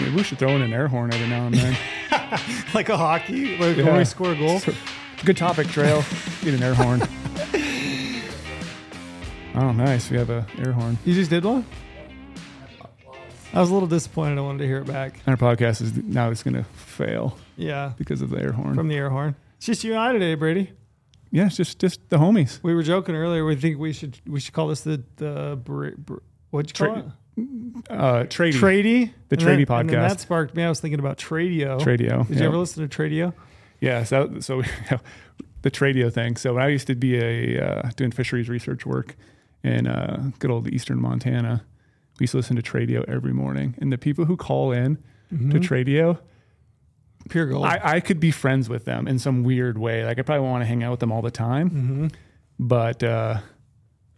Maybe we should throw in an air horn every now and then. like a hockey, like Yeah. when we score a goal. Good topic, Trail. Get an air horn. Oh, nice. We have a air horn. You just did one. I was a little disappointed. I wanted to hear it back. Our podcast is now it's going to fail Yeah, because of the air horn. from the air horn. It's just you and I today, Brady. yeah, it's just just the homies. We were joking earlier. We think we should we should call this the the br- br- what'd you call Tra- it? Uh, tradie. Tradie. The And then- podcast. that sparked me. I was thinking about Tradio. Tradio. Did yeah. you ever listen to Tradio? Yeah, so so the Tradio thing. So when I used to be a uh, doing fisheries research work in uh, good old Eastern Montana, we used to listen to Tradio every morning. And the people who call in to Tradio, Pure gold. I, I could be friends with them in some weird way. Like I probably want to hang out with them all the time, mm-hmm. but uh,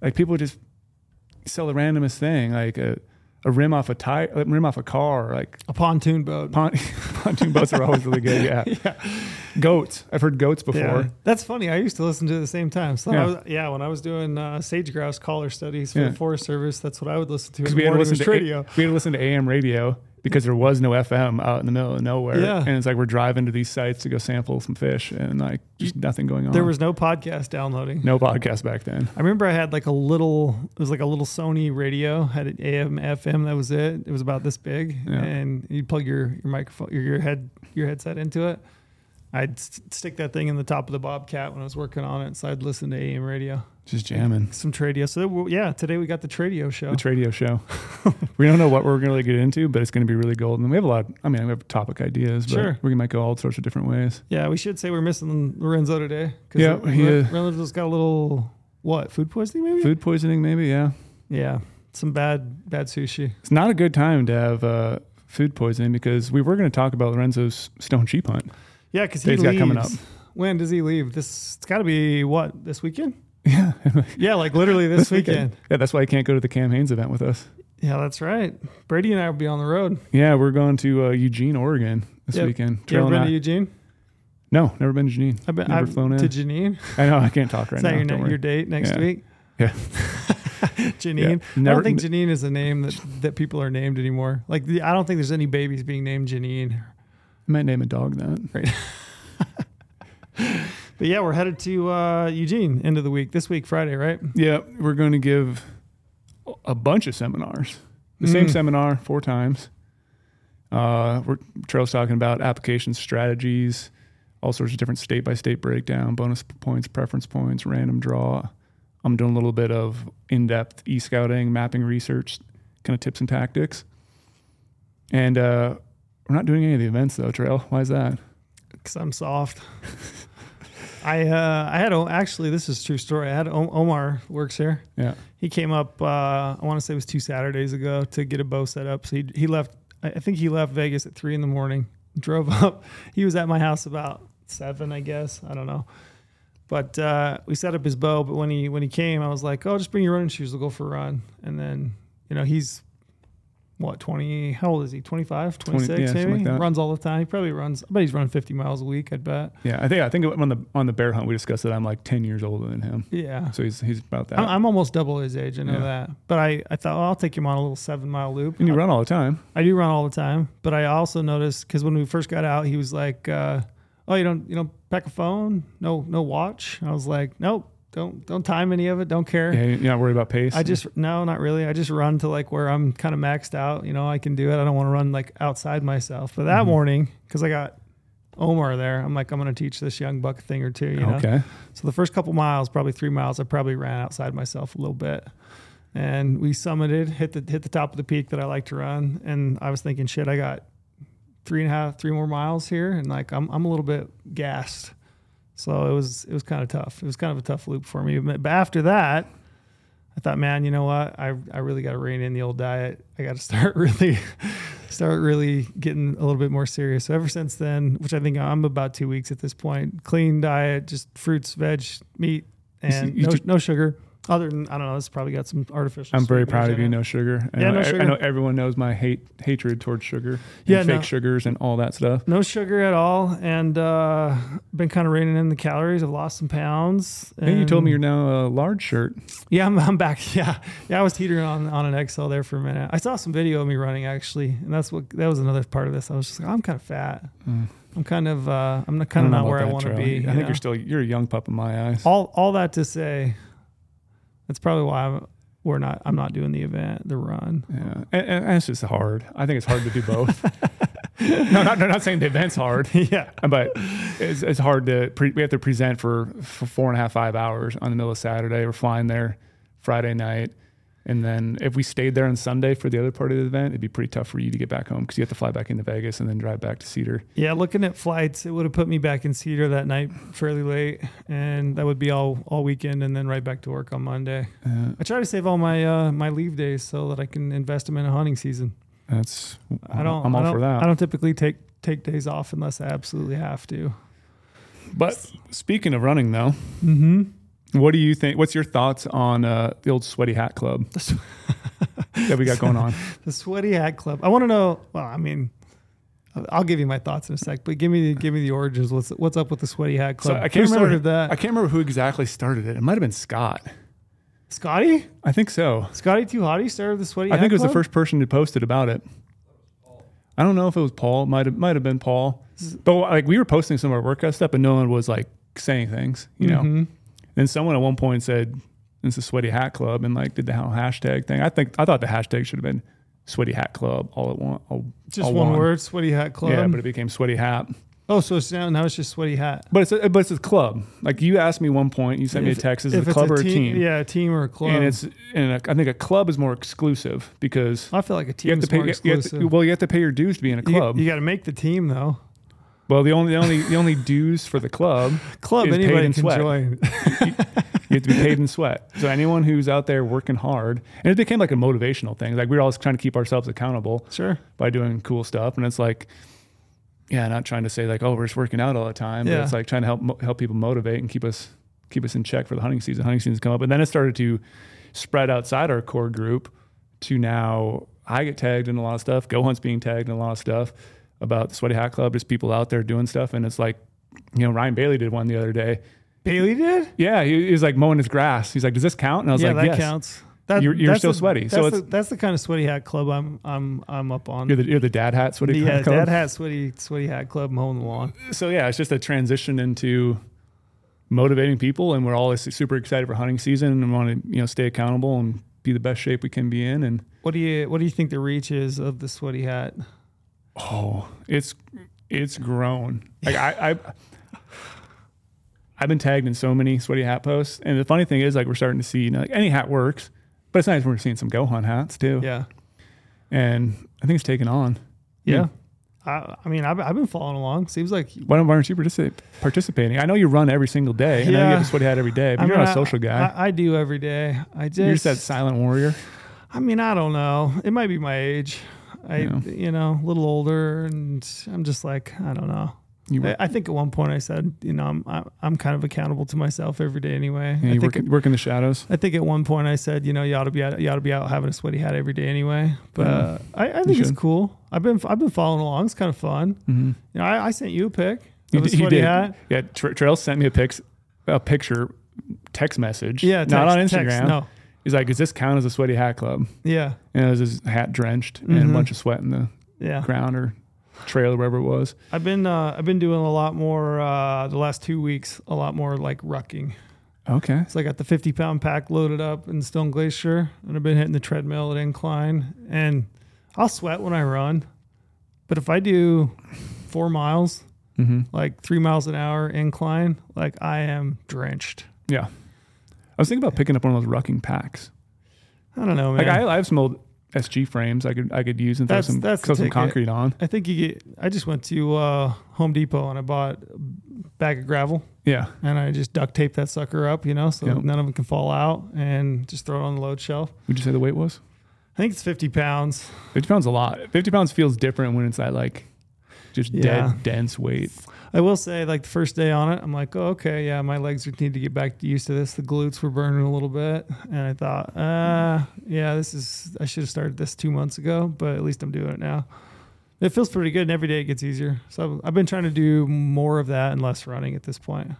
like people just sell the randomest thing, like a, a rim off a tire, a rim off a car, like A pontoon boat. pon- pontoon boats are always really good. Yeah. goats. I've heard goats before. Yeah. That's funny. I used to listen to it at the same time. So Yeah. I was, yeah, when I was doing uh, sage grouse collar studies for Yeah. the Forest Service, that's what I would listen to. because we had to listen to Tradio. A- we had to listen to AM radio because there was no FM out in the middle of nowhere. Yeah. and it's like we're driving to these sites to go sample some fish, and like just nothing going on. There was no podcast downloading. no podcast back then. I remember I had like a little, it was like a little Sony radio, had an AM, FM. That was it. It was about this big, Yeah. and you'd plug your your microphone, your, your head, your headset into it. I'd s- stick that thing in the top of the Bobcat when I was working on it, so I'd listen to AM radio, Just jamming. some Tradio. So yeah, today we got the Tradio show. The radio show. we don't know what we're going to get into, but it's going to be really golden. We have a lot. I mean, we have topic ideas, but Sure. we might go all sorts of different ways. yeah, we should say we're missing Lorenzo today. Yeah, he. Lorenzo's got a little what food poisoning maybe. Food poisoning, maybe. Yeah, Yeah, some bad bad sushi. it's not a good time to have uh, food poisoning because we were going to talk about Lorenzo's stone sheep hunt. Yeah, because he Dave's leaves. got coming up. When does he leave? This it's got to be what this weekend. Yeah, Yeah, like literally this, weekend. Yeah, that's why he can't go to the Cam event with us. Yeah, that's right. Brady and I will be on the road. Yeah, we're going to uh, Eugene, Oregon this Yep. weekend. You ever been and to Eugene? no, never been to Eugene. I've been Never I've, flown in. to Janine. I know I can't talk right Is now. that your, na- worry. your date next Yeah. week? Yeah. Janine. Yeah. I don't think Janine is a name that, that people are named anymore. Like the, I don't think there's any babies being named Janine. I might name a dog that. Right. But yeah, we're headed to uh, Eugene end of the week this week, Friday, right? Yeah, we're going to give a bunch of seminars. The same Mm. seminar four times. Uh, we're Trail's talking about application strategies, all sorts of different state by state breakdown, bonus points, preference points, random draw. I'm doing a little bit of in depth e scouting, mapping research, kind of tips and tactics. And uh, we're not doing any of the events though, Trail. Why is that? Because I'm soft. I uh, I had actually this is a true story. I had Omar works here. Yeah. He came up. Uh, I want to say it was two Saturdays ago to get a bow set up. So he he left. I I think he left Vegas at three in the morning. Drove up. He was at my house about seven, I guess. I don't know. But uh, we set up his bow. But when he when he came, I was like, "Oh, just bring your running shoes. We'll go for a run." And then you know he's what twenty? How old is he? 25, 26 yeah, maybe. like runs all the time. He probably runs. I bet he's running fifty miles a week. I'd bet. Yeah. I think I think on the on the bear hunt we discussed that I'm like ten years older than him. Yeah. So he's he's about that. I'm, I'm almost double his age. I know Yeah. that. But I, I thought, well, I'll take him on a little seven mile loop. and you run all the time. I do run all the time. But I also noticed because when we first got out, he was like, uh, "Oh, you don't, you don't pack a phone? No, no watch." I was like, "Nope, don't, don't time any of it. Don't care." Yeah, you're not worried about pace. I just no, not really. I just run to like where I'm kind of maxed out. You know, I can do it. I don't want to run like outside myself. But that Mhm. morning, because I got Omar there, I'm like, I'm going to teach this young buck a thing or two. You know? okay. So the first couple miles, probably three miles, I probably ran outside myself a little bit. And we summited, hit the hit the top of the peak that I like to run. And I was thinking, shit, I got three and a half, three more miles here, and like I'm I'm a little bit gassed. So it was it was kind of tough. It was kind of a tough loop for me. But after that, I thought, man, you know what? I I really got to rein in the old diet. I got to start really start really getting a little bit more serious. So ever since then, which I think I'm about two weeks at this point, clean diet, just fruits, veg, meat, and you no, no sugar. Other than I don't know, it's probably got some artificial. I'm very proud of you. No sugar. I Yeah, know, no sugar. I know everyone knows my hate hatred towards sugar. And Yeah, fake no. sugars and all that stuff. No sugar at all, and uh, been kind of reining in the calories. I've lost some pounds. And, think you told me you're now a large shirt. Yeah, I'm, I'm back. Yeah, yeah. I was teetering on on an XL there for a minute. I saw some video of me running actually, and that's what that was another part of this. I was just like, I'm kind of fat. Mm. I'm kind of uh, I'm not kind of not where I want to be. I think know? you're still you're a young pup in my eyes. all all that to say. That's probably why I'm, we're not. I'm not doing the event, the run. Yeah, and, and it's just hard. I think it's hard to do both. no, not, not saying the event's hard, yeah, but it's, it's hard to. Pre- we have to present for, for four and a half, five hours on the middle of Saturday. We're flying there Friday night, and then if we stayed there on Sunday for the other part of the event, it'd be pretty tough for you to get back home because you have to fly back into Vegas and then drive back to Cedar. yeah. Looking at flights, it would have put me back in Cedar that night fairly late, and that would be all all weekend, and then right back to work on Monday. Uh, I try to save all my uh, my leave days so that I can invest them in a hunting season. that's I don't. I'm I all don't, for that. I don't typically take take days off unless I absolutely have to. But speaking of running, though, Mm-hmm. What do you think? What's your thoughts on uh, the old Sweaty Hat Club that we got going on? The Sweaty Hat Club. I want to know. Well, I mean, I'll give you my thoughts in a sec, but give me the give me the origins. What's what's up with the Sweaty Hat club? So Club? I can't Who remember that. I can't remember who exactly started it. It might have been Scott. Scotty. I think so. Scotty Too Hottie started the Sweaty. I Hat think it was the first person who posted about it. I don't know if it was Paul. Might have might have been Paul. But like we were posting some of our workout stuff, and no one was like saying things. You know. Mhm. Then someone at one point said, "It's a Sweaty Hat Club," and like did the whole hashtag thing. I think I thought the hashtag should have been Sweaty Hat Club all at once. All, Just all one word, Sweaty Hat Club. Yeah, but it became Sweaty Hat. oh, so it's now now it's just Sweaty Hat. But it's a, but it's a club. Like you asked me one point, you sent me a text. Is it a club or a team? Yeah, a team or a club. And it's and a, I think a club is more exclusive because I feel like a you team have to is pay. more You have to, exclusive. well, you have to pay your dues to be in a You- club. You, got to make the team though. Well, the only the only the only dues for the club Club Is paid anybody in can sweat. join. you have to be paid in sweat. So anyone who's out there working hard, and it became like a motivational thing. Like we were always trying to keep ourselves accountable sure. by doing cool stuff, and it's like. Yeah, not trying to say like, oh, we're just working out all the time, but Yeah. it's like trying to help mo- help people motivate and keep us keep us in check for the hunting season. Hunting season's come up, and then it started to spread outside our core group to now I get tagged in a lot of stuff. GOHUNT's being tagged in a lot of stuff about the Sweaty Hat Club. There's people out there doing stuff, and it's like, you know, Ryan Bailey did one the other day. Bailey did. Yeah, he, he was like mowing his grass. He's like, "Does this count?" And I was yeah, like, that "Yes." counts. That, You're- you're still the- sweaty, That's so the, that's the kind of sweaty hat club I'm I'm I'm up on. You're the you're the dad hat Sweaty yeah, Hat Club. dad hat sweaty sweaty hat club mowing the lawn. So yeah, it's just a transition into motivating people, and we're all super excited for hunting season, and want to you know stay accountable and be the best shape we can be in. And What do you what do you think the reach is of the sweaty hat? Oh, it's it's grown. Like I. I I've been tagged in so many sweaty hat posts, and the funny thing is, like, we're starting to see, you know, like any hat works, but it's nice we're seeing some GOHUNT hats too, Yeah, and I think it's taken on. yeah. Hmm. I, I mean, I've, I've been following along. Seems like Why, don't, why aren't you particip- participating? I know you run every single day. and I know you Yeah. have a sweaty hat every day, but I you're mean, not a social guy. I, I do every day. I just you're just that silent warrior. I mean, I don't know. It might be my age. I Yeah. you know a little older, and I'm just like I don't know. You, I, I think at one point I said, you know, I'm I'm kind of accountable to myself every day anyway. yeah, I you think work, work in the shadows. I think at one point I said, you know, you ought to be out, you ought to be out having a sweaty hat every day anyway. But uh, I, I think it's cool. I've been I've been following along. It's kind of fun. Mm-hmm. You know, I, I sent you a pic You, of a you sweaty did. hat. Yeah, Tra- Trail sent me a pic, a picture, text message. Yeah, not on Instagram. text, no, He's like, "Does this count as a sweaty hat club?" yeah, And it was his hat drenched and Mhm. a bunch of sweat in the yeah. ground or trail or wherever it was. I've been uh, I've been doing a lot more uh, the last two weeks. A lot more like rucking. Okay. So I got the 50 pound pack loaded up in Stone Glacier, and I've been hitting the treadmill at incline. And I'll sweat when I run, but if I do four miles, Mm-hmm. like three miles an hour incline, like I am drenched. Yeah. I was thinking about picking up one of those rucking packs. I don't know, man. Like I, I have some old SG frames I could I could use and throw That's- some that's throw some concrete on. I think you get. I just went to uh, Home Depot and I bought a bag of gravel Yeah. and I just duct taped that sucker up, you know, so Yep. none of them can fall out, and just throw it on the load shelf. Would you say the weight was? I think it's 50 pounds. 50 pounds a lot. 50 pounds feels different when it's at like just Yeah. dead, dense weight. I will say, like the first day on it, I'm like, oh, okay, yeah, my legs would need to get back used to this. The glutes were burning a little bit, and I thought, uh, yeah, this is. I should have started this two months ago, but at least I'm doing it now. It feels pretty good, and every day it gets easier. So I've been trying to do more of that and less running at this point.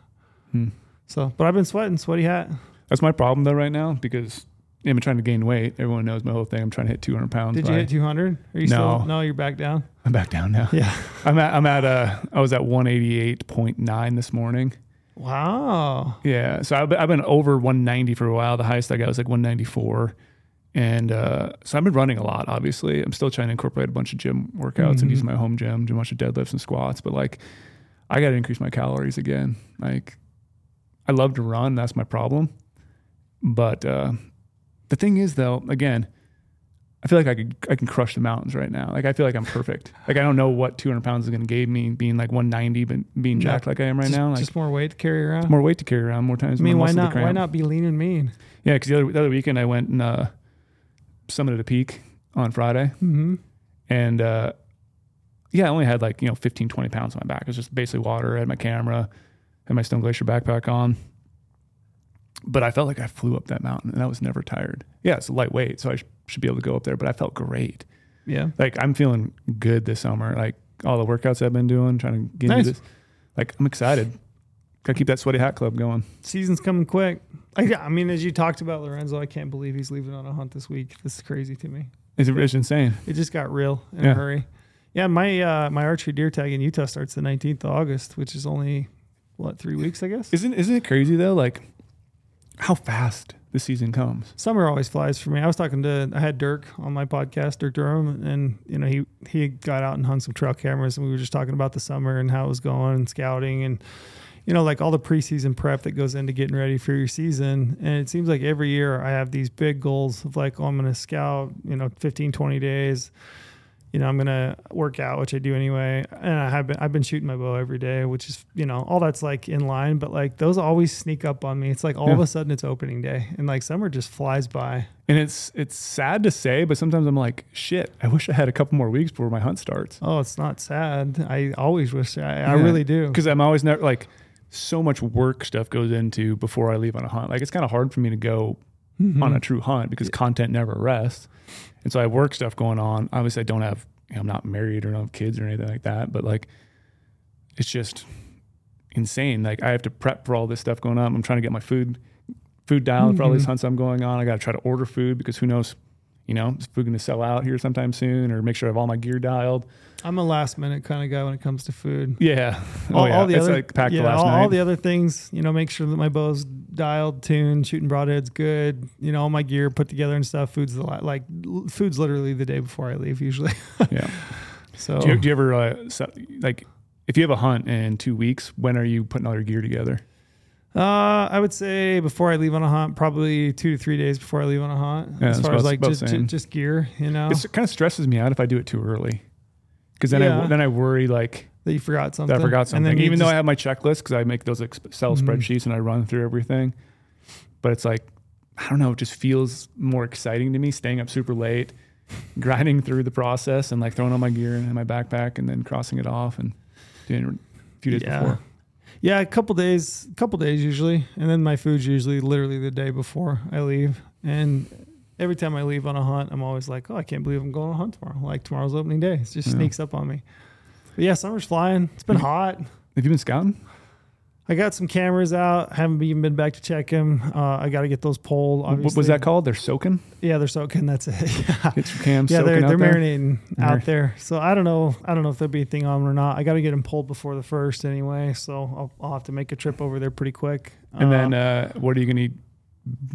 Hmm. So, but I've been sweating, sweaty hat. That's my problem though right now because I'm trying to gain weight. Everyone knows my whole thing. I'm trying to hit 200 pounds. Did you hit 200? Are you No. still? No, you're back down. I'm back down now. Yeah. I'm at. I'm at. Uh, I was at 188.9 this morning. Wow. Yeah. So I've been, I've been over 190 for a while. The highest I got was like 194. And uh, so I've been running a lot, obviously. I'm still trying to incorporate a bunch of gym workouts and Mhm. use my home gym, do a bunch of deadlifts and squats. But like, I got to increase my calories again. Like, I love to run. That's my problem. But uh, the thing is, though, again, I feel like I could I can crush the mountains right now. Like I feel like I'm perfect. like I don't know what 200 pounds is going to give me being like 190, but being Yeah. jacked like I am right just, now. Like just more weight to carry around. more weight to carry around, more times. I mean, why not? Why not be lean and mean? Yeah, because the other, the other weekend I went and uh, summited a peak on Friday, Mm-hmm. and uh, yeah, I only had like you know 15, 20 pounds on my back. It was just basically water. I had my camera, had my Stone Glacier backpack on, but I felt like I flew up that mountain, and I was never tired. Yeah, it's lightweight, so I should be able to go up there. But I felt great. Yeah. Like I'm feeling good this summer. Like all the workouts I've been doing, trying to get Nice. into this. Like I'm excited. Got to keep that sweaty hat club going. season's coming quick. I, I mean, as you talked about Lorenzo, I can't believe he's leaving on a hunt this week. This is crazy to me. It's, it's insane. It just got real in Yeah. a hurry. Yeah, my uh, my archery deer tag in Utah starts the 19th of August, which is only what three weeks, I guess. Isn't isn't it crazy though? Like how fast the season comes. Summer always flies for me. I was talking to I had Dirk on my podcast, Dirk Durham, and you know he he got out and hung some trail cameras, and we were just talking about the summer and how it was going and scouting and you know like all the preseason prep that goes into getting ready for your season. And it seems like every year I have these big goals of like, oh, I'm going to scout, you know, 15, 20 days. You know, I'm gonna work out, which I do anyway, and I have been. I've been shooting my bow every day, which is, you know, all that's like in line. But like those always sneak up on me. It's like all of a sudden it's opening day, and like summer just flies by. And it's it's sad to say, but sometimes I'm like, shit, I wish I had a couple more weeks before my hunt starts. Oh, it's not sad. I always wish I, I really do. Because I'm always never like so much work stuff goes into before I leave on a hunt. Like it's kind of hard for me to go Mhm. on a true hunt because content never rests. And so I have work stuff going on. Obviously I don't have you know, I'm not married or don't have kids or anything like that, but like it's just insane. Like I have to prep for all this stuff going on. I'm trying to get my food food dialed for all these Mhm. hunts I'm going on. I got to try to order food because who knows, you know, is food going to sell out here sometime soon or make sure I have all my gear dialed. I'm a last minute kind of guy when it comes to food. Yeah. All, oh yeah. all the it's other, like packed yeah, the last all, night. all the other things, you know, make sure that my bow's dialed, tuned, shooting broadheads good. You know, all my gear put together and stuff. Food's the like food's literally the day before I leave usually. yeah. So Do you, do you ever uh, like if you have a hunt in two weeks, when are you putting all your gear together? Uh, I would say before I leave on a hunt, probably two to three days before I leave on a hunt. Yeah, as far as like just, just just gear, you know, It kind of stresses me out if I do it too early. Because then Yeah. I then I worry like that you forgot something. that I forgot And something. then you Even though I have my checklist because I make those Excel Mhm. spreadsheets and I run through everything, but it's like I don't know. It just feels more exciting to me staying up super late, grinding through the process, and like throwing all my gear in my backpack and then crossing it off and doing it a few days Yeah. before. Yeah, a couple days, a couple days usually, and then my food's usually literally the day before I leave. And every time I leave on a hunt, I'm always like, "Oh, I can't believe I'm going on a hunt tomorrow! Like tomorrow's opening day. It just Yeah. sneaks up on me." But yeah, summer's flying. It's been hot. Have you been scouting? I got some cameras out. Haven't even been back to check them. Uh, I got to get those pulled. What was that called? They're soaking. Yeah, they're soaking. That's it. yeah. It's your cam Yeah, they're they're there. marinating Mar- out there. So I don't know. I don't know if there'll be a thing on them or not. I got to get them pulled before the first anyway. So I'll, I'll have to make a trip over there pretty quick. And then, Uh, uh, what are you going to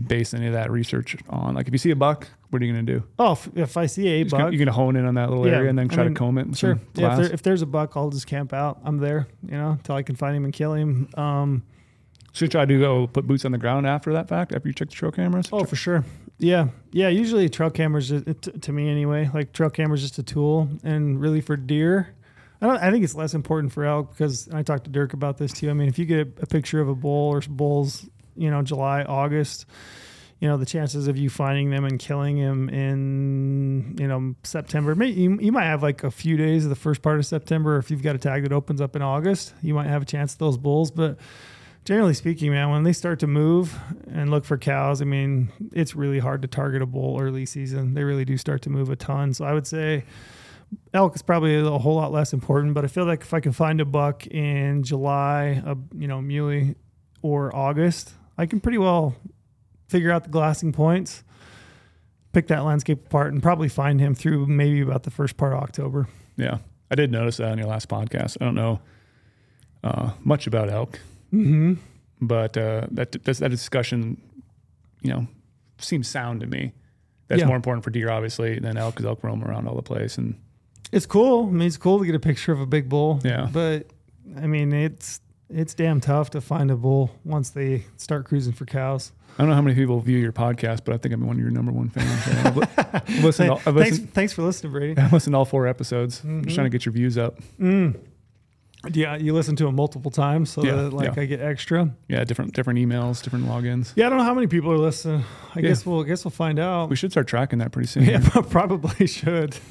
base any of that research on? Like, if you see a buck, what are you going to do? oh, if, if I see a buck, You're buck, going to hone in on that little Yeah, area and then I try mean, to comb it. sure. Yeah, if, there, if there's a buck, I'll just camp out. I'm there, you know, until I can find him and kill him. Um, Should you try to go put boots on the ground after that fact, after you check the trail cameras? oh, for sure. Yeah, yeah. Usually trail cameras, to, to me anyway, like trail cameras, just a tool, and really for deer. I don't. I think it's less important for elk because I talked to Dirk about this too. I mean, if you get a, a picture of a bull or bulls, you know, July, August, you know, the chances of you finding them and killing him in you know September. Maybe you, you might have like a few days of the first part of September. If you've got a tag that opens up in August, you might have a chance at those bulls. But generally speaking, man, when they start to move and look for cows, I mean, it's really hard to target a bull early season. They really do start to move a ton. So I would say elk is probably a whole lot less important. But I feel like if I can find a buck in July, a you know muley, or August, I can pretty well figure out the glassing points, pick that landscape apart, and probably find him through maybe about the first part of October. Yeah, I did notice that on your last podcast. I don't know uh, much about elk, Mm-hmm. but uh, that that that discussion, you know, seems sound to me. That's Yeah. more important for deer, obviously, than elk because elk roam around all the place. And It's cool. I mean, it's cool to get a picture of a big bull. Yeah. But I mean, it's it's damn tough to find a bull once they start cruising for cows. I don't know how many people view your podcast, but I think I'm one of your number one fans. So I've li- I've listened, all- I've thanks, thanks for listening, Brady. I've listened to all four episodes. I'm Mhm. just trying to get your views up. Mm. Yeah, you listen to them multiple times, so Yeah, that like yeah. I get extra. Yeah, different different emails, different logins. Yeah, I don't know how many people are listening. I Yeah. guess we'll I guess we'll find out. We should start tracking that pretty soon. Yeah, probably should.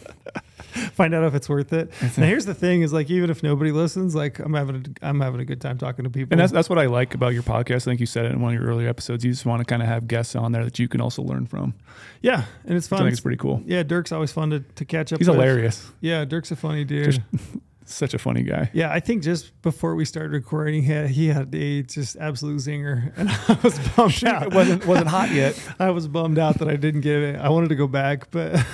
Find out if it's worth it. Now, here's the thing: is like even if nobody listens, like I'm having a, I'm having a good time talking to people. And that's that's what I like about your podcast. I think you said it in one of your earlier episodes. You just want to kind of have guests on there that you can also learn from. yeah, and it's Which I fun. think it's pretty cool. yeah, Dirk's always fun to, to catch up. With. He's with. hilarious. Yeah, Dirk's a funny dude. Just- Such a funny guy. yeah, I think just before we started recording, he had, he had a just absolute zinger, and I was bummed out. It wasn't wasn't hot yet. I was bummed out that I didn't get it. I wanted to go back, but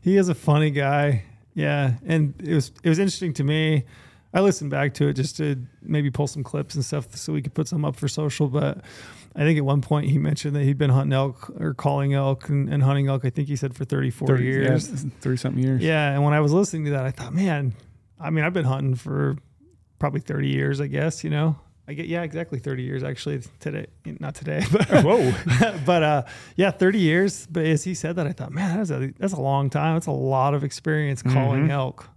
he is a funny guy. Yeah, and it was it was interesting to me. I listened back to it just to maybe pull some clips and stuff so we could put some up for social. But I think at one point he mentioned that he'd been hunting elk or calling elk and, and hunting elk. I think he said for 34 30 years. yeah, thirty something years. Yeah, and when I was listening to that, I thought, man, I mean, I've been hunting for probably 30 years, I guess, you know. I get yeah, exactly 30 years actually today, not today, but Whoa. but uh yeah, 30 years, but as he said that I thought, man, that's a that's a long time. That's a lot of experience calling Mhm. elk.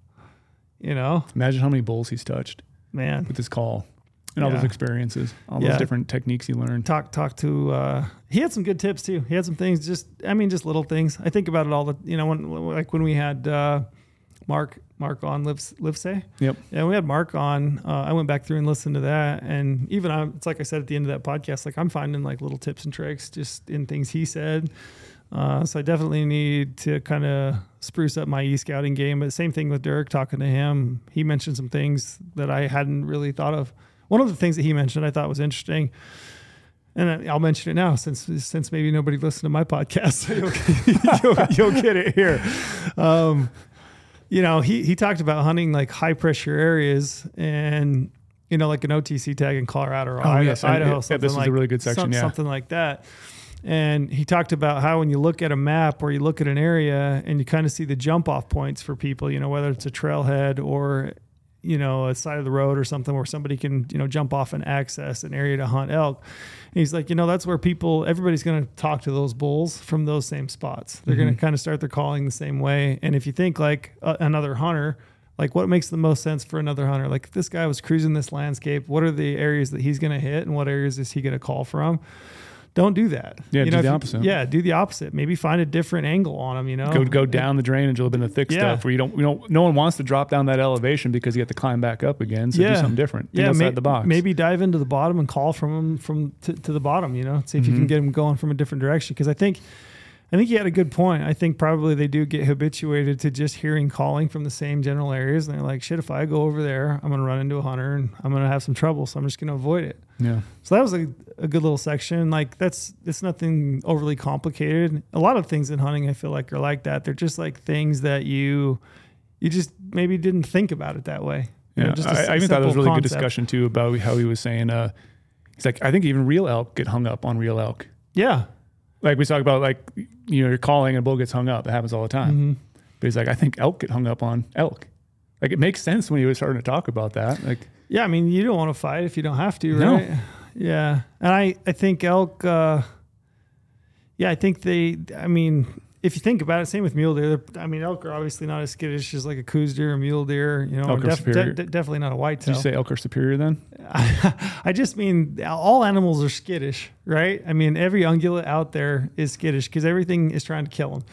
You know? Imagine how many bulls he's touched Man, with his call and all those experiences, all Yeah. those different techniques he learned. talk talk to uh he had some good tips too he had some things just i mean just little things i think about it all the you know when like when we had uh mark mark on live live say Yep. yeah we had mark on uh, i went back through and listened to that and even I, it's like i said at the end of that podcast like i'm finding like little tips and tricks just in things he said uh, so I definitely need to kind of spruce up my e scouting game. But same thing with Dirk. Talking to him, he mentioned some things that I hadn't really thought of. One of the things that he mentioned I thought was interesting, and I'll mention it now since since maybe nobody listened to my podcast, so you'll, you'll, you'll get it here. Um, you know, he he talked about hunting like high pressure areas and. You know, like an OTC tag in Colorado or Oh, Idaho, yes. Idaho yeah, something this is a really good section, some- yeah. something like that. And he talked about how when you look at a map or you look at an area and you kind of see the jump off points for people, you know, whether it's a trailhead or, you know, a side of the road or something where somebody can, you know, jump off and access an area to hunt elk. And he's like, you know, that's where people, everybody's going to talk to those bulls from those same spots. They're going Mhm. to kind of start their calling the same way. And if you think like a, another hunter, like what makes the most sense for another hunter? Like if this guy was cruising this landscape, what are the areas that he's going to hit and what areas is he going to call from? Don't do that. Yeah, do if the you- opposite. yeah, do the opposite. Maybe find a different angle on them. You know, Go go down the drainage a little bit in the thick Yeah. stuff where you don't you don't no one wants to drop down that elevation because you have to climb back up again. So do something different. Think Yeah, outside may- the box. Maybe dive into the bottom and call from them from to, to the bottom. You know, see if you can Mhm. get them going from a different direction. Because I think, I think you had a good point. I think probably they do get habituated to just hearing calling from the same general areas, and they're like, "Shit, if I go over there, I'm going to run into a hunter and I'm going to have some trouble. So I'm just going to avoid it." Yeah. So that was a, a good little section. Like that's it's nothing overly complicated. A lot of things in hunting I feel like are like that. They're just like things that you you just maybe didn't think about it that way. You Yeah, know, just a I, even thought it was really good discussion too about how he was saying. Uh, he's like, I think even real elk get hung up on real elk. Yeah. Like we talk about, like you know, you're calling and a bull gets hung up. That happens all the time. Mhm. But he's like, I think elk get hung up on elk. Like it makes sense when he was starting to talk about that. Like, Yeah, I mean, you don't want to fight if you don't have to, No. right? Yeah. And I I think elk uh yeah, I think they I mean, if you think about it, same with mule deer. I mean, elk are obviously not as skittish as like a Coues deer, or mule deer, you know, Elk are def- de- de- definitely not a white did you say elk are superior then? I just mean all animals are skittish, right? I mean, every ungulate out there is skittish because everything is trying to kill them.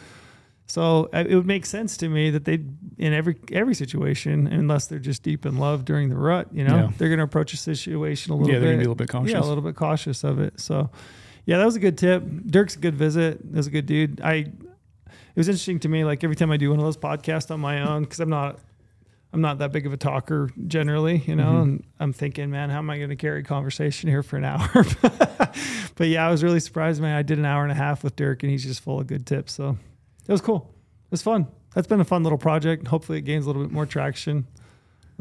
So uh, it would make sense to me that they, in every every situation, unless they're just deep in love during the rut, you know, Yeah. they're going to approach a situation a little Yeah, bit. they're gonna be a little bit cautious. Yeah, a little bit cautious of it. So, yeah, that was a good tip. Dirk's a good visit. That was a good dude. I. It was interesting to me. Like every time I do one of those podcasts on my own, because I'm not, I'm not that big of a talker generally, you know. Mhm. And I'm thinking, man, how am I going to carry conversation here for an hour? but yeah, I was really surprised, man. I did an hour and a half with Dirk, and he's just full of good tips. So it was cool. It was fun. That's been a fun little project. Hopefully, it gains a little bit more traction.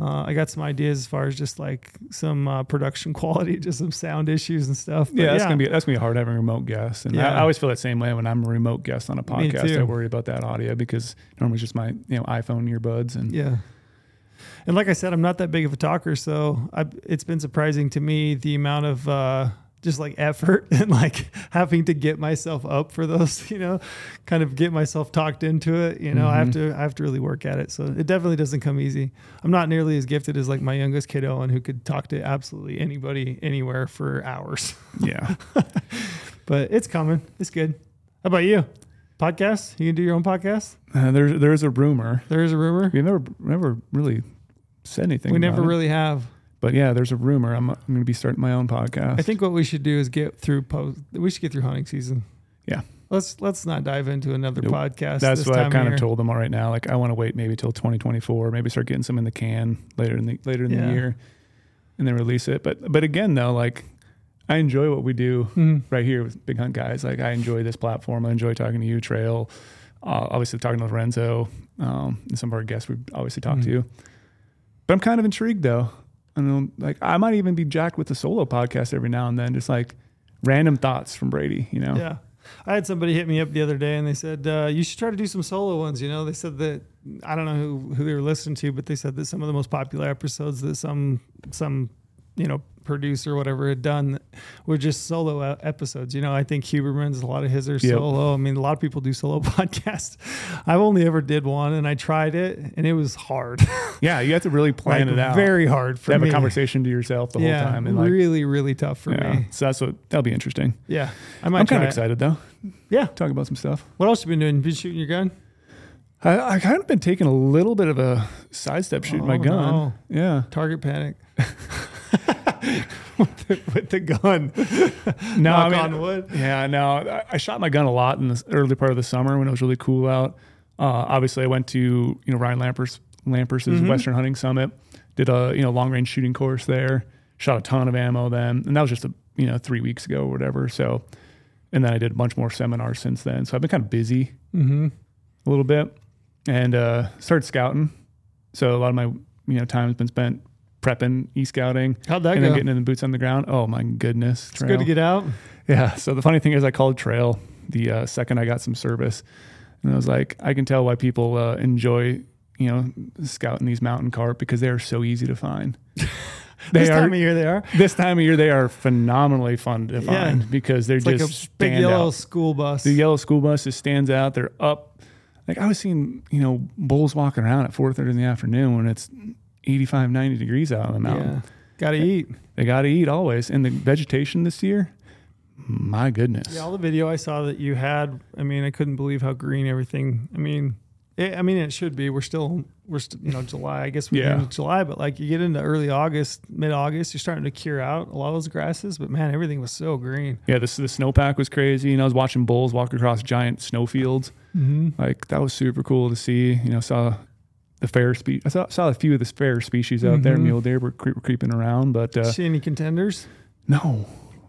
Uh, I got some ideas as far as just like some uh, production quality, just some sound issues and stuff. But Yeah, that's gonna be that's gonna be hard having remote guests, and I, Yeah. I always feel that same way when I'm a remote guest on a podcast. I worry about that audio because normally it's just my you know iPhone earbuds and Yeah. And like I said, I'm not that big of a talker, so I, it's been surprising to me the amount of uh, just like effort and like having to get myself up for those, you know, kind of get myself talked into it. You know, I have to I have to really work at it. So it definitely doesn't come easy. I'm not nearly as gifted as like my youngest kid Owen, who could talk to absolutely anybody anywhere for hours. yeah. But it's coming. It's good. How about you? Podcast? You can do your own podcast? Uh, there's there's a rumor. There is a rumor. We've never never really said anything. We never it. really have. But yeah, there's a rumor. I'm, I'm going to be starting my own podcast. I think what we should do is get through post. We should get through hunting season. Yeah. Let's let's not dive into another Nope. podcast. that's what I've kind of told them all right now. Like I want to wait maybe till 2024, maybe start getting some in the can later in the later in Yeah. the year, and then release it. But but again though, like I enjoy what we do Mhm. right here with Big Hunt Guys. Like I enjoy this platform. I enjoy talking to you, Trail. Uh, obviously talking to Lorenzo um, and some of our guests we've obviously talked Mhm. to. But I'm kind of intrigued though. I know, like I might even be jacked with a solo podcast every now and then, just like random thoughts from Brady. You know, Yeah. I had somebody hit me up the other day and they said, uh, you should try to do some solo ones. You know, they said that, I don't know who, who they were listening to, but they said that some of the most popular episodes that some, some, you know, producer whatever had done were just solo episodes. You know, I think Huberman's, a lot of his are Yep. solo. I mean, a lot of people do solo podcasts. I've only ever did one and I tried it and it was hard. yeah. You have to really plan Like, it out. Very hard for to have me. a conversation to yourself the yeah, whole time. And like, really, really tough for yeah. me. So that's what that'll be interesting. Yeah, I might I'm kind of it. excited though. Yeah. Talk about some stuff. What else you been doing? Been shooting your gun? I, I kind of been taking a little bit of a sidestep shooting my Oh, gun. no. Yeah. Target panic. with, the, with the gun. No, Knock I mean, on wood. Yeah, no, I, I shot my gun a lot in the early part of the summer when it was really cool out. Uh, obviously, I went to you know Ryan Lampers Lampers's Mhm. Western Hunting Summit, did a you know long range shooting course there, shot a ton of ammo then, and that was just a you know three weeks ago or whatever. So, and then I did a bunch more seminars since then. So I've been kind of busy Mm-hmm. a little bit, and uh, started scouting. So a lot of my you know time has been spent prepping, e scouting, How'd that and go? then getting in the boots on the ground. Oh my goodness, it's good to get out. yeah. So the funny thing is, I called Trail the uh, second I got some service, and I was like, I can tell why people uh, enjoy, you know, scouting these mountain carp because they are so easy to find. They this are time of year they are. this time of year they are phenomenally fun to Yeah. find because they're It's like a just big yellow out. school bus. The yellow school bus just stands out. They're up. Like I was seeing, you know, bulls walking around at 4:30 in the afternoon when it's 85, 90 degrees out on the mountain. yeah. Got to eat. They got to eat always. And the vegetation this year, my goodness. Yeah, all the video I saw that you had, I mean, I couldn't believe how green everything. I mean, it, I mean, it should be. We're still, we're still, you know, July. I guess we're Yeah. in July, but like you get into early August, mid August, you're starting to cure out a lot of those grasses. But man, everything was so green. Yeah, this the snowpack was crazy. You know, I was watching bulls walk across giant snowfields. Mm-hmm. Like that was super cool to see. You know, saw the fair species. I saw, saw a few of the fair species out there. Mhm. Mule deer were, cre- creeping around, but uh, See any contenders? no.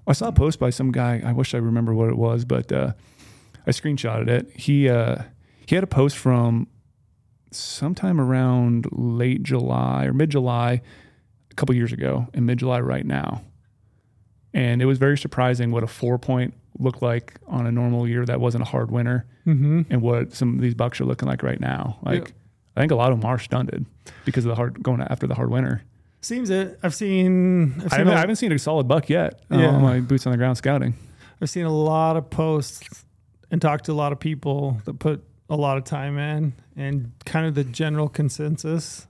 I saw a post by some guy. I wish I remember what it was, but uh, I screenshotted it. He uh, he had a post from sometime around late July or mid July, a couple years ago, and mid July right now. And it was very surprising what a four point looked like on a normal year that wasn't a hard winter, Mm-hmm. and what some of these bucks are looking like right now. Like. I think a lot of them are stunted because of the hard going after the hard winter. Seems it. I've seen. I've I seen, haven't, a, I haven't seen a solid buck yet. uh, Yeah. on my boots on the ground scouting. I've seen a lot of posts and talked to a lot of people that put a lot of time in, and kind of the general consensus,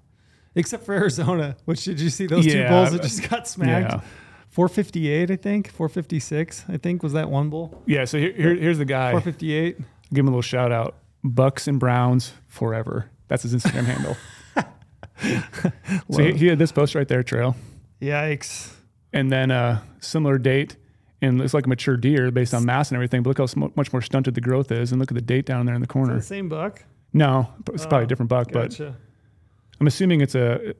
except for Arizona. Which did you see those two bulls that just got smacked? Yeah. 458, I think. 456, I think was that one bull. Yeah. So here, here, here's the guy. 458. Give him a little shout out. Bucks and Browns forever. That's his Instagram handle. So he, he had this post right there, trail, Yikes. and then a similar date, and it's like a mature deer based on mass and everything. But look how sm- much more stunted the growth is, and look at the date down there in the Is it corner. the same buck? No, it's probably a Oh, different buck, but I'm assuming it's a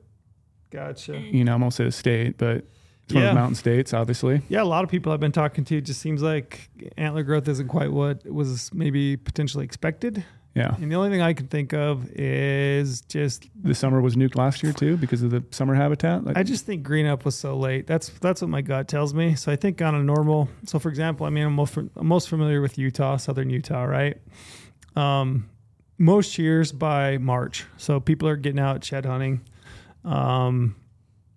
Gotcha. you know I won't say a state, but it's one of the mountain states, obviously. Yeah, a lot of people I've been talking to just seems like antler growth isn't quite what was maybe potentially expected. Yeah, And the only thing I can think of is just the summer was nuked last year too because of the summer habitat. Like, I just think green up was so late. That's that's what my gut tells me. So I think on a normal. So for example, I mean, I'm most, I'm most familiar with Utah, southern Utah, right? Um, most years by March, so people are getting out shed hunting. Um,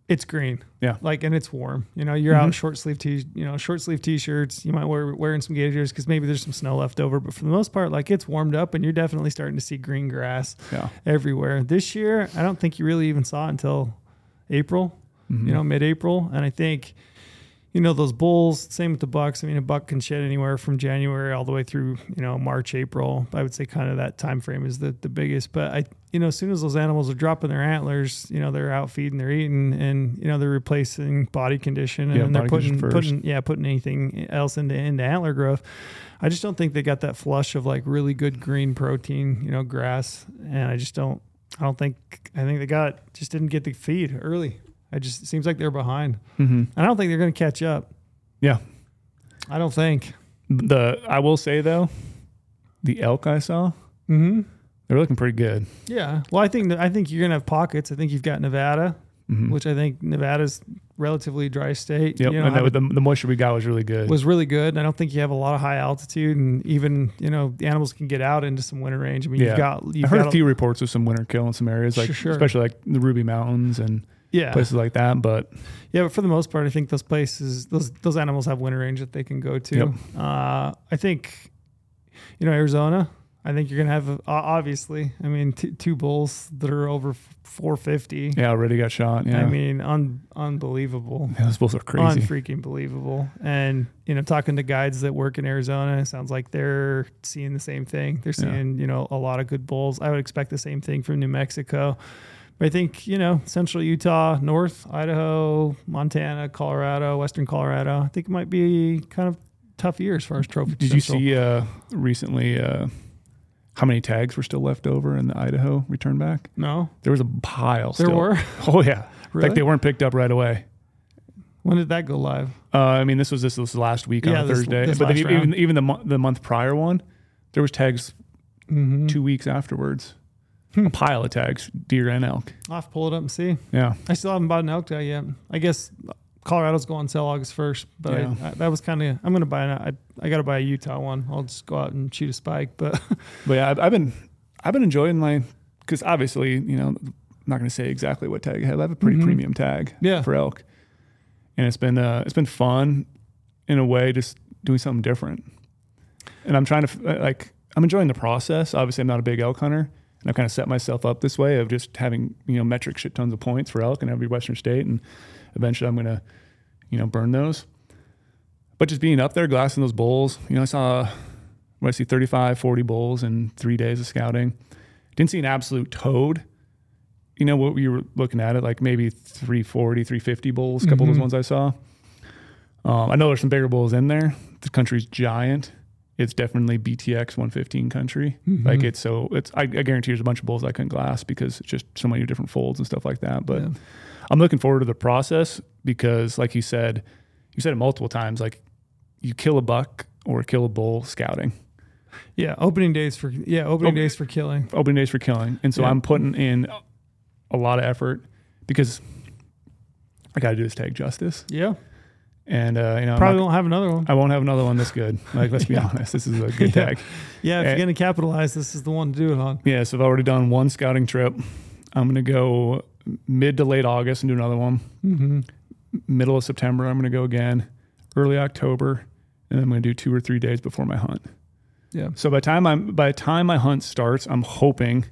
it's green, Yeah. like and it's warm. You know, you're out short sleeve t, you know, short sleeve t-shirts. You might wear wearing some gaiters because maybe there's some snow left over, but for the most part, like it's warmed up and you're definitely starting to see green grass yeah, everywhere. This year, I don't think you really even saw it until April, Mhm. you know, mid-April. And I think, you know, those bulls, same with the bucks. I mean, a buck can shed anywhere from January all the way through, you know, March, April. I would say kind of that time frame is the, the biggest. But I, you know, as soon as those animals are dropping their antlers, you know, they're out feeding, they're eating, and you know, they're replacing body condition, Yeah, and they're putting putting yeah, putting anything else into into antler growth. I just don't think they got that flush of like really good green protein, you know, grass, and I just don't. I don't think. I think they got just didn't get the feed early. I just it seems like they're behind. hmm I don't think they're going to catch up. yeah. I don't think. The I will say though, the elk I saw, Mm-hmm. They're looking pretty good. Yeah. Well, I think I think you're going to have pockets. I think you've got Nevada, Mhm. which I think Nevada's relatively dry state. Yep, You know, and the, the moisture we got was really good. was really good. I don't think you have a lot of high altitude, and even you know the animals can get out into some winter range. I mean, Yeah. you've got you've I heard got a few reports of some winter kill in some areas, like sure. especially like the Ruby Mountains and yeah places like that. But Yeah, but for the most part, I think those places, those those animals have winter range that they can go to. Yep. Uh, I think, you know, Arizona. I think you're gonna have uh, obviously. I mean, t- two bulls that are over 450. yeah, already got shot. Yeah, I mean, un- unbelievable. yeah, those bulls are crazy. Unfreaking believable. And, you know, talking to guides that work in Arizona, it sounds like they're seeing the same thing. They're Yeah. seeing, you know, a lot of good bulls. I would expect the same thing from New Mexico. But I think, you know, central Utah, north, Idaho, Montana, Colorado, western Colorado, I think it might be kind of tough year as far as trophy. Did you see uh, recently uh, how many tags were still left over in the Idaho return back? No, There was a pile. there still. were. Oh yeah, Really? like they weren't picked up right away. when did that go live? Uh, I mean, this was this was last week Yeah, on a this- Thursday, this but then even round. even the mo- the month prior one, there was tags Mm-hmm. two weeks afterwards. Hmm. A pile of tags, deer and elk. I'll have to pull it up and see. Yeah, I still haven't bought an elk tag yet. I guess Colorado's going on sale August first, but Yeah. I, I, that was kind of. I'm gonna buy an. I, I got to buy a Utah one. I'll just go out and shoot a spike. But but yeah, I've, I've been I've been enjoying my because obviously you know I'm not going to say exactly what tag I have. I have a pretty Mhm. premium tag Yeah. for elk, and it's been uh, it's been fun in a way, just doing something different. And I'm trying to like I'm enjoying the process. Obviously, I'm not a big elk hunter, and I've kind of set myself up this way of just having you know metric shit tons of points for elk in every western state, and eventually I'm going to you know burn those. But just being up there, glassing those bulls, you know, I saw what I see 35, 40 bulls in three days of scouting. Didn't see an absolute toad. You know what we were looking at it like maybe 340, 350 bulls. A couple of Mhm. those ones I saw. Um, I know there's some bigger bulls in there. The country's giant. It's definitely BTX 115 country. Like Mhm. it's so it's. I, I guarantee there's a bunch of bulls I couldn't glass because it's just so many different folds and stuff like that. But Yeah. I'm looking forward to the process because, like you said, you said it multiple times. Like you kill a buck or kill a bull scouting. yeah, opening days for yeah opening Op- days for killing. opening days for killing. And so Yeah. I'm putting in a lot of effort because I got to do this tag justice. Yeah, And, uh, you know, probably not- won't have another one. I won't have another one this good. Like, let's be Yeah. honest, this is a good Yeah. tag. Yeah, if Eh. you're gonna capitalize, this is the one to do it on. Yeah. So I've already done one scouting trip. I'm going to go mid to late August and do another one. Mm-hmm. Middle of September, I'm going to go again. Early October, and I'm going to do two or three days before my hunt. Yeah. So by the time I'm by time my hunt starts, I'm hoping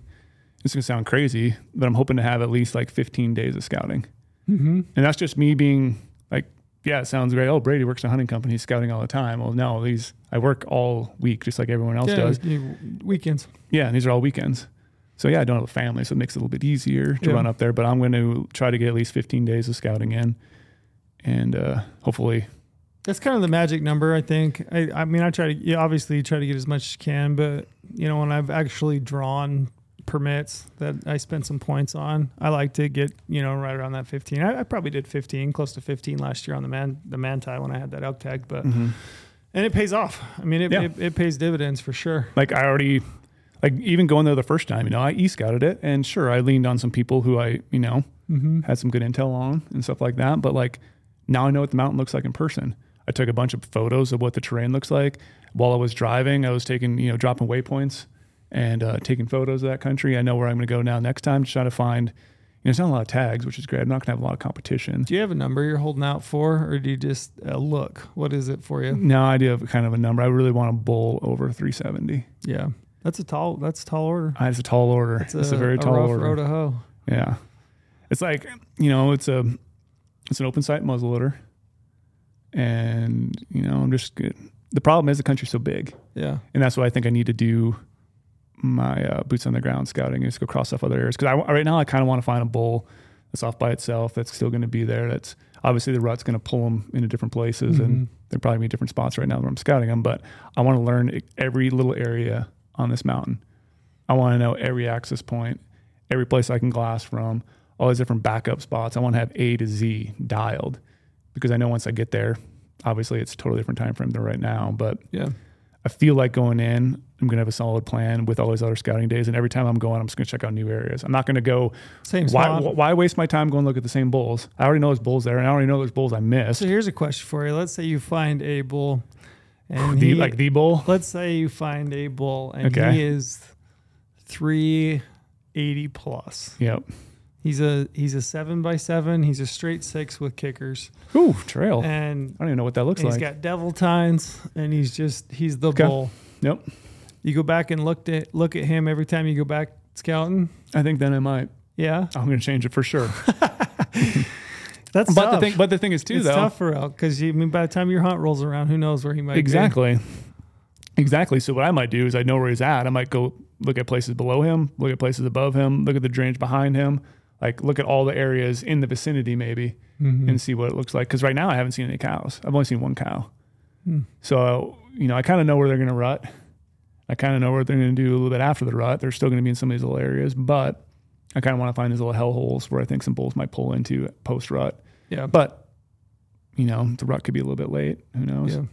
it's gonna sound crazy, but I'm hoping to have at least like 15 days of scouting. Mm-hmm. And that's just me being like yeah, it sounds great. Oh, Brady works in a hunting company. He's scouting all the time. Well, no, these I work all week just like everyone else yeah, does. weekends. Yeah, and these are all weekends. So yeah, I don't have a family, so it makes it a little bit easier to Yeah. run up there. But I'm going to try to get at least 15 days of scouting in, and uh, hopefully, That's kind of the magic number, I think. I, I mean, I try to you obviously try to get as much as you can, but you know, when I've actually drawn permits that I spent some points on, I like to get you know right around that 15. I, I probably did 15, close to 15 last year on the man the manti when I had that elk tag, but and it pays off. I mean, it, Yeah. it, it pays dividends for sure. like I already, like even going there the first time, you know, I e scouted it, and sure, I leaned on some people who I, you know, had some good intel on and stuff like that. But like now I know what the mountain looks like in person. I took a bunch of photos of what the terrain looks like while I was driving. I was taking, you know, dropping waypoints and uh, taking photos of that country. I know where I'm going to go now next time to try to find. You know, there's not a lot of tags, which is great. I'm not going to have a lot of competition. Do you have a number you're holding out for, or do you just uh, look? What is it for you? No idea of kind of a number. I really want a bull over 370. Yeah, that's a tall. That's a tall order. It's a tall order. It's It's, a, very tall rough order. to hoe. Yeah. It's like, you know, it's a it's an open sight muzzleloader. And, you know, I'm just good. The problem is the country's so big. Yeah. And that's why I think I need to do my uh, boots on the ground scouting and just go cross off other areas. Because I, right now, I kind of want to find a bull that's off by itself that's still going to be there. That's obviously the rut's going to pull them into different places and they're probably be different spots right now where I'm scouting them. But I want to learn every little area on this mountain. I want to know every access point, every place I can glass from, all these different backup spots. I want to have A to Z dialed because I know once I get there, obviously it's a totally different time frame than right now. But Yeah. I feel like going in, I'm going to have a solid plan with all these other scouting days. And every time I'm going, I'm just going to check out new areas. I'm not going to go, Same why, spot. why waste my time going look at the same bulls? I already know there's bulls there and I already know there's bulls I missed. So here's a question for you. Let's say you find a bull, and The, he, like the bull. let's say you find a bull, and Okay. he is three eighty plus. Yep. He's a he's a seven by seven. He's a straight six with kickers, Ooh, trail. and, I don't even know what that looks like. He's got devil tines, and he's just he's the Okay. bull. yep. You go back and look at look at him every time you go back scouting. I think then I might. Yeah, I'm going to change it for sure. that's but tough. the thing, but the thing is too, it's though. tough for elk because I mean by the time your hunt rolls around, who knows where he might be. Exactly. Exactly. So what I might do is I know where he's at. I might go look at places below him, look at places above him, look at the drainage behind him, like look at all the areas in the vicinity maybe Mm-hmm. and see what it looks like. Because right now I haven't seen any cows. I've only seen one cow. Hmm. So you know I kind of know where they're going to rut. I kind of know what they're going to do a little bit after the rut. They're still going to be in some of these little areas, but I kind of want to find these little hell holes where I think some bulls might pull into post rut. Yeah, But you know the rut could be a little bit late. Who knows? Yeah.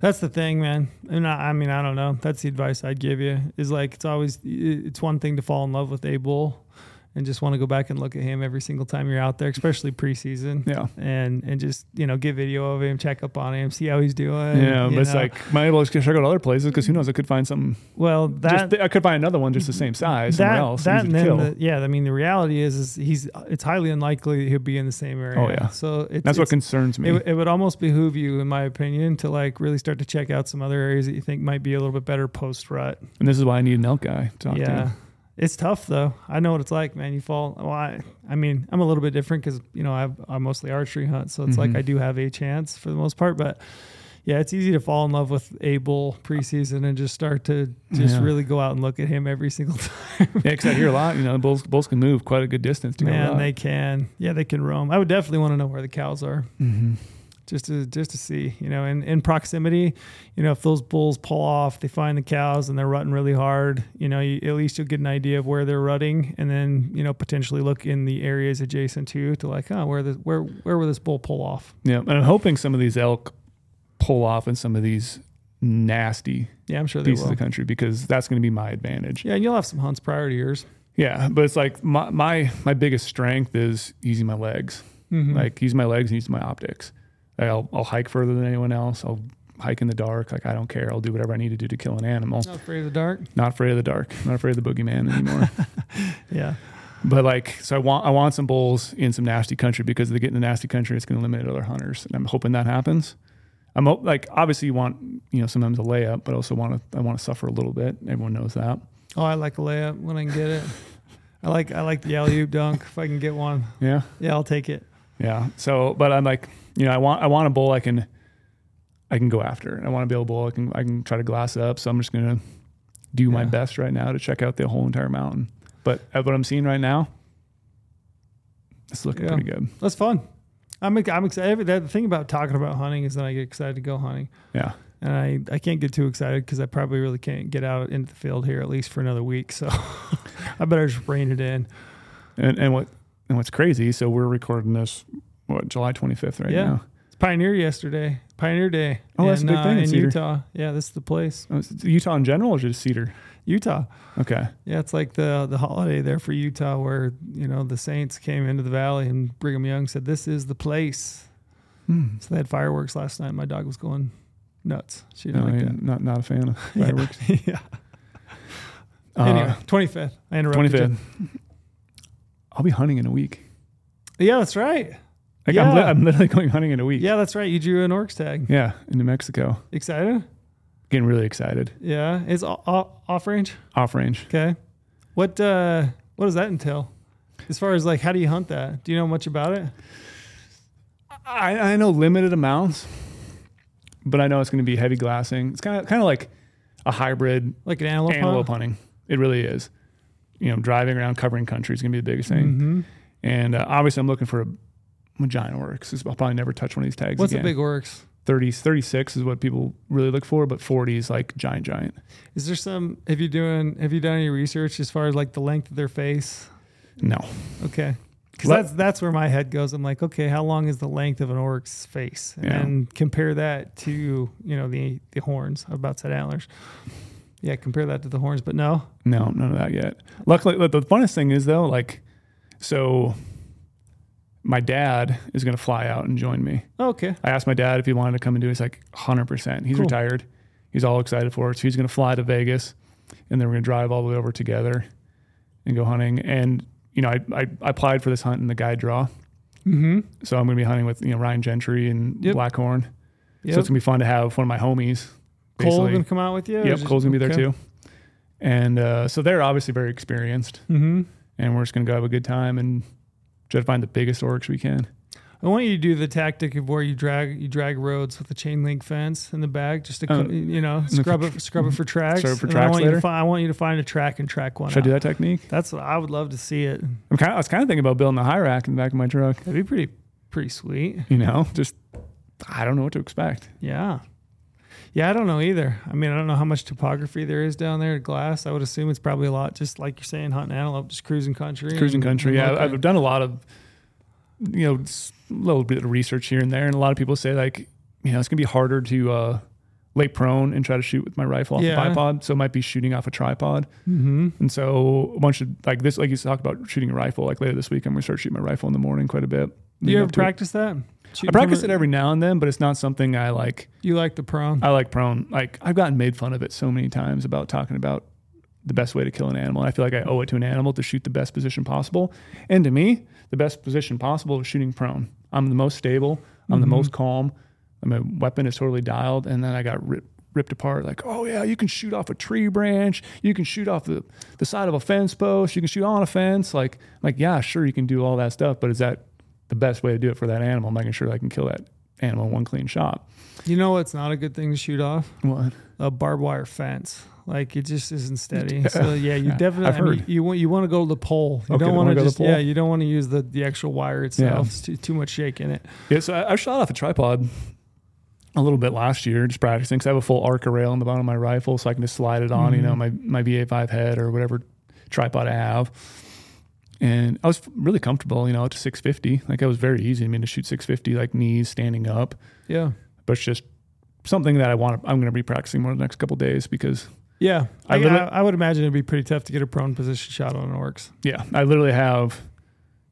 That's the thing, man. And I, I mean, I don't know. That's the advice I'd give you is like, it's always, it's one thing to fall in love with a bull and just want to go back and look at him every single time you're out there, especially preseason. Yeah. And, and just, you know, get video of him, check up on him, see how he's doing. Yeah, but it's know. like might as well just check out other places because who knows? I could find something. well, that, just, I could find another one just the same size somewhere that, else. that, and then, the, yeah, I mean, the reality is, is he's, it's highly unlikely he'll be in the same area. Oh, yeah. So That's what concerns me. It, it would almost behoove you, in my opinion, to like really start to check out some other areas that you think might be a little bit better post rut. and this is why I need an elk guy to talk Yeah, to. It's tough though. I know what it's like, man. You fall. Well, I, I mean, I'm a little bit different because you know I've, I mostly archery hunt, so it's like Mhm. I do have a chance for the most part. But yeah, it's easy to fall in love with a bull preseason and just start to just Yeah. really go out and look at him every single time. Yeah, because I hear a lot. You know, bulls bulls can move quite a good distance to Man, they can. Yeah, they can roam. I would definitely want to know where the cows are. Mhm. Just to just to see, you know, in, in proximity, you know, if those bulls pull off, they find the cows and they're rutting really hard, you know, you, at least you'll get an idea of where they're rutting, and then you know potentially look in the areas adjacent to to like, oh, where the where where will this bull pull off? Yeah, and I'm hoping some of these elk pull off in some of these nasty Yeah, I'm sure they pieces will. of the country because that's going to be my advantage. Yeah, and you'll have some hunts prior to yours. Yeah, but it's like my my my biggest strength is using my legs. Mhm. Like use my legs and use my optics. I'll I'll hike further than anyone else. I'll hike in the dark. Like I don't care. I'll do whatever I need to do to kill an animal. not afraid of the dark. Not afraid of the dark. Not afraid of the boogeyman anymore. Yeah, but like, so I want I want some bulls in some nasty country because if they get in the nasty country, it's going to limit other hunters, and I'm hoping that happens. I'm like, obviously, you want you know sometimes a layup, but I also want to I want to suffer a little bit. Everyone knows that. oh, I like a layup when I can get it. I like I like the alley oop dunk if I can get one. Yeah. Yeah, I'll take it. Yeah. So, but I'm like, you know, I want I want a bull I can I can go after. I want to be able to bull I can I can try to glass it up. So I'm just gonna do my best right now to check out the whole entire mountain. But at what I'm seeing right now, it's looking Yeah. pretty good. That's fun. I'm I'm excited. The thing about talking about hunting is that I get excited to go hunting, Yeah. and I I can't get too excited because I probably really can't get out into the field here at least for another week. So I better just rein it in. And and what and what's crazy, so we're recording this what, July 25th right Yeah. now. It's Pioneer yesterday, Pioneer Day. Oh, that's a in, big thing in in. Utah. Yeah, this is the place, Oh, Utah in general or just Cedar? Utah. Okay. Yeah, it's like the the holiday there for Utah, where you know the Saints came into the valley, and Brigham Young said, "This is the place." Hmm. So they had fireworks last night. My dog was going nuts. She didn't I like mean, not not a fan of that. fireworks. yeah. Uh, anyway, twenty fifth. I interrupted 25th. I'll be hunting in a week. Yeah, that's right. Like Yeah. I'm, li- I'm literally going hunting in a week. Yeah, that's right. You drew an oryx tag. Yeah, in New Mexico. Excited? Getting really excited. Yeah. Is off range? Off range. Okay. What uh what does that entail? As far as like how do you hunt that? Do you know much about it? I, I know limited amounts, but I know it's going to be heavy glassing. It's kind of kind of like a hybrid Like an antelope, antelope hunt? hunting. It really is. You know, driving around, covering country is going to be the biggest thing. Mhm. And uh, obviously, I'm looking for a, a giant oryx. I'll probably never touch one of these tags What's again. a big oryx? 30, 36 is what people really look for, but 40 is like giant, giant. Is there some have you doing have you done any research as far as like the length of their face? No. Okay. Because that's that's where my head goes. I'm like, okay, how long is the length of an oryx's face? And Yeah. then compare that to, you know, the the horns. I about said antlers. Yeah, compare that to the horns, but no. No, none of that yet. Luckily, the funnest thing is though, like, so my dad is going to fly out and join me. Okay. I asked my dad if he wanted to come and do it. He's like, 100%. He's Cool. retired. He's all excited for it. So he's going to fly to Vegas and then we're going to drive all the way over together and go hunting. And, you know, I, I, I applied for this hunt in the guide draw. Mm-hmm. So I'm going to be hunting with, you know, Ryan Gentry and Yep. Blackhorn. So it's going to be fun to have one of my homies. Cole gonna come out with you? Yep, Cole's gonna be there okay. too. And uh, so they're obviously very experienced, Mm-hmm. and we're just gonna go have a good time and try to find the biggest oryx we can. I want you to do the tactic of where you drag you drag roads with a chain link fence in the back, just to co- you know scrub it scrub it for tracks. Scrub it for then I tracks want you later? to find I want you to find a track and track one. Should I do that technique? That's what I would love to see it. I'm kind of, I was kind of thinking about building a high rack in the back of my truck. That'd be pretty pretty sweet. You know, just I don't know what to expect. Yeah. Yeah, I don't know either. I mean, I don't know how much topography there is down there at Glass. I would assume it's probably a lot, just like you're saying, hunting antelope, just cruising country. Cruising and- country. and Yeah. I've done a lot of, you know, a little bit of research here and there, and a lot of people say like, you know, it's gonna be harder to uh, lay prone and try to shoot with my rifle off Yeah. a bipod, so it might be shooting off a tripod. Mhm. And so a bunch of like this, like you talk about shooting a rifle. Like later this week, I'm gonna start shooting my rifle in the morning quite a bit. Do you ever practice that? I practice it every now and then, but it's not something I like. You like the prone? I like prone. Like I've gotten made fun of it so many times about talking about the best way to kill an animal. I feel like I owe it to an animal to shoot the best position possible. And to me, the best position possible is shooting prone. I'm the most stable. I'm the Mhm. most calm. My weapon is totally dialed. And then I got ripped ripped apart like oh yeah you can shoot off a tree branch you can shoot off the, the side of a fence post you can shoot on a fence like like yeah sure you can do all that stuff but is that the best way to do it for that animal making sure i can kill that animal in one clean shot You know what's not a good thing to shoot off? what A barbed wire fence. Like it just isn't steady. So yeah, you definitely. I've mean, you want you want to go to the pole. You Okay, don't want go just yeah. You don't want to use the the actual wire itself. Yeah. It's too too much shake in it. Yeah, so I, I shot off a tripod a little bit last year, just practicing because I have a full Arca rail on the bottom of my rifle, so I can just slide it on, you mm-hmm. know, my my VA5 head or whatever tripod I have. And I was really comfortable, you know, to 650. Like it was very easy. I mean, to shoot 650, like knees standing up, Yeah. but it's just something that I want. I'm going to be practicing more the next couple days because Yeah. I I, I, I would imagine it'd be pretty tough to get a prone position shot on an oryx. yeah, I literally have.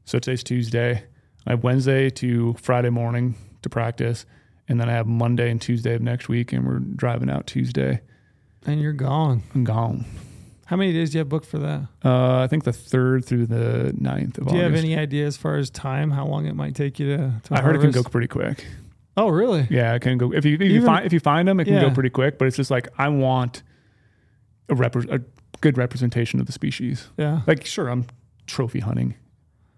So today's Tuesday. I have Wednesday to Friday morning to practice, and then I have Monday and Tuesday of next week, and we're driving out Tuesday. And you're gone. I'm gone. How many days do you have booked for that? Uh, I think the third through the 9th of August. Do you have any idea as far as time, how long it might take you to? to I heard it can go pretty quick. Oh, really? Yeah, it can go. If you if you Even- find if you find them, it can Yeah. go pretty quick. But it's just like I want a repre- a good representation of the species. Yeah. Like, sure, I'm trophy hunting,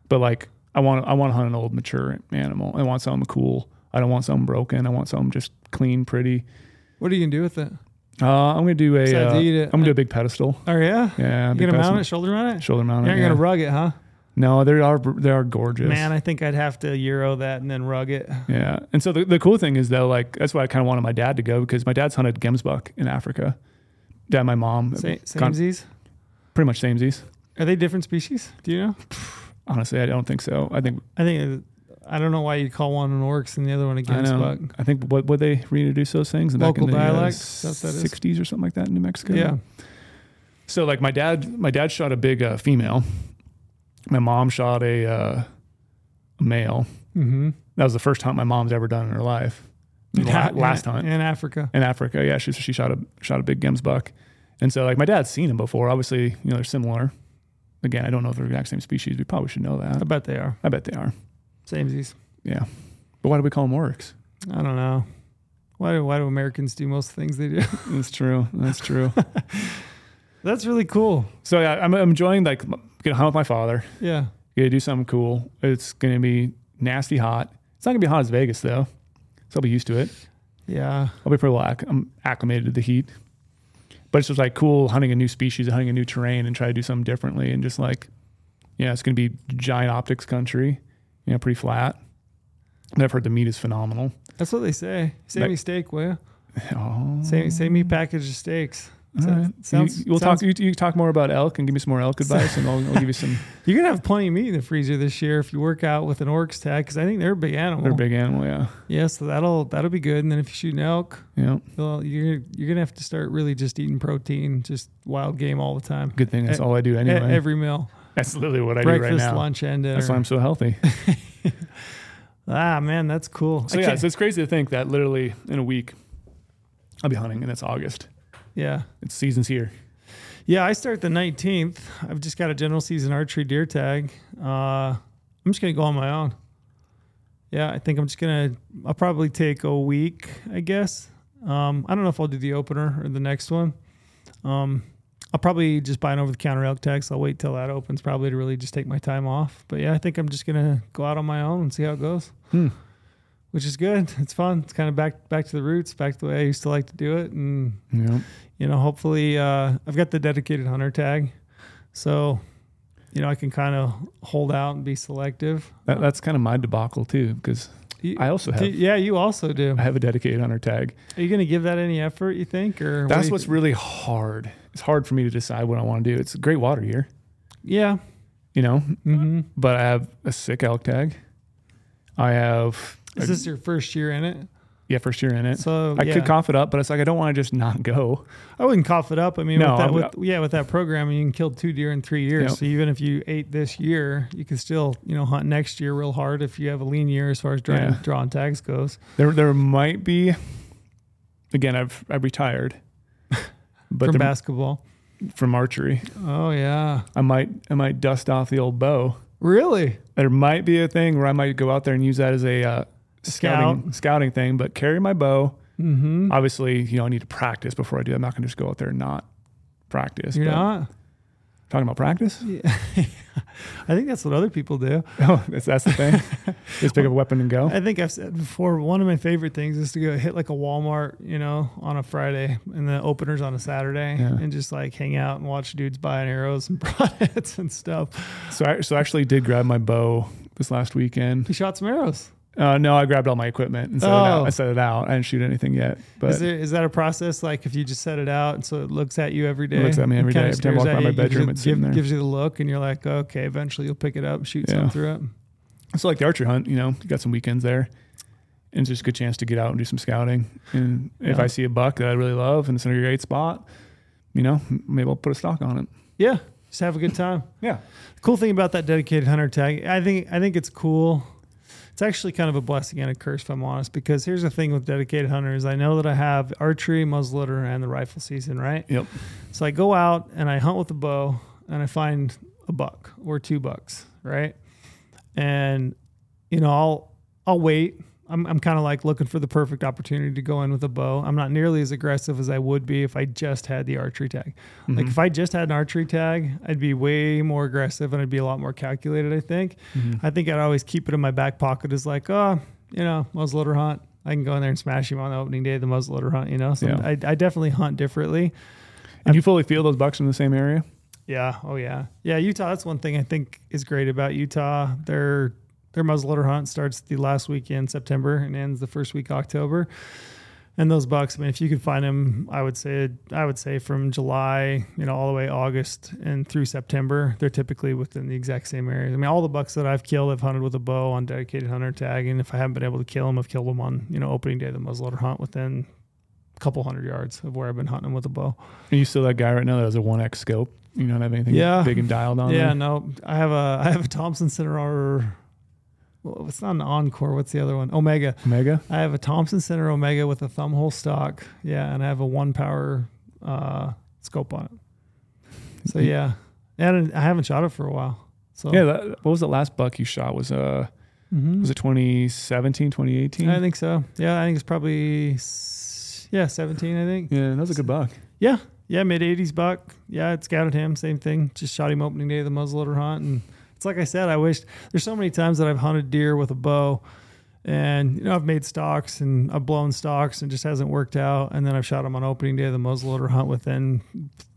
but like I want I want to hunt an old mature animal. I want something cool. I don't want something broken. I want something just clean, pretty. What are you gonna do with it? Uh, I'm gonna do a. Besides Uh, it. I'm gonna do a big pedestal. Oh yeah. Yeah, You gonna mount it, shoulder mount it? Shoulder mounted. You're yeah. gonna rug it, huh? No, they are they are gorgeous. Man, I think I'd have to euro that and then rug it. Yeah. And so the, the cool thing is though, like that's why I kind of wanted my dad to go because my dad's hunted gemsbuck in Africa. Dad, and my mom, Same, Con- samesies. pretty much samesies. Are they different species? Do you know? Honestly, I don't think so. I think I think I don't know why you call one an oryx and the other one a know. gemsbuck. I think what would they reintroduce those things back Local in the uh, dialects, that is. 60s or something like that in New Mexico. Yeah. So like my dad, my dad shot a big uh, female. My mom shot a, uh, male. Mm-hmm. That was the first hunt my mom's ever done in her life. La- last hunt. in Africa. in Africa. Yeah, she she shot a shot a big gemsbuck, and so like my dad's seen them before. Obviously, you know they're similar. Again, I don't know if they're the exact same species. We probably should know that. I bet they are I bet they are. Samesies. Yeah, but why do we call them oryx? I don't know. Why do why do Americans do most things they do? That's true. That's true. That's really cool. so yeah, I'm, I'm enjoying like gonna hunt with my father. Yeah. Gonna do something cool. It's gonna be nasty hot. It's not gonna be hot as Vegas though, so I'll be used to it. Yeah. I'll be pretty well acc- I'm acclimated to the heat. But it's just like cool hunting a new species, hunting a new terrain, and try to do something differently. And just like, yeah, it's going to be giant optics country, you know, pretty flat. And I've heard the meat is phenomenal. That's what they say. Save me steak, will you? Oh, Save, save me package of steaks. So- right. sounds- you, we'll sounds- talk. You, you talk more about elk and give me some more elk advice, and I'll, I'll give you some. You're gonna have plenty of meat in the freezer this year if you work out with an oryx tag because I think they're a big animal. They're a big animal, yeah, Yeah, so that'll that'll be good. And then if you shoot an elk, yeah. well, you're you're gonna have to start really just eating protein, just wild game all the time. Good thing that's all I do E- anyway. Every meal, that's literally what I do right breakfast, now. lunch, and dinner. That's why I'm so healthy. ah, man, that's cool. So I yeah, can't- so it's crazy to think that literally in a week I'll be hunting, and it's August. yeah. It's season's here. Yeah, I start the 19th. I've just got a general season archery deer tag. Uh, I'm just going to go on my own. Yeah, I think I'm just going to, I'll probably take a week, I guess. Um, I don't know if I'll do the opener or the next one. Um, I'll probably just buy an over the counter elk tag. So I'll wait till that opens probably to really just take my time off. But yeah, I think I'm just going to go out on my own and see how it goes. Hmm. Which is good. It's fun. It's kind of back back to the roots, back to the way I used to like to do it, and Yeah. you know, hopefully, uh, I've got the dedicated hunter tag, so you know, I can kind of hold out and be selective. That, that's kind of my debacle too, because You- I also have do- yeah, you also do. I have a dedicated hunter tag. Are you going to give that any effort? You think, or what That's you what's really hard. It's hard for me to decide what I want to do. It's a great water year, yeah. you know, hmm but I have a sick elk tag. I have Is this your first year in it? Yeah first year in it. So I yeah. could cough it up, but it's like I don't want to just not go. I wouldn't cough it up. I mean, No, with that, with, yeah, with that program, you can kill two deer in three years. Yep. So even if you ate this year, you can still, you know, hunt next year real hard if you have a lean year as far as drawing, Yeah. drawing tags goes. There there might be. Again, I've I've retired, but from there- basketball. from archery, Oh yeah, I might I might dust off the old bow. really? There might be a thing where I might go out there and use that as a uh, scouting scouting thing, but carry my bow. Mm-hmm. Obviously, you know I need to practice before I do. I'm not going to just go out there and not practice. You're not. talking about practice. Yeah. I think that's what other people do. Oh, that's that's the thing. just pick up a weapon and go. I think I've said before. One of my favorite things is to go hit like a Walmart, you know, on a Friday, and the openers on a Saturday, Yeah. and just like hang out and watch dudes buying arrows and broadheads and stuff. So I so I actually did grab my bow this last weekend. You shot some arrows. Uh, no, I grabbed all my equipment and set it Oh. out. I set it out. I didn't shoot anything yet, but is there is that a process like if you just set it out and so it looks at you every day? it looks at me every day. Every time I walk by my you, bedroom, it's give- there. gives you the look, and you're like, okay, eventually you'll pick it up, and shoot Yeah. some through it. so like the archery hunt, you know, you got some weekends there, and it's just a good chance to get out and do some scouting. And if I see a buck that I really love and it's in a great spot, you know, maybe I'll put a stock on it. Yeah, just have a good time. Yeah, cool thing about that dedicated hunter tag, I think I think it's cool. It's actually kind of a blessing and a curse, if I'm honest, because here's the thing with dedicated hunters. I know that I have archery, muzzleloader, and the rifle season, right? Yep. So I go out and I hunt with a bow and I find a buck or two bucks, right? And you know, I'll I'll wait I'm I'm kind of like looking for the perfect opportunity to go in with a bow. I'm not nearly as aggressive as I would be if I just had the archery tag. Mm-hmm. Like if I just had an archery tag, I'd be way more aggressive and I'd be a lot more calculated. I think. Mm-hmm. I think I'd always keep it in my back pocket as like, oh, you know, muzzleloader hunt. I can go in there and smash him on the opening day of the muzzleloader hunt. You know, so Yeah. I, I definitely hunt differently. And you fully feel those bucks in the same area? Yeah. Oh yeah. Yeah. Utah. That's one thing I think is great about Utah. Their their muzzleloader hunt starts the last week in September and ends the first week of October. And those bucks, I mean, if you could find them, I would say, I would say from July, you know, all the way August and through September, they're typically within the exact same areas. I mean, all the bucks that I've killed, I've hunted with a bow on dedicated hunter tag, and if I haven't been able to kill them, I've killed them on, you know, opening day of the muzzleloader hunt within a couple hundred yards of where I've been hunting them with a bow. Are you still that guy right now that has a 1X scope? You don't have anything Yeah. big and dialed on Yeah, there? no, I have a I have a Thompson Center well, it's not an Encore. What's the other one? Omega. Omega? I have a Thompson Center Omega with a thumb hole stock. Yeah, and I have a one power uh, scope on it. So yeah, and I haven't shot it for a while. So Yeah, that, what was the last buck you shot? Was uh Mhm. was it 2017, 2018? I think so. Yeah, I think it's probably yeah seventeen. I think. yeah, that was a good buck. Yeah, yeah, mid '80s buck. Yeah, it scouted him. Same thing. Just shot him opening day of the muzzleloader hunt, and it's like I said. I wish there's so many times that I've hunted deer with a bow, and you know I've made stocks and I've blown stocks and just hasn't worked out. And then I've shot them on opening day of the muzzleloader hunt within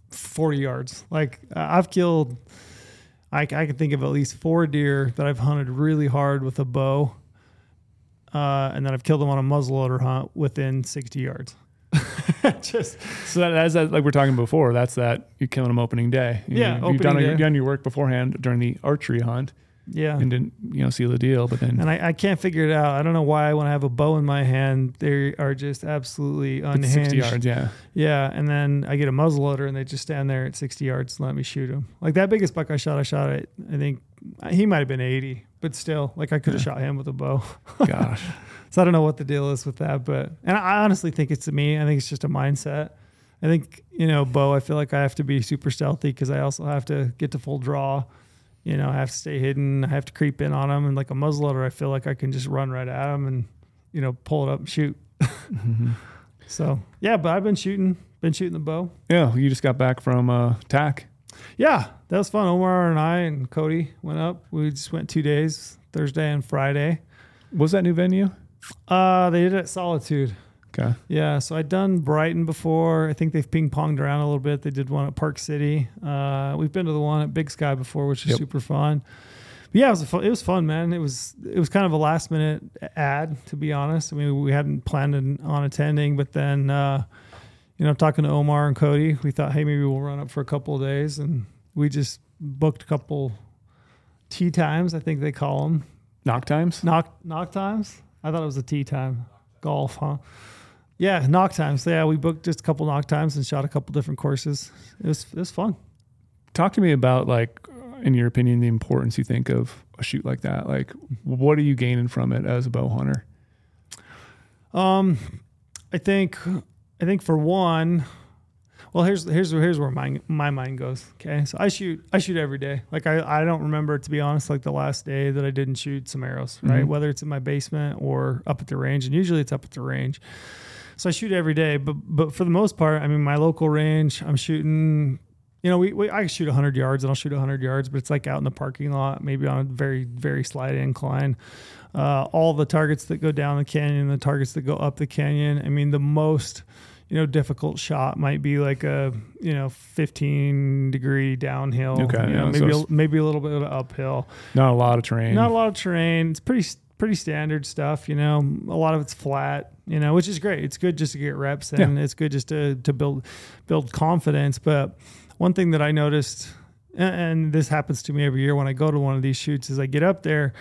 40 yards. Like I- I've killed. I can think of at least four deer that I've hunted really hard with a bow, uh, and then I've killed them on a muzzleloader hunt within 60 yards. just So that, that's that, like we're talking before. That's that you're killing them opening day. You, Yeah, you've done, day. You've done your work beforehand during the archery hunt yeah. and didn't you know seal the deal. But then And I, I can't figure it out. I don't know why I when I have a bow in my hand, they are just absolutely unhinged. 60 yards, yeah. Yeah, and then I get a muzzleloader and they just stand there at 60 yards and let me shoot them. Like that biggest buck I shot, I shot at, I think he might have been 80, but still, like I could have Yeah. shot him with a bow. Gosh. So I don't know what the deal is with that, but and I honestly think it's to me. I think it's just a mindset. I think you know, bow. I feel like I have to be super stealthy because I also have to get to full draw. You know, I have to stay hidden. I have to creep in on them, and like a muzzleloader, I feel like I can just run right at them and you know pull it up and shoot. Mhm. So yeah, but I've been shooting, been shooting the bow. Yeah, you just got back from uh, TAC. Yeah, that was fun. Omar and I and Cody went up. We just went two days, Thursday and Friday. What was that new venue? Uh, they did it at Solitude. Okay. Yeah, so I'd done Brighton before. I think they've ping ponged around a little bit. They did one at Park City. Uh, we've been to the one at Big Sky before, which is Yep. super fun. But yeah, it was a fun, it was fun, man. It was it was kind of a last minute ad, to be honest. I mean, we hadn't planned on- on attending, but then uh, you know, talking to Omar and Cody, we thought, hey, maybe we'll run up for a couple of days, and we just booked a couple tea times. I think they call them Nock times? knock knock times. I thought it was a tea time golf, huh? Yeah, nock times. Yeah, we booked just a couple nock times and shot a couple different courses. It was it was fun. Talk to me about like in your opinion the importance you think of a shoot like that. Like what are you gaining from it as a bow hunter? Um, I think I think for one, well here's here's here's where my my mind goes. Okay, so I shoot I shoot every day. Like I I don't remember to be honest like the last day that I didn't shoot some arrows. Right, Mhm. whether it's in my basement or up at the range, and usually it's up at the range. So I shoot every day, but but for the most part, I mean my local range, I'm shooting. You know, we, we I shoot 100 yards and I'll shoot 100 yards, but it's like out in the parking lot, maybe on a very very slight incline uh, all the targets that go down the canyon, the targets that go up the canyon. I mean, the most you know difficult shot might be like a you know 15 degree downhill. Okay, you know, yeah, maybe it's- a, maybe a little bit of uphill. Not a lot of terrain. Not a lot of terrain. It's pretty pretty standard stuff. You know, a lot of it's flat. You know, which is great. It's good just to get reps and it's good just to to build build confidence. But one thing that I noticed, and this happens to me every year when I go to one of these shoots, is I get up there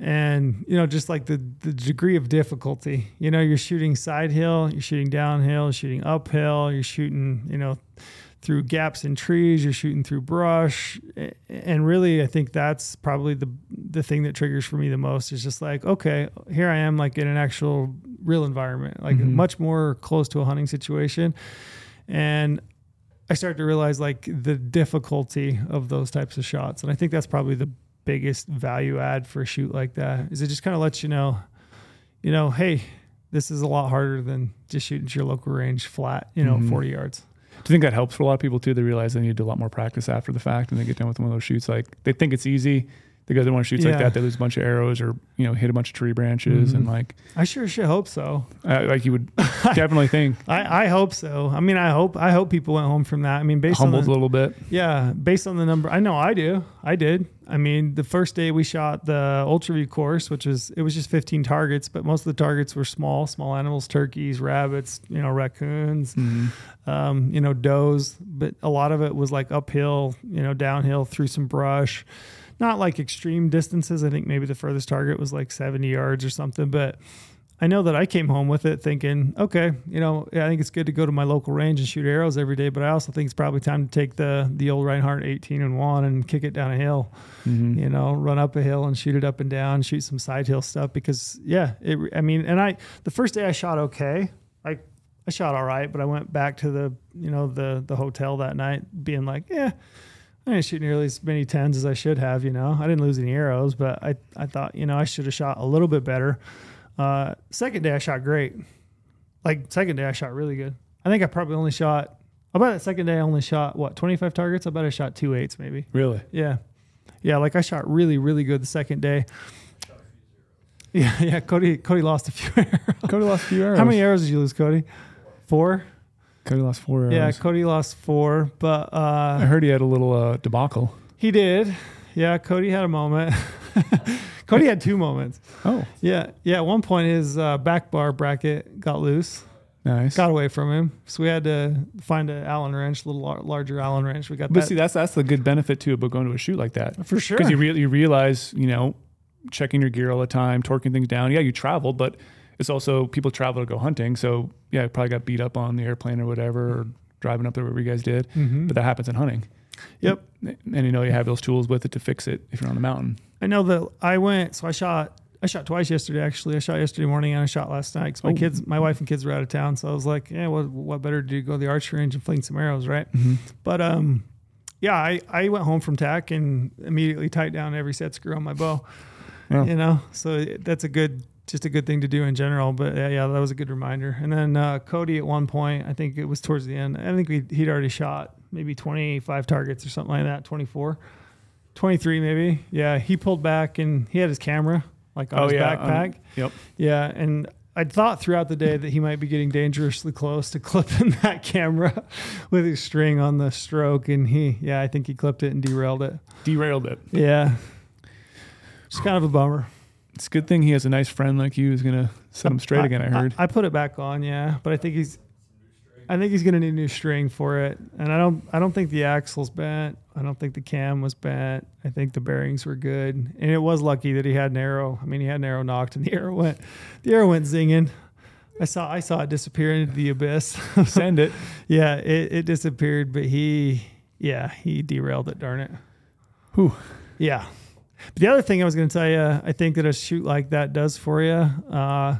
and you know just like the the degree of difficulty you know you're shooting side hill you're shooting downhill you're shooting uphill you're shooting you know through gaps in trees you're shooting through brush and really i think that's probably the the thing that triggers for me the most is just like okay here i am like in an actual real environment like Mhm. much more close to a hunting situation and I started to realize like the difficulty of those types of shots. And I think that's probably the biggest value add for a shoot like that is it just kind of lets you know, you know, hey, this is a lot harder than just shooting to your local range flat, you know, Mhm. 40 yards. Do you think that helps for a lot of people too? They realize they need to do a lot more practice after the fact, and they get done with one of those shoots. Like they think it's easy. They go, they want to shoot like that. They lose a bunch of arrows, or you know, hit a bunch of tree branches, and Mhm. like, I sure should hope so. uh, like you would definitely think I, I hope so. I mean, I hope I hope people went home from that. I mean, based humbled on a little bit. yeah, based on the number, I know I do. I did. I mean, the first day we shot the Ultra View course, which was it was just 15 targets, but most of the targets were small, small animals, turkeys, rabbits, you know, raccoons, um, you know, does. But a lot of it was like uphill, you know, downhill through some brush. Not like extreme distances. I think maybe the furthest target was like 70 yards or something, but I know that I came home with it thinking, okay, you know, I think it's good to go to my local range and shoot arrows every day, but I also think it's probably time to take the the old Rinehart 18 and 1 and kick it down a hill, Mhm. you know, run up a hill and shoot it up and down, shoot some side hill stuff because yeah, it I mean, and I the first day I shot okay. I I shot all right, but I went back to the, you know, the the hotel that night being like, yeah, I didn't shoot nearly as many tens as I should have, you know. I didn't lose any arrows, but I, I thought, you know, I should have shot a little bit better. Uh, second day I shot great. Like second day I shot really good. I think I probably only shot I bet that second day I only shot what, 25 targets? I bet I shot two eights maybe. Really? Yeah. Yeah, like I shot really, really good the second day. Yeah, yeah. Cody Cody lost a few arrows. Cody lost a few arrows. How many arrows did you lose, Cody? Four? Cody lost four arrows. Yeah, Cody lost four, but uh I heard he had a little uh, debacle. He did. Yeah, Cody had a moment. Cody had two moments. Oh, Yeah, yeah. At one point, his uh, back bar bracket got loose, nice. got away from him, so we had to find an Allen wrench, a little lar- larger Allen wrench. We got But that see, that's that's the good benefit too about going to a shoot like that for sure. because you really you realize you know checking your gear all the time, torquing things down. Yeah, you traveled, but it's also people travel to go hunting. So yeah, I probably got beat up on the airplane or whatever, or driving up there wherever you guys did. Mhm. But that happens in hunting. Yep. And you know you have those tools with it to fix it if you're on the mountain. I know that I went. So I shot. I shot twice yesterday. Actually, I shot yesterday morning and I shot last night. Cause my Oh. kids, my wife and kids were out of town. So I was like, yeah, what what better to do? Go to the archery range and fling some arrows, right? But um, yeah, I I went home from TAC and immediately tightened down every set screw on my bow. Yeah. You know, so that's a good, just a good thing to do in general. But yeah, yeah, that was a good reminder. And then uh, Cody at one point, I think it was towards the end. I think we, he'd already shot maybe 25 targets or something like that, 24, 23 maybe. Yeah, he pulled back and he had his camera like on Oh, his yeah, backpack. um, yep. Yeah, and I thought throughout the day that he might be getting dangerously close to clipping that camera with his string on the stroke, and he, yeah, I think he clipped it and derailed it. Derailed it. Yeah, it's kind of a bummer. It's a good thing he has a nice friend like you who's gonna set him straight again. I heard. I, put it back on, yeah, but I think he's, I think he's gonna need a new string for it, and I don't, I don't think the axle's bent. I don't think the cam was bent. I think the bearings were good, and it was lucky that he had an arrow. I mean, he had an arrow nocked, and the arrow went, the arrow went zinging. I saw, I saw it disappear into the abyss. Send it. yeah, it, it disappeared, but he, yeah, he derailed it. Darn it. Whew. Yeah. But the other thing I was going to tell you, I think that a shoot like that does for you. Uh,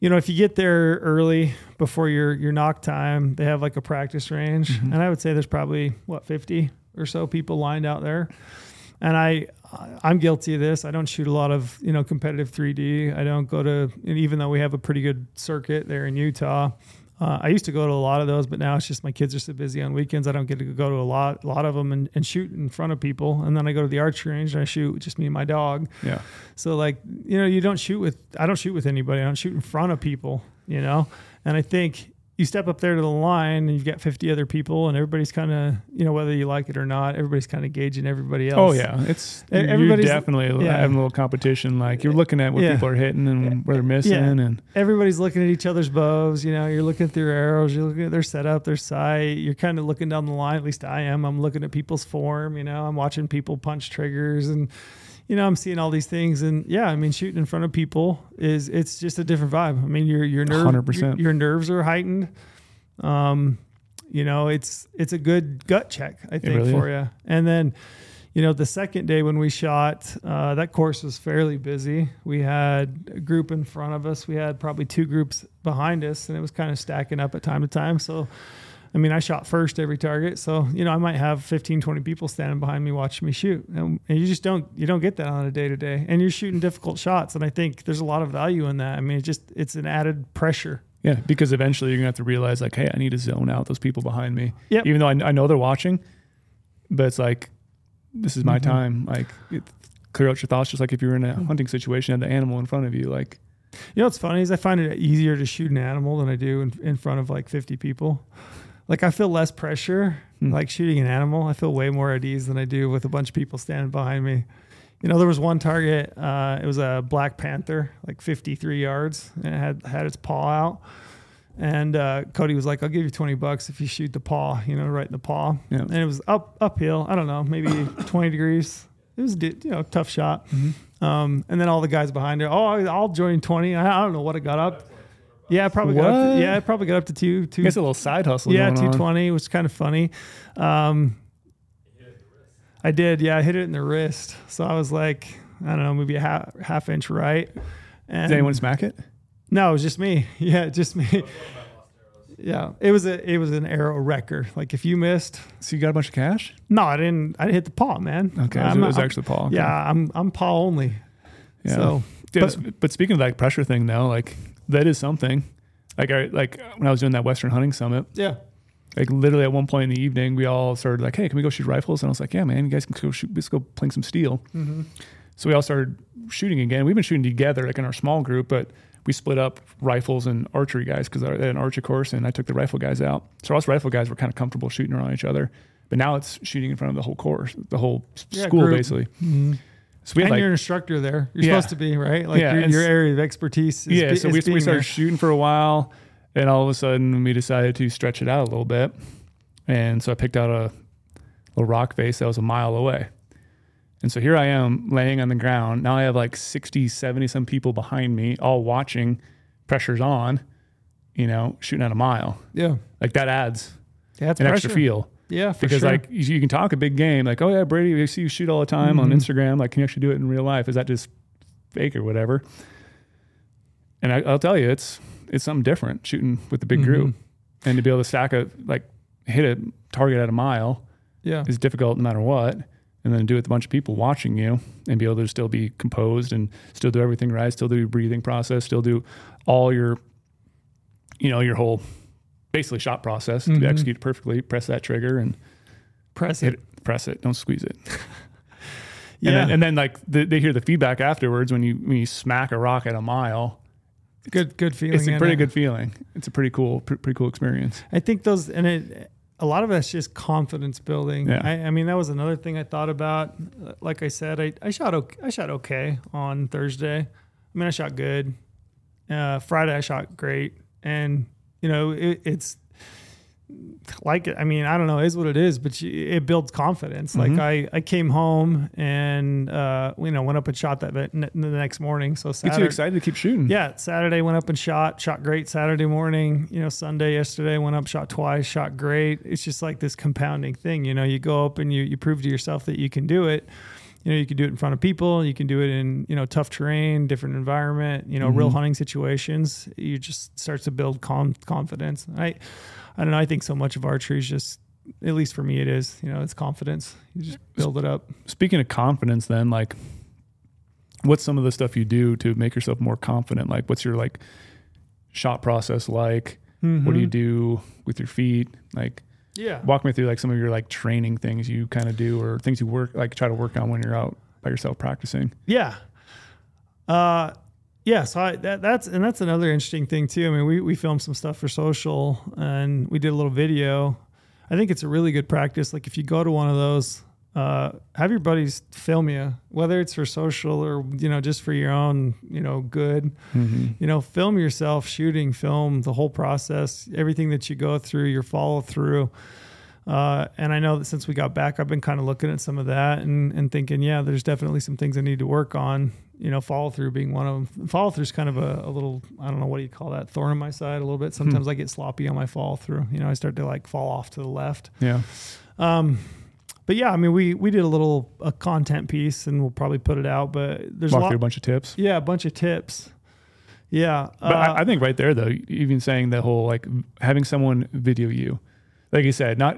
you know, if you get there early before your your nock time, they have like a practice range, Mhm. and I would say there's probably what 50 or so people lined out there. And I, I'm guilty of this. I don't shoot a lot of you know competitive 3D. I don't go to, and even though we have a pretty good circuit there in Utah, uh, I used to go to a lot of those, but now it's just my kids are so busy on weekends. I don't get to go to a lot, a lot of them and, and shoot in front of people. And then I go to the archery range and I shoot just me and my dog. Yeah. So like, you know, you don't shoot with, I don't shoot with anybody. I don't shoot in front of people, you know? And I think you step up there to the line and you've got 50 other people and everybody's kind of, you know, whether you like it or not, everybody's kind of gauging everybody oh, else. Oh yeah, it's everybody's- definitely yeah. having a little competition. Like you're looking at what Yeah. people are hitting and where they're missing, Yeah. and Everybody's looking at each other's bows, you know, you're looking at their arrows, you're looking at their setup, their sight, you're kind of looking down the line, at least I am. I'm looking at people's form, you know, I'm watching people punch triggers and you know, I'm seeing all these things and yeah, I mean shooting in front of people is it's just a different vibe. I mean your your nerve 100%. Your, your nerves are heightened. Um you know, it's it's a good gut check, I think, really for you. And then you know, the second day when we shot, uh, that course was fairly busy. We had a group in front of us. We had probably two groups behind us, and it was kind of stacking up at time to time. So, I mean, I shot first every target, so you know I might have 15, 20 people standing behind me watching me shoot, and, and you just don't you don't get that on a day to day, and you're shooting difficult shots, and I think there's a lot of value in that. I mean, it just it's an added pressure. Yeah, because eventually you're gonna have to realize like, hey, I need to zone out those people behind me. Yep. Even though I, I know they're watching, but it's like, this is my Mhm. time. Like, it, clear out your thoughts. Just like if you're in a Mhm. hunting situation, and the animal in front of you. Like, You know what's funny is I find it easier to shoot an animal than I do in, in front of like 50 people. Like I feel less pressure Hmm. like shooting an animal. I feel way more at ease than I do with a bunch of people standing behind me. You know, there was one target. Uh, it was a black panther, like 53 yards, and it had had its paw out. And uh, Cody was like, "I'll give you 20 bucks if you shoot the paw, you know, right in the paw." Yeah. And it was up uphill. I don't know, maybe 20 degrees. It was you know tough shot. Um, and then all the guys behind her, oh, I'll join 20. I, I don't know what it got up. Yeah, it probably got up. To, yeah, it probably got up to two, two I guess a little side hustle. yeah, on. 220 was kind of funny. Um, I did. Yeah, I hit it in the wrist. So I was like, I don't know, maybe a half, half inch right. And Did anyone smack it? No, it was just me. Yeah, just me. Yeah, it was a it was an arrow wrecker. Like if you missed, So you got a bunch of cash? no, I didn't. I didn't hit the paw, man. Okay, I'm it was I'm- actually Paul. Okay. Yeah, I'm I'm paw only. Yeah. So Dude, but, but speaking of that pressure thing, though, like that is something. Like I like when I was doing that Western Hunting Summit, yeah, like literally at one point in the evening, we all started like, "Hey, can we go shoot rifles?" And I was like, "Yeah, man, you guys can go shoot. Let's go playing some steel." mm-hmm. So we all started shooting again. We've been shooting together, like in our small group, but we split up rifles and archery guys because I had an archery course, and I took the rifle guys out. So all us rifle guys were kind of comfortable shooting around each other. But now it's shooting in front of the whole course, the whole Yeah, school, group. basically. Mm-hmm. So we had and like you're an instructor there. You're Yeah. supposed to be right. Like Yeah, your, your area of expertise. Is yeah, be- so we, we started there. shooting for a while, and all of a sudden we decided to stretch it out a little bit. And so I picked out a little rock face that was a mile away. And so here I am laying on the ground. Now I have like 60, 70 some people behind me, all watching, pressure's on, you know, shooting at a mile. Yeah, Like that adds yeah, an extra pressure. feel. Yeah, for Because sure. like you, you can talk a big game, like, oh yeah, Brady, we see you shoot all the time on Mhm. Instagram. Like, can you actually do it in real life? Is that just fake or whatever? And I, I'll tell you, it's it's something different shooting with the big Mhm. group, and to be able to stack a like hit a target at a mile yeah, is difficult no matter what, and then do it with a bunch of people watching you and be able to still be composed and still do everything right, still do your breathing process, still do all your, you know, your whole basically shot process to Mhm. execute perfectly. Press that trigger and press it. it, press it, don't squeeze it. Yeah, And then, and then like the, they hear the feedback afterwards when you when you smack a rock at a mile. good good feeling. It's a pretty it. good feeling. It's a pretty cool, pretty cool experience. I think those and it a lot of that's just confidence building. Yeah. I, I mean, that was another thing I thought about. Like I said, I, I shot okay, I shot okay on Thursday. I mean, I shot good. Uh, Friday, I shot great, and you know, it, it's like I mean, I don't know, it is what it is, but it builds confidence. Mhm. Like I, I came home and uh, you know went up and shot that the next morning. So get you excited to keep shooting. yeah, Saturday went up and shot, shot great. Saturday morning, you know, Sunday yesterday went up, shot twice, shot great. It's just like this compounding thing. You know, you go up and you you prove to yourself that you can do it. You know, you can do it in front of people. You can do it in you know tough terrain, different environment. You know, real Mhm. hunting situations. You just starts to build com- confidence. I, I don't know. I think so much of archery is just, at least for me, it is. You know, it's confidence. You just build it up. Speaking of confidence, then like, what's some of the stuff you do to make yourself more confident? Like, what's your like shot process like? What do you Mhm. do with your feet? Like, Yeah. walk me through like some of your like training things you kind of do or things you work like try to work on when you're out by yourself practicing. Yeah. Uh, yeah. So I, that, that's, and that's another interesting thing too. I mean, we, we filmed some stuff for social and we did a little video. I think it's a really good practice. Like if you go to one of those, uh, have your buddies film you, whether it's for social or, you know, just for your own, you know, good, you know, film yourself shooting, film the whole process, everything that you go through, your follow through. Uh, and I know that since we got back, I've been kind of looking at some of that and, and thinking, yeah, there's definitely some things I need to work on. You know, follow through being one of them. Follow through is kind of a, a little, I don't know, what do you call that? Thorn in my side a little bit. Sometimes I get sloppy on my follow through. You know, I start to like fall off to the left. Yeah. Um, but yeah, I mean, we we did a little a content piece, and we'll probably put it out. But there's Walk a lot, a bunch of tips. yeah, a bunch of tips. Yeah, But uh, I, I think right there though, even saying the whole like having someone video you, like you said, not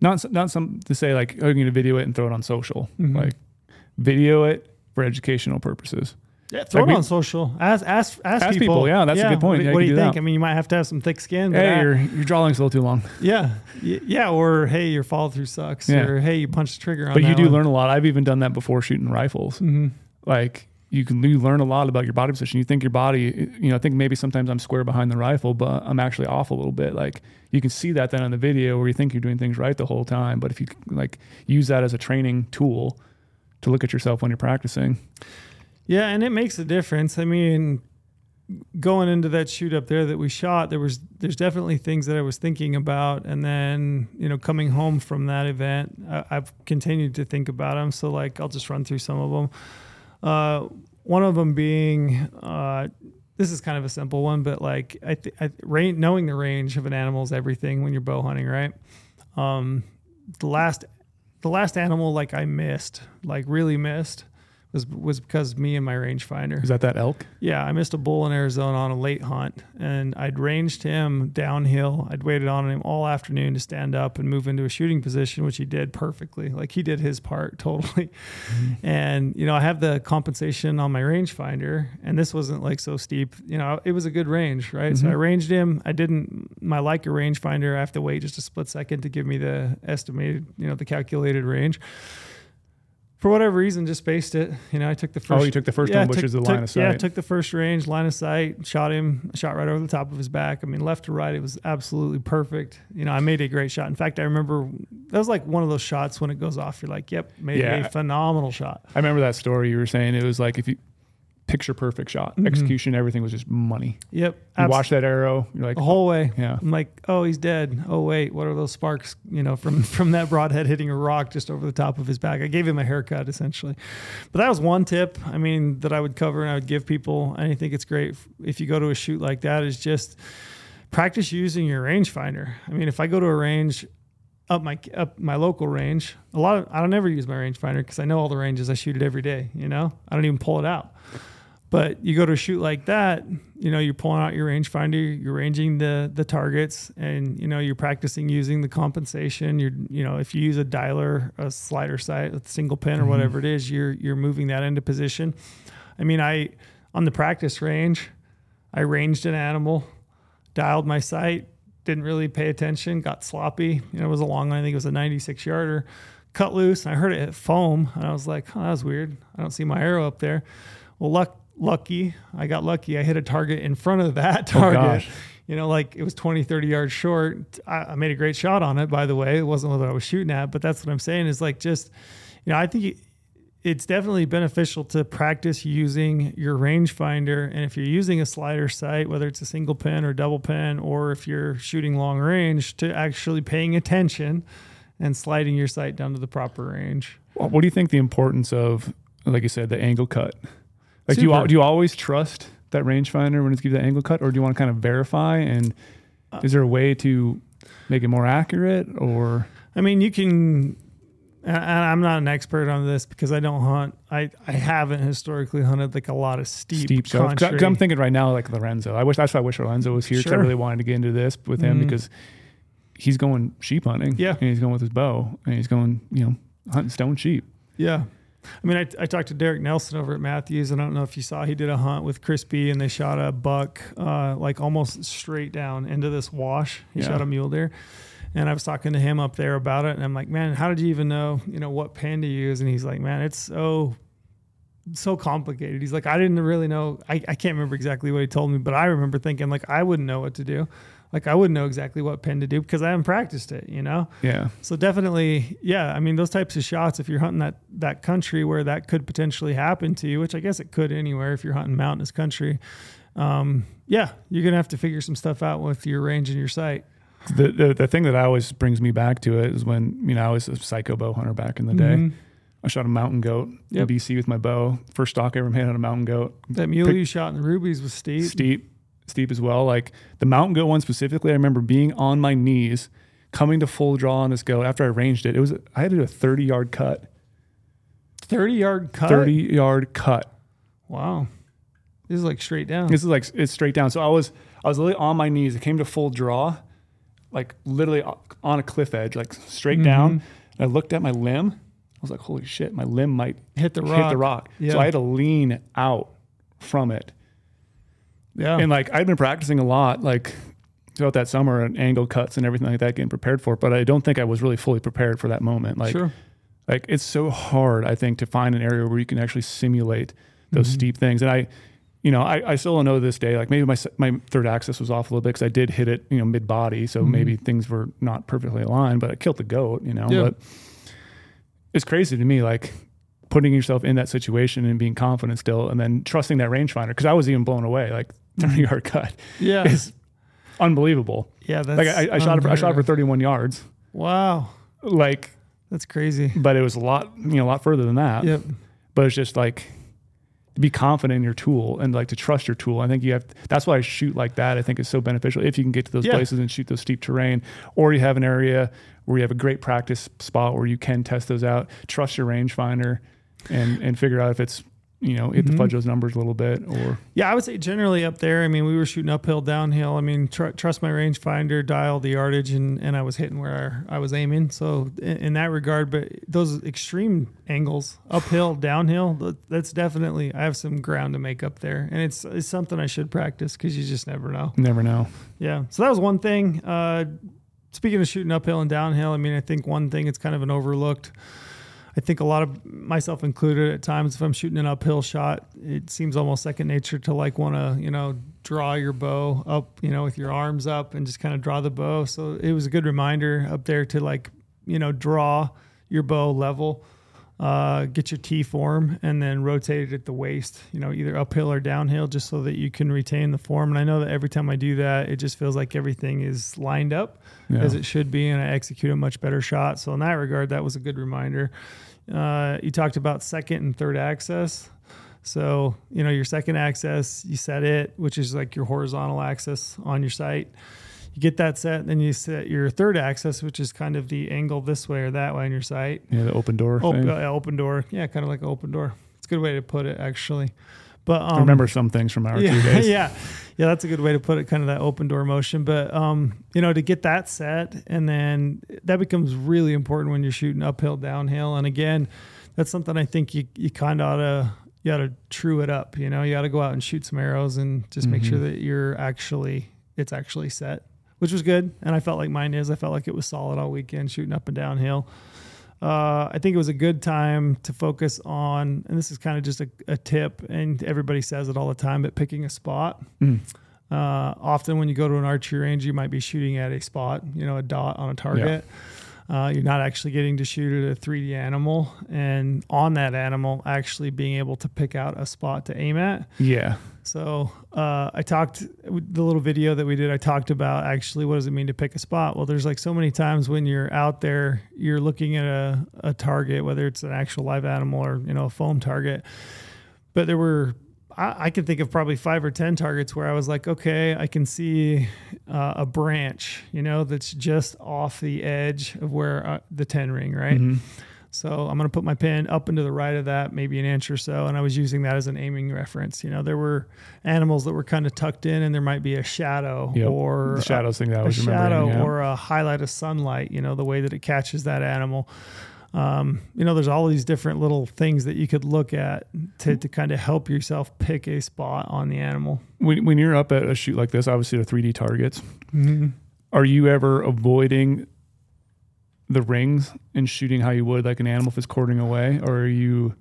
not not some to say like, oh, you're going to video it and throw it on social. Mhm. Like, video it for educational purposes. Yeah, throw Like it we- on social. Ask ask ask, Ask people. people, yeah, that's a good point. What, Yeah, what do you do think? that. I mean, you might have to have some thick skin. But Hey, I- your your drawing's a little too long. yeah, yeah, or hey, your follow through sucks, Yeah. or hey, you punched the trigger on. But you do one. learn a lot. I've even done that before shooting rifles. Mhm. Like you can you learn a lot about your body position. You think your body, you know, I think maybe sometimes I'm square behind the rifle, but I'm actually off a little bit. Like you can see that then on the video where you think you're doing things right the whole time. But if you like use that as a training tool to look at yourself when you're practicing, Yeah, and it makes a difference. I mean, going into that shoot up there that we shot, there was there's definitely things that I was thinking about, and then you know coming home from that event, I, I've continued to think about them. So like, I'll just run through some of them. Uh, one of them being. Uh, this is kind of a simple one, but like I, th- I rain, knowing the range of an animal is everything when you're bow hunting, right? Um, the last, the last animal like I missed, like really missed, was was because me and my rangefinder. is that that elk? Yeah, I missed a bull in Arizona on a late hunt, and I'd ranged him downhill. I'd waited on him all afternoon to stand up and move into a shooting position, which he did perfectly. Like he did his part totally. And you know, I have the compensation on my rangefinder, and this wasn't like so steep. You know, it was a good range, right? So I Mhm. ranged him. I didn't my Leica rangefinder. I have to wait just a split second to give me the estimated, you know, the calculated range. For whatever reason, just spaced it. You know, I took the first. oh, you took the first Yeah, one, which took- is the took- line of sight. Yeah, took the first range, line of sight, shot him, shot right over the top of his back. I mean, left to right, it was absolutely perfect. You know, I made a great shot. In fact, I remember that was like one of those shots when it goes off, you're like, yep, made Yeah. a phenomenal shot. I remember that story you were saying. It was like if you picture perfect shot, Mhm. execution, everything was just money. Yep. You abs- watch that arrow, you're like, the whole way. yeah. I'm like, oh, he's dead. Oh wait, what are those sparks? You know, from from that broadhead hitting a rock just over the top of his back. I gave him a haircut essentially, but that was one tip. I mean, that I would cover and I would give people. And I think it's great if- if you go to a shoot like that. Is just practice using your rangefinder. I mean, if I go to a range. Up my up my local range. A lot of I don't ever use my rangefinder because I know all the ranges. I shoot it every day. You know, I don't even pull it out. But you go to a shoot like that, you know, you're pulling out your rangefinder, you're ranging the the targets, and you know, you're practicing using the compensation. You're, you know, if you use a dialer, a slider sight, a single pin, or Mhm. whatever it is, you're you're moving that into position. I mean, I on the practice range, I ranged an animal, dialed my sight, didn't really pay attention, got sloppy. You know, it was a long one. I think it was a 96 yarder. Cut loose, and I heard it hit foam, and I was like, "Oh, that was weird. I don't see my arrow up there." Well, luck, lucky, I got lucky. I hit a target in front of that Oh, target. gosh. you know, like it was 20, 30 yards short. I, I made a great shot on it, by the way. It wasn't what I was shooting at, but that's what I'm saying is like just, you know, I think it- it's definitely beneficial to practice using your rangefinder. And if you're using a slider sight, whether it's a single pin or double pin, or if you're shooting long range, to actually paying attention and sliding your sight down to the proper range. Well, What do you think the importance of, like you said, the angle cut? Like, do you, do you always trust that rangefinder when it's gives you the angle cut, or do you want to kind of verify? And Uh, is there a way to make it more accurate, or I mean, you can. And I'm not an expert on this because I don't hunt. I, I haven't historically hunted like a lot of steep, steep stuff? Because I'm thinking right now, like Lorenzo. I wish that's why I wish Lorenzo was here. 'cause I Sure. really wanted to get into this with him Mhm. because he's going sheep hunting. Yeah. and he's going with his bow, and he's going, you know, hunting stone sheep. Yeah. I mean, I, I talked to Derek Nelson over at Mathews, and I don't know if you saw, he did a hunt with Crispy, and they shot a buck uh, like almost straight down into this wash. He Yeah. shot a mule deer. And I was talking to him up there about it, and I'm like, man, how did you even know, you know, what pen to use? And he's like, man, it's so, so complicated. He's like, I didn't really know. I, I can't remember exactly what he told me, but I remember thinking like I wouldn't know what to do. Like I wouldn't know exactly what pen to do because I haven't practiced it, you know? Yeah, So definitely, yeah. I mean, those types of shots, if you're hunting that that country where that could potentially happen to you, which I guess it could anywhere if you're hunting mountainous country, um, yeah, you're gonna have to figure some stuff out with your range and your sight. the, the the thing that always brings me back to it is when you know I was a psycho bow hunter back in the day. Mhm. I shot a mountain goat Yep. in BC with my bow. First stock I ever made on a mountain goat. That mule Pick- you shot in the Rubies was steep. steep, steep as well. Like the mountain goat one specifically, I remember being on my knees, coming to full draw on this goat after I ranged it. It was I had to do a thirty yard cut, Thirty yard cut. thirty yard cut. Wow. This is like straight down. This is like it's straight down. So I was I was literally on my knees. It came to full draw. like literally on a cliff edge, like straight Mhm. down. And I looked at my limb. I was like, holy shit, my limb might Hit the hit rock. the rock. Yeah. So I had to lean out from it. Yeah. And like I've been practicing a lot, like throughout that summer and angle cuts and everything like that, getting prepared for it. But I don't think I was really fully prepared for that moment. Like sure. like it's so hard, I think, to find an area where you can actually simulate those Mhm. steep things. And I, you know, I, I still don't know this day. Like maybe my my third axis was off a little bit because I did hit it, you know, mid body, so Mhm. maybe things were not perfectly aligned. But I killed the goat, you know. Yeah. But it's crazy to me, like putting yourself in that situation and being confident still, and then trusting that rangefinder because I was even blown away. Like thirty mm-hmm. yard cut Yeah. is unbelievable. yeah. That's Like I, I shot it for, I shot for thirty one yards. Wow. Like, That's crazy. but it was a lot, you know, a lot further than that. Yep. but it's just like to be confident in your tool and like to trust your tool. I think you have that's why I shoot like that. I think is so beneficial if you can get to those Yeah. places and shoot those steep terrain, or you have an area where you have a great practice spot where you can test those out. Trust your rangefinder and and figure out if it's you know hit Mhm. the fudge those numbers a little bit or Yeah, I would say generally up there. I mean, we were shooting uphill, downhill. I mean, tr- trust my rangefinder, dial the yardage, and, and I was hitting where I was aiming. So in, in that regard, but those extreme angles, uphill, downhill, that's definitely I have some ground to make up there, and it's it's something I should practice because you just never know. never know. Yeah. So that was one thing. Uh, speaking of shooting uphill and downhill, I mean, I think one thing it's kind of an overlooked. I think a lot of myself included at times, if I'm shooting an uphill shot, it seems almost second nature to like want to, you know, draw your bow up, you know, with your arms up and just kind of draw the bow. So it was a good reminder up there to like, you know, draw your bow level, uh, get your T form, and then rotate it at the waist, you know, either uphill or downhill, just so that you can retain the form. And I know that every time I do that, it just feels like everything is lined up Yeah. as it should be, and I execute a much better shot. So in that regard, that was a good reminder. Uh, you talked about second and third axis. So you know your second axis, you set it, which is like your horizontal axis on your sight. You get that set, then you set your third axis, which is kind of the angle this way or that way on your sight. Yeah, the open door Op- thing. uh, open door, yeah, kind of like an open door. It's a good way to put it, actually. But um, I remember some things from our yeah, two days. yeah, yeah. That's a good way to put it. Kind of that open door motion. But um, you know, to get that set, and then that becomes really important when you're shooting uphill, downhill. And again, that's something I think you you kind of ought to you ought to true it up. You know, you got to go out and shoot some arrows and just make sure Mhm. that you're actually it's actually set, which was good. And I felt like mine is. I felt like it was solid all weekend shooting up and downhill. Uh, I think it was a good time to focus on, and this is kind of just a, a tip, and everybody says it all the time, but picking a spot. Mm. Uh, often when you go to an archery range, you might be shooting at a spot, you know, a dot on a target. Uh, you're not actually getting to shoot at a 3D animal, and on that animal, actually being able to pick out a spot to aim at. Yeah. So uh, I talked the little video that we did. I talked about actually what does it mean to pick a spot. Well, there's like so many times when you're out there, you're looking at a, a target, whether it's an actual live animal or you know a foam target. But there were I, I can think of probably five or ten targets where I was like, okay, I can see uh, a branch, you know, that's just off the edge of where uh, the ten ring, right? Mhm. So I'm going to put my pin up and to the right of that, maybe an inch or so. And I was using that as an aiming reference. You know, there were animals that were kind of tucked in and there might be a shadow Yep. or the shadows thing that I a, was shadow remembering. yeah. Shadow or a highlight of sunlight, you know, the way that it catches that animal. Um, you know, there's all these different little things that you could look at to, to kind of help yourself pick a spot on the animal. when, when you're up at a shoot like this, obviously the 3D targets, Mm-hmm. are you ever avoiding the rings and shooting how you would like an animal if it's quartering away, or are you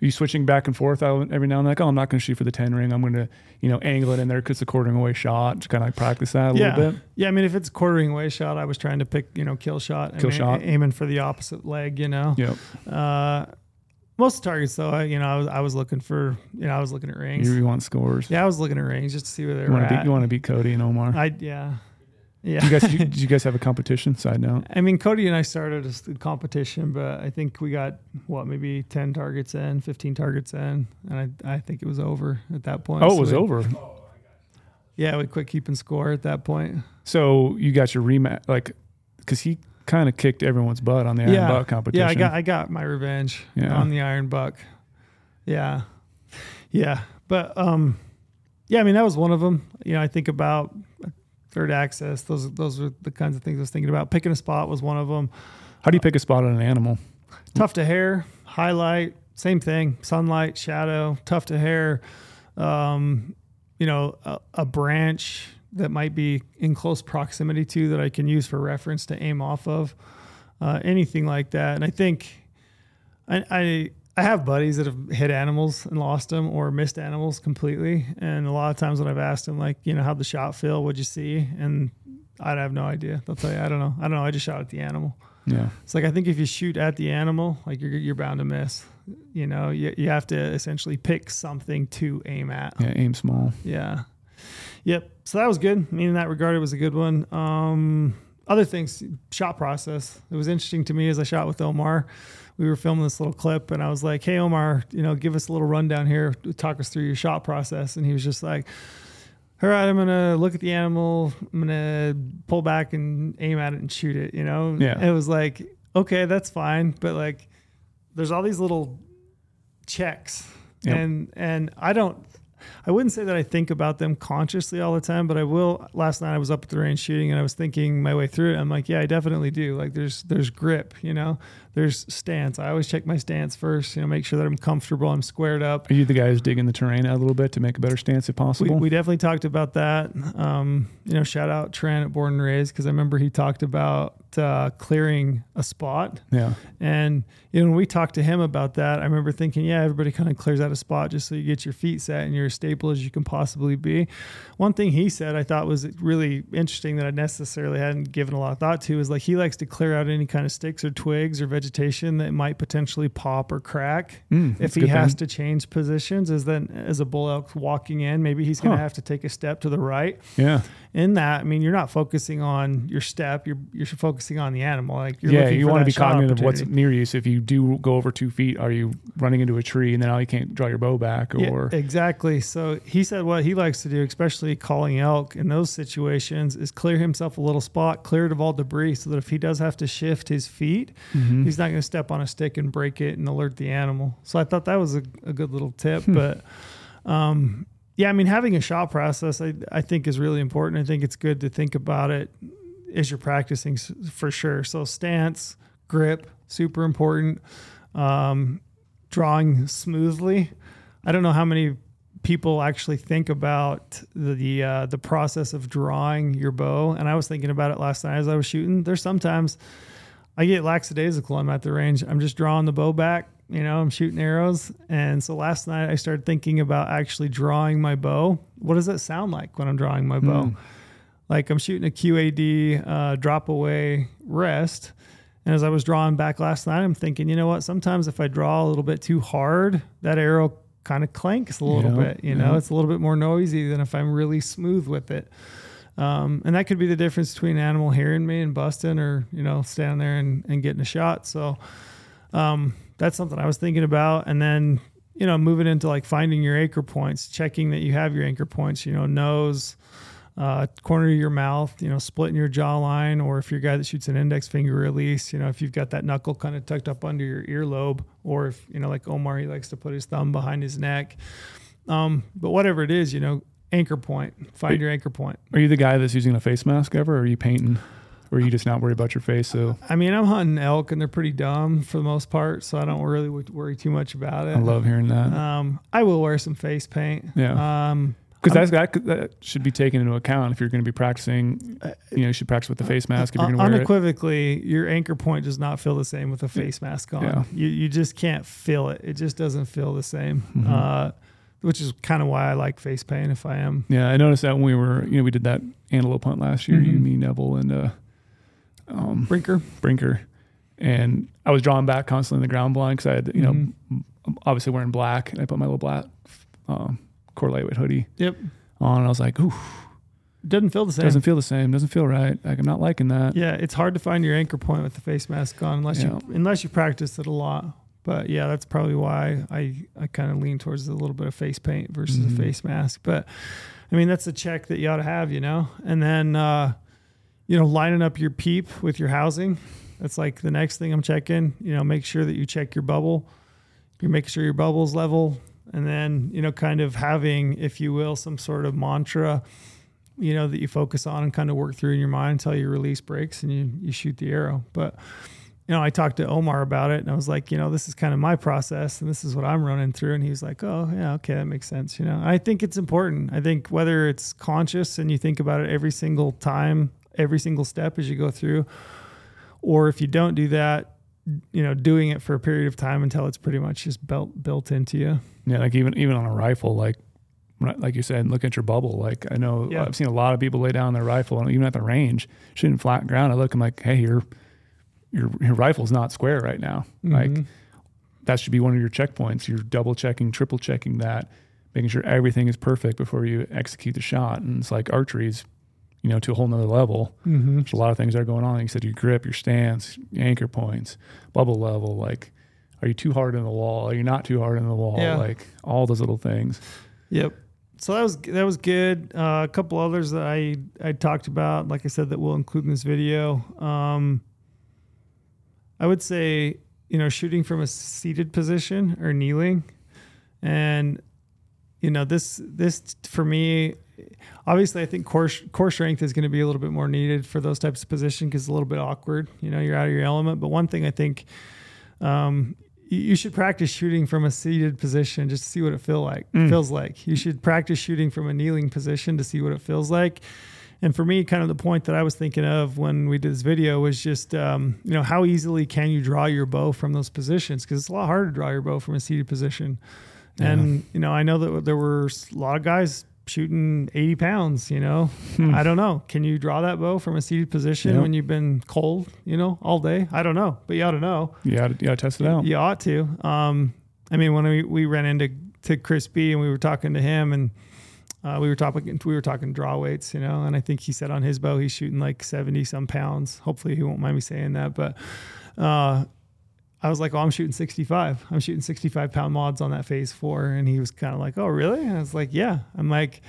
are you switching back and forth every now and then? Like, oh, I'm not going to shoot for the 10 ring. I'm going to you know angle it in there because it's a quartering away shot. Just kind of like practice that a yeah. little bit. Yeah, I mean, if it's quartering away shot, I was trying to pick, you know, kill shot, Kill I mean, shot. aiming for the opposite leg, you know. Yep. Uh, most targets though, I, you know, I was, I was looking for, you know, I was looking at rings. You, you want scores. yeah, I was looking at rings just to see where they You were want to at. beat you want to beat Cody and Omar. I yeah, yeah. You guys you, did you guys have a competition? Side note. I mean, Cody and I started a competition, but I think we got what maybe ten targets in, fifteen targets in, and I, I think it was over at that point. Oh, So it was we- over. Yeah, we quit keeping score at that point. So you got your rematch, like, because he kind of kicked everyone's butt on the Iron yeah, Buck competition. yeah, I got I got my revenge Yeah. on the Iron Buck. Yeah, yeah, but um, yeah, I mean that was one of them. You know, I think about third axis. Those those are the kinds of things I was thinking about. Picking a spot was one of them. How do you pick a spot on an animal? Tough to hair, highlight, same thing. Sunlight, shadow, tough to hair. Um, you know, a, a branch that might be in close proximity to that I can use for reference to aim off of. Uh, anything like that. And I think I, I I have buddies that have hit animals and lost them or missed animals completely. And a lot of times when I've asked them, like, you know, how'd the shot feel? What'd you see? And I'd have no idea. They'll tell you, I don't know. I don't know. I just shot at the animal. Yeah. It's like I think if you shoot at the animal, like you're you're bound to miss. You know, you you have to essentially pick something to aim at. Yeah. Aim small. Yeah. Yep. So that was good. I mean, in that regard, it was a good one. Um, other things, shot process. It was interesting to me as I shot with Omar. We were filming this little clip, and I was like, "Hey, Omar, you know, give us a little rundown here. Talk us through your shot process." And he was just like, "All right, I'm gonna look at the animal. I'm gonna pull back and aim at it and shoot it." You know? Yeah. It was like, okay, that's fine, but like, there's all these little checks, Yep. and and I don't I wouldn't say that I think about them consciously all the time, but I will. Last night I was up at the range shooting and I was thinking my way through it. I'm like, yeah, I definitely do. Like there's there's grip, you know, there's stance. I always check my stance first, you know, make sure that I'm comfortable, I'm squared up. Are you the guy who's digging the terrain out a little bit to make a better stance if possible? we definitely talked about that. Um, you know, shout out Trent at Born and Raised because I remember he talked about uh, clearing a spot. yeah. And you know, when we talked to him about that, I remember thinking, yeah, everybody kind of clears out a spot just so you get your feet set and you're as stable as you can possibly be. One thing he said I thought was really interesting that I necessarily hadn't given a lot of thought to is like he likes to clear out any kind of sticks or twigs or vegetation that might potentially pop or crack. Mm, if he has thing. to change positions, as then as a bull elk walking in, maybe he's going to Huh. have to take a step to the right Yeah. In that, I mean, you're not focusing on your step. You're you're focusing on the animal. Like you're yeah. You want to be cognizant of what's near you. So if you do go over two feet, are you running into a tree and then now you can't draw your bow back Yeah, or exactly. So he said what he likes to do, especially calling elk in those situations, is clear himself a little spot, clear it of all debris, so that if he does have to shift his feet, Mhm. he's not going to step on a stick and break it and alert the animal. So I thought that was a, a good little tip. Hmm. but um, yeah, I mean, having a shot process, I, I think is really important. I think it's good to think about it as you're practicing for sure. So stance, grip, super important. Um, drawing smoothly. I don't know how many people actually think about the the, uh, the process of drawing your bow. And I was thinking about it last night as I was shooting. There's sometimes I get lackadaisical. I'm at the range. I'm just drawing the bow back. You know, I'm shooting arrows. And so last night I started thinking about actually drawing my bow. What does that sound like when I'm drawing my bow? Mm. Like I'm shooting a QAD uh, drop away rest. And as I was drawing back last night, I'm thinking, you know what? Sometimes if I draw a little bit too hard, that arrow kind of clanks a little Yeah, bit. You know, it's a little bit more noisy than if I'm really smooth with it. Um, and that could be the difference between an animal hearing me and busting or, you know, standing there and, and getting a shot. So um, that's something I was thinking about. And then, you know, moving into like finding your anchor points, checking that you have your anchor points, you know, nose, uh, corner of your mouth, you know, splitting your jawline, or if you're a guy that shoots an index finger release, you know, if you've got that knuckle kind of tucked up under your earlobe, or if, you know, like Omar, he likes to put his thumb behind his neck. Um, but whatever it is, you know, anchor point, find your anchor point. Are you the guy that's using a face mask ever, or are you painting, or you just not worry about your face? So I mean, I'm hunting elk and they're pretty dumb for the most part, so I don't really worry too much about it. I love hearing that Um, I will wear some face paint. Yeah. Um, because that's that, that should be taken into account if you're going to be practicing. You know, you should practice with the face mask if you're going to wear it. unequivocally, your anchor point does not feel the same with a face mask on. Yeah. You you just can't feel it. It just doesn't feel the same. Mhm. Uh, which is kind of why I like face paint. If I am, Yeah, I noticed that when we were, you know, we did that antelope hunt last year. You, Mhm. me, Neville, and uh, um, Brinker. Brinker, and I was drawing back constantly in the ground blind because I had, you know, Mhm. obviously wearing black, and I put my little black um, core lightweight hoodie Yep. on, and I was like, "Ooh, Doesn't feel the same. doesn't feel the same. Doesn't feel right. Like I'm not liking that." yeah, it's hard to find your anchor point with the face mask on unless Yeah. you unless you practice it a lot. But yeah, that's probably why I, I kind of lean towards a little bit of face paint versus Mhm. a face mask. But I mean, that's a check that you ought to have, you know? And then, uh, you know, lining up your peep with your housing. That's like the next thing I'm checking. You know, make sure that you check your bubble. You make sure your bubble's level. And then, you know, kind of having, if you will, some sort of mantra you know, that you focus on and kind of work through in your mind until your release breaks and you, you shoot the arrow. But, you know, I talked to Omar about it and I was like, you know, this is kind of my process and this is what I'm running through. And he was like, oh, yeah, okay, that makes sense. You know, I think it's important. I think whether it's conscious and you think about it every single time, every single step as you go through, or if you don't do that, you know, doing it for a period of time until it's pretty much just built built into you. Yeah, like even even on a rifle, like like you said, look at your bubble. Like I know yeah. I've seen a lot of people lay down their rifle, and even at the range, shooting flat ground, I look, I'm like, hey, your your your rifle's not square right now. Mm-hmm. Like that should be one of your checkpoints. You're double checking, triple checking that, making sure everything is perfect before you execute the shot. And it's like archery's you know, to a whole nother level. Mm-hmm. There's a lot of things that are going on. Like you said, your grip, your stance, anchor points, bubble level. Like, are you too hard in the wall? Are you not too hard in the wall? Yeah. Like all those little things. Yep. So that was that was good. Uh, a couple others that I I talked about, like I said, that we'll include in this video. Um, I would say you know shooting from a seated position or kneeling, and you know this this for me obviously, I think core core strength is going to be a little bit more needed for those types of position because it's a little bit awkward. You know, you're out of your element. But one thing I think um, you should practice shooting from a seated position just to see what it feel like mm. feels like. You should practice shooting from a kneeling position to see what it feels like. And for me, kind of the point that I was thinking of when we did this video was just, um, you know, how easily can you draw your bow from those positions? Because it's a lot harder to draw your bow from a seated position. Yeah. And you know, I know that there were a lot of guys shooting 80 pounds, you know, hmm. I don't know. Can you draw that bow from a seated position yep. when you've been cold, you know, all day? I don't know, but you ought to know. Yeah, you, ought to test it out. You ought to. Um, I mean, when we, we ran into to Chris B and we were talking to him and uh, we were talking we were talking draw weights, you know, and I think he said on his bow he's shooting like 70 some pounds. Hopefully he won't mind me saying that, but uh, I was like, oh, I'm shooting 65. I'm shooting 65 pound mods on that phase four. And he was kind of like, oh, really? And I was like, yeah. I'm like,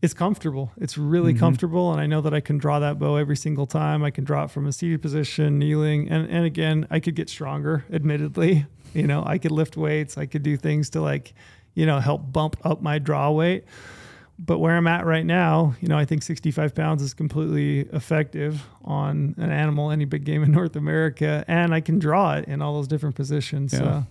it's comfortable. It's really mm-hmm. comfortable. And I know that I can draw that bow every single time. I can draw it from a seated position, kneeling. And, and again, I could get stronger, admittedly. You know, I could lift weights. I could do things to like, you know, help bump up my draw weight but where I'm at right now, you know, I think 65 pounds is completely effective on an animal, any big game in North America, and I can draw it in all those different positions. Yeah. So,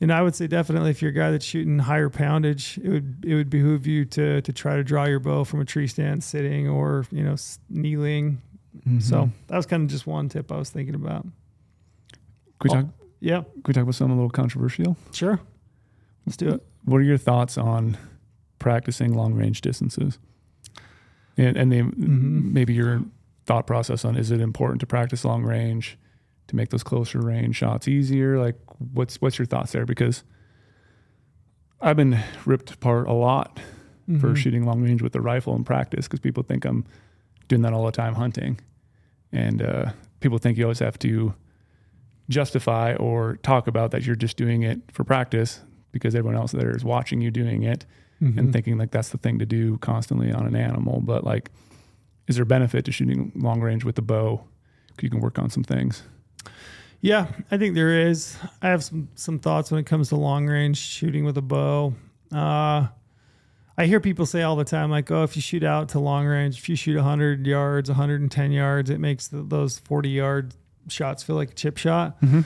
you know, I would say definitely if you're a guy that's shooting higher poundage, it would it would behoove you to to try to draw your bow from a tree stand sitting or you know kneeling. Mm-hmm. So that was kind of just one tip I was thinking about. Could we talk? Oh, yeah. Could we talk about something a little controversial? Sure. Let's do it. What are your thoughts on practicing long range distances. And, and mm-hmm. maybe your thought process on is it important to practice long range to make those closer range shots easier? Like, what's what's your thoughts there? Because I've been ripped apart a lot mm-hmm. for shooting long range with the rifle in practice because people think I'm doing that all the time hunting, and uh, people think you always have to justify or talk about that you're just doing it for practice because everyone else there is watching you doing it mm-hmm. and thinking like that's the thing to do constantly on an animal. But like, is there benefit to shooting long range with the bow? You can work on some things. Yeah, I think there is. I have some some thoughts when it comes to long range shooting with a bow. Uh, I hear people say all the time, like, "Oh, if you shoot out to long range, if you shoot 100 yards, 110 yards, it makes the, those 40 yard shots feel like a chip shot." Mm-hmm.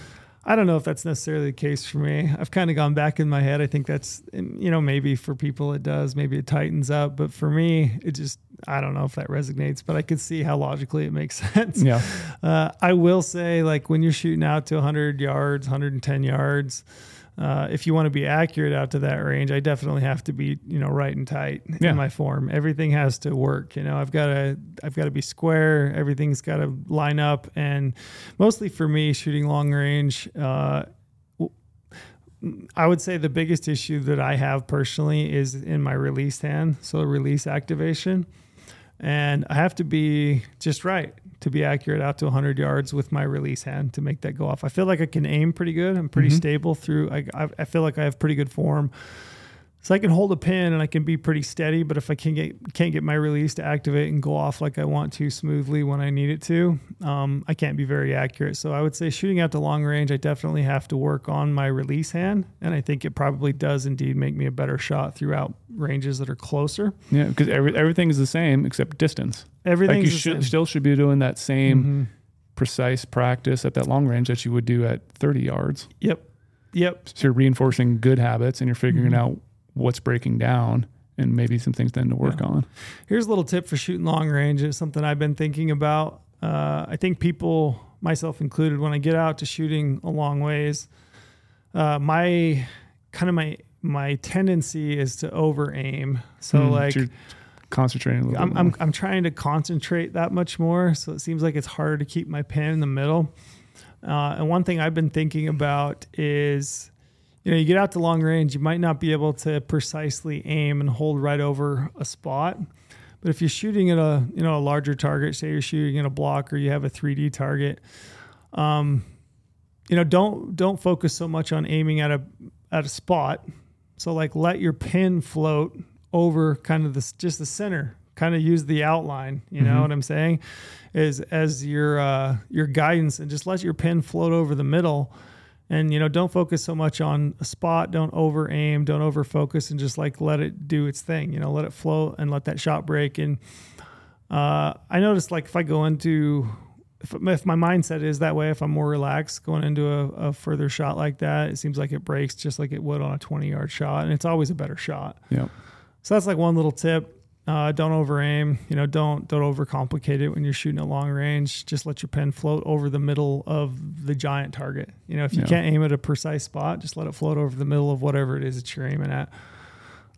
I don't know if that's necessarily the case for me. I've kind of gone back in my head. I think that's, you know, maybe for people it does, maybe it tightens up, but for me, it just, I don't know if that resonates, but I could see how logically it makes sense. Yeah. Uh, I will say, like, when you're shooting out to 100 yards, 110 yards, uh, if you want to be accurate out to that range, I definitely have to be, you know, right and tight yeah. in my form. Everything has to work. You know, I've got to, I've got to be square. Everything's got to line up. And mostly for me, shooting long range, uh, I would say the biggest issue that I have personally is in my release hand, so release activation, and I have to be just right to be accurate out to 100 yards with my release hand to make that go off. I feel like I can aim pretty good. I'm pretty mm-hmm. stable through. I, I feel like I have pretty good form, so I can hold a pin and I can be pretty steady. But if I can get can't get my release to activate and go off like I want to smoothly when I need it to, um, I can't be very accurate. So I would say shooting out to long range, I definitely have to work on my release hand, and I think it probably does indeed make me a better shot throughout ranges that are closer. Yeah, because every, everything is the same except distance. Everything like you should still should be doing that same Mm-hmm. precise practice at that long range that you would do at 30 yards. Yep. Yep. So you're reinforcing good habits and you're figuring Mhm. out what's breaking down and maybe some things then to work Yeah. on. Here's a little tip for shooting long range. It's something I've been thinking about. Uh, I think people, myself included, when I get out to shooting a long ways, uh, my kind of my my tendency is to over aim. So Mm, like you're concentrating a little I'm, bit I'm. I'm trying to concentrate that much more. So it seems like it's harder to keep my pen in the middle. Uh, and one thing I've been thinking about is, you know, you get out to long range, you might not be able to precisely aim and hold right over a spot. But if you're shooting at a you know a larger target, say you're shooting at a block or you have a 3D target, um, you know, don't don't focus so much on aiming at a at a spot. So like let your pin float over kind of this just the center. Kind of use the outline. You know Mhm. what I'm saying? Is as your uh, your guidance and just let your pin float over the middle. And you know, don't focus so much on a spot. Don't over aim. Don't over focus, and just like let it do its thing. You know, let it flow and let that shot break. And uh, I noticed like if I go into if, if my mindset is that way, if I'm more relaxed going into a, a further shot like that, it seems like it breaks just like it would on a 20 yard shot, and it's always a better shot. Yeah. So that's like one little tip. Uh, don't over aim. You know, don't don't overcomplicate it when you're shooting at long range. Just let your pen float over the middle of the giant target. You know, if you Yeah. can't aim at a precise spot, just let it float over the middle of whatever it is that you're aiming at.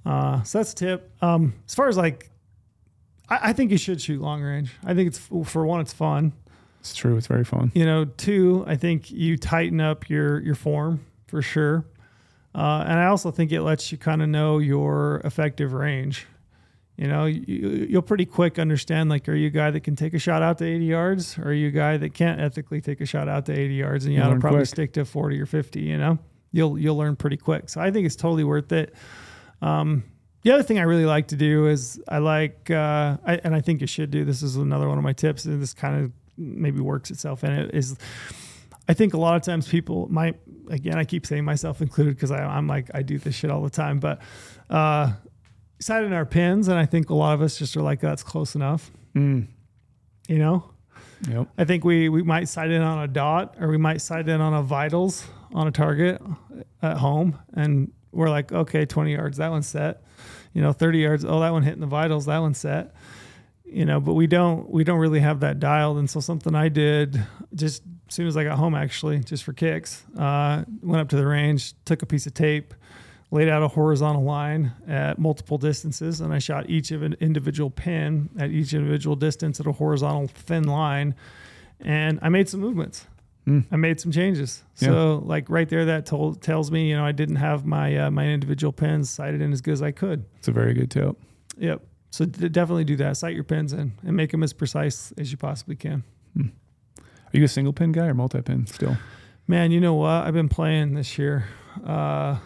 Uh, so that's a tip. Um, as far as like, I, I think you should shoot long range. I think it's for one, it's fun. It's true. It's very fun. You know, two, I think you tighten up your your form for sure, uh, and I also think it lets you kind of know your effective range. You know, you, you'll pretty quick understand like, are you a guy that can take a shot out to 80 yards, or are you a guy that can't ethically take a shot out to 80 yards, and you You ought to probably quick. stick to 40 or 50. You know, you'll you'll learn pretty quick. So I think it's totally worth it. Um, the other thing I really like to do is I like, uh, I, and I think you should do. This is another one of my tips, and this kind of maybe works itself in it. Is I think a lot of times people might, again, I keep saying myself included because I'm like I do this shit all the time, but uh, sight in our pins, and I think a lot of us just are like that's close enough, Mm. you know. Yep. I think we we might sight in on a dot or we might sight in on a vitals on a target at home and we're like, okay, 20 yards, that one's set. You know, 30 yards, oh, that one hitting the vitals, that one's set. You know, but we don't we don't really have that dialed. And so something I did just as soon as I got home actually, just for kicks, uh, went up to the range, took a piece of tape, laid out a horizontal line at multiple distances, and I shot each of an individual pin at each individual distance at a horizontal thin line, and I made some movements. Mm. I made some changes. Yeah. So, like right there, that told tells me, you know, I didn't have my uh, my individual pins sighted in as good as I could. It's a very good tip. Yep. So d- definitely do that. Sight your pins in and make them as precise as you possibly can. Are you a single pin guy or multi pin still? Man, you know what? I've been playing this year. Uh,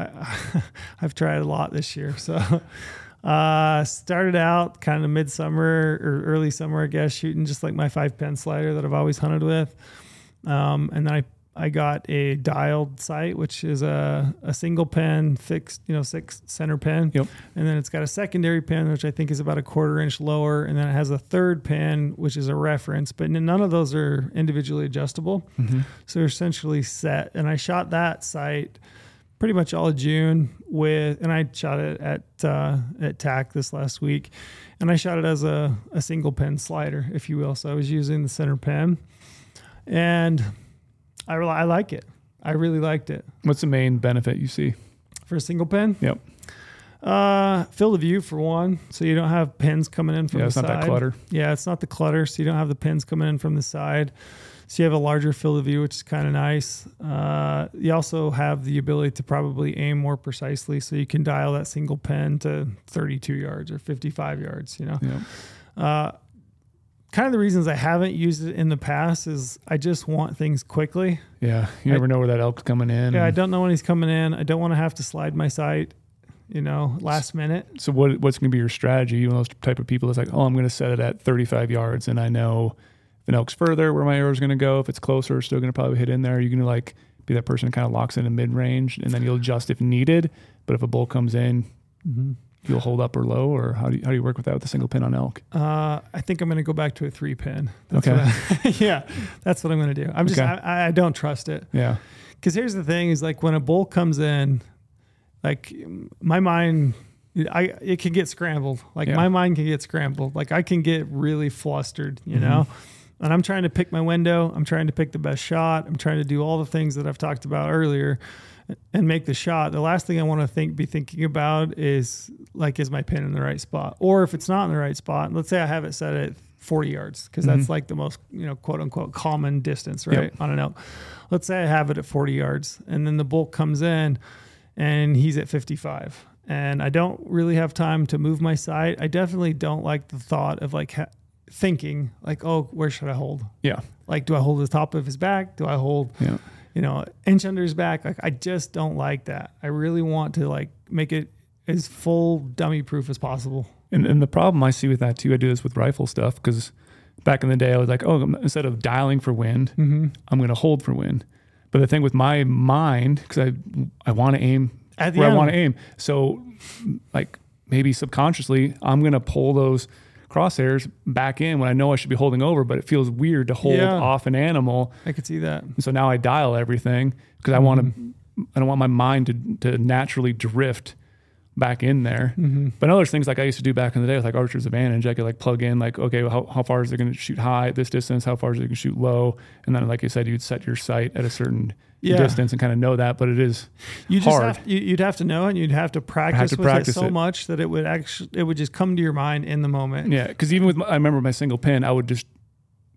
I, I've tried a lot this year. So, uh, started out kind of midsummer or early summer, I guess, shooting just like my five pen slider that I've always hunted with. Um, and then I, I got a dialed sight, which is a, a single pen fixed, you know, six center pin. Yep. And then it's got a secondary pin, which I think is about a quarter inch lower. And then it has a third pin, which is a reference, but none of those are individually adjustable. Mm-hmm. So they're essentially set. And I shot that sight pretty much all of June with, and I shot it at uh, at TAC this last week, and I shot it as a, a single pen slider, if you will. So I was using the center pen, and I re- I like it. I really liked it What's the main benefit you see? for a single pen. Yep. Uh, fill the view for one, so you don't have pins coming in from yeah, the it's not side. that clutter. Yeah, it's not the clutter, so you don't have the pins coming in from the side. So you have a larger field of view, which is kind of nice. Uh, you also have the ability to probably aim more precisely, so you can dial that single pin to 32 yards or 55 yards. You know, Yep. uh, kind of the reasons I haven't used it in the past is I just want things quickly. Yeah. You I- never know where that elk's coming in. Yeah, I don't know when he's coming in. I don't want to have to slide my sight. You know, last minute. So what what's going to be your strategy? You one of those type of people that's like, oh, I'm going to set it at 35 yards, and I know an elk's further, where my arrow is going to go. If it's closer, it's still going to probably hit in there. You're going to like be that person that kind of locks in a mid range, and then you'll adjust if needed. But if a bull comes in, you'll hold up or low, or how do you, how do you work with that with a single pin on elk? Uh, I think I'm going to go back to a three pin. That's Okay. what I- yeah, that's what I'm going to do. I'm just, Okay. I, I don't trust it. Yeah, Because here's the thing: is like when a bull comes in, like my mind, I it can get scrambled. Like Yeah. my mind can get scrambled. Like I can get really flustered, you Mhm. know. And I'm trying to pick my window. I'm trying to pick the best shot. I'm trying to do all the things that I've talked about earlier, and make the shot. The last thing I want to think, be thinking about is like, is my pin in the right spot? Or if it's not in the right spot, let's say I have it set at 40 yards because that's Mhm. like the most you know quote unquote common distance, Yep. right, on an elk let's say I have it at 40 yards and then the bull comes in and he's at 55 and I don't really have time to move my sight. I definitely don't like the thought of like ha- thinking like, oh, where should I hold? yeah, Like, do I hold the top of his back? Do I hold, yeah. you know, inch under his back? Like, I just don't like that. I really want to like make it as full dummy proof as possible. And, and the problem I see with that too, I do this with rifle stuff because back in the day I was like, oh, instead of dialing for wind, Mm-hmm. I'm going to hold for wind. But the thing with my mind, because I I want to aim At the where I want to aim, so like maybe subconsciously I'm going to pull those crosshairs back in when I know I should be holding over, but it feels weird to hold Yeah. off an animal. I could see that. And so now I dial everything because I want Mm-hmm. to. I don't want my mind to to naturally drift back in there. Mm-hmm. But other things like I used to do back in the day with like Archer's Advantage, I could like plug in like, okay, well, how, how far is it going to shoot high at this distance? How far is it going to shoot low? And then, like you said, you'd set your sight at a certain Yeah. distance and kind of know that. But it is, You just hard. have you, you'd have to know it and you'd have to practice have to with practice it so it. much that it would actually it would just come to your mind in the moment. yeah. Because even with, my, I remember my single pin, I would just,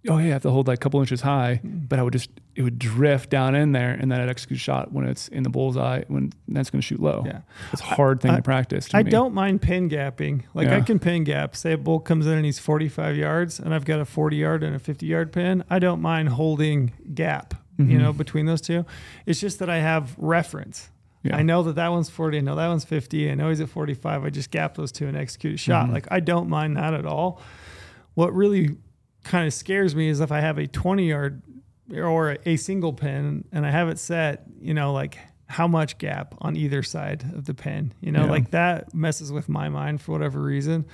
oh yeah, I have to hold like a couple inches high, but I would just, it would drift down in there, and then I'd execute a shot when it's in the bullseye when that's going to shoot low. Yeah. It's a hard thing I- to practice. To I me. don't mind pin gapping. Like I can pin gap. Say a bull comes in and he's 45 yards and I've got a 40 yard and a 50 yard pin. I don't mind holding gap, you Mhm. know, between those two. It's just that I have reference. Yeah. I know that that one's 40. I know that one's 50. I know he's at 45. I just gap those two and execute a shot. Mhm. Like I don't mind that at all. What really kind of scares me is if I have a 20 yard or a single pin and I have it set, you know, like how much gap on either side of the pin, you know, Yeah. like that messes with my mind for whatever reason.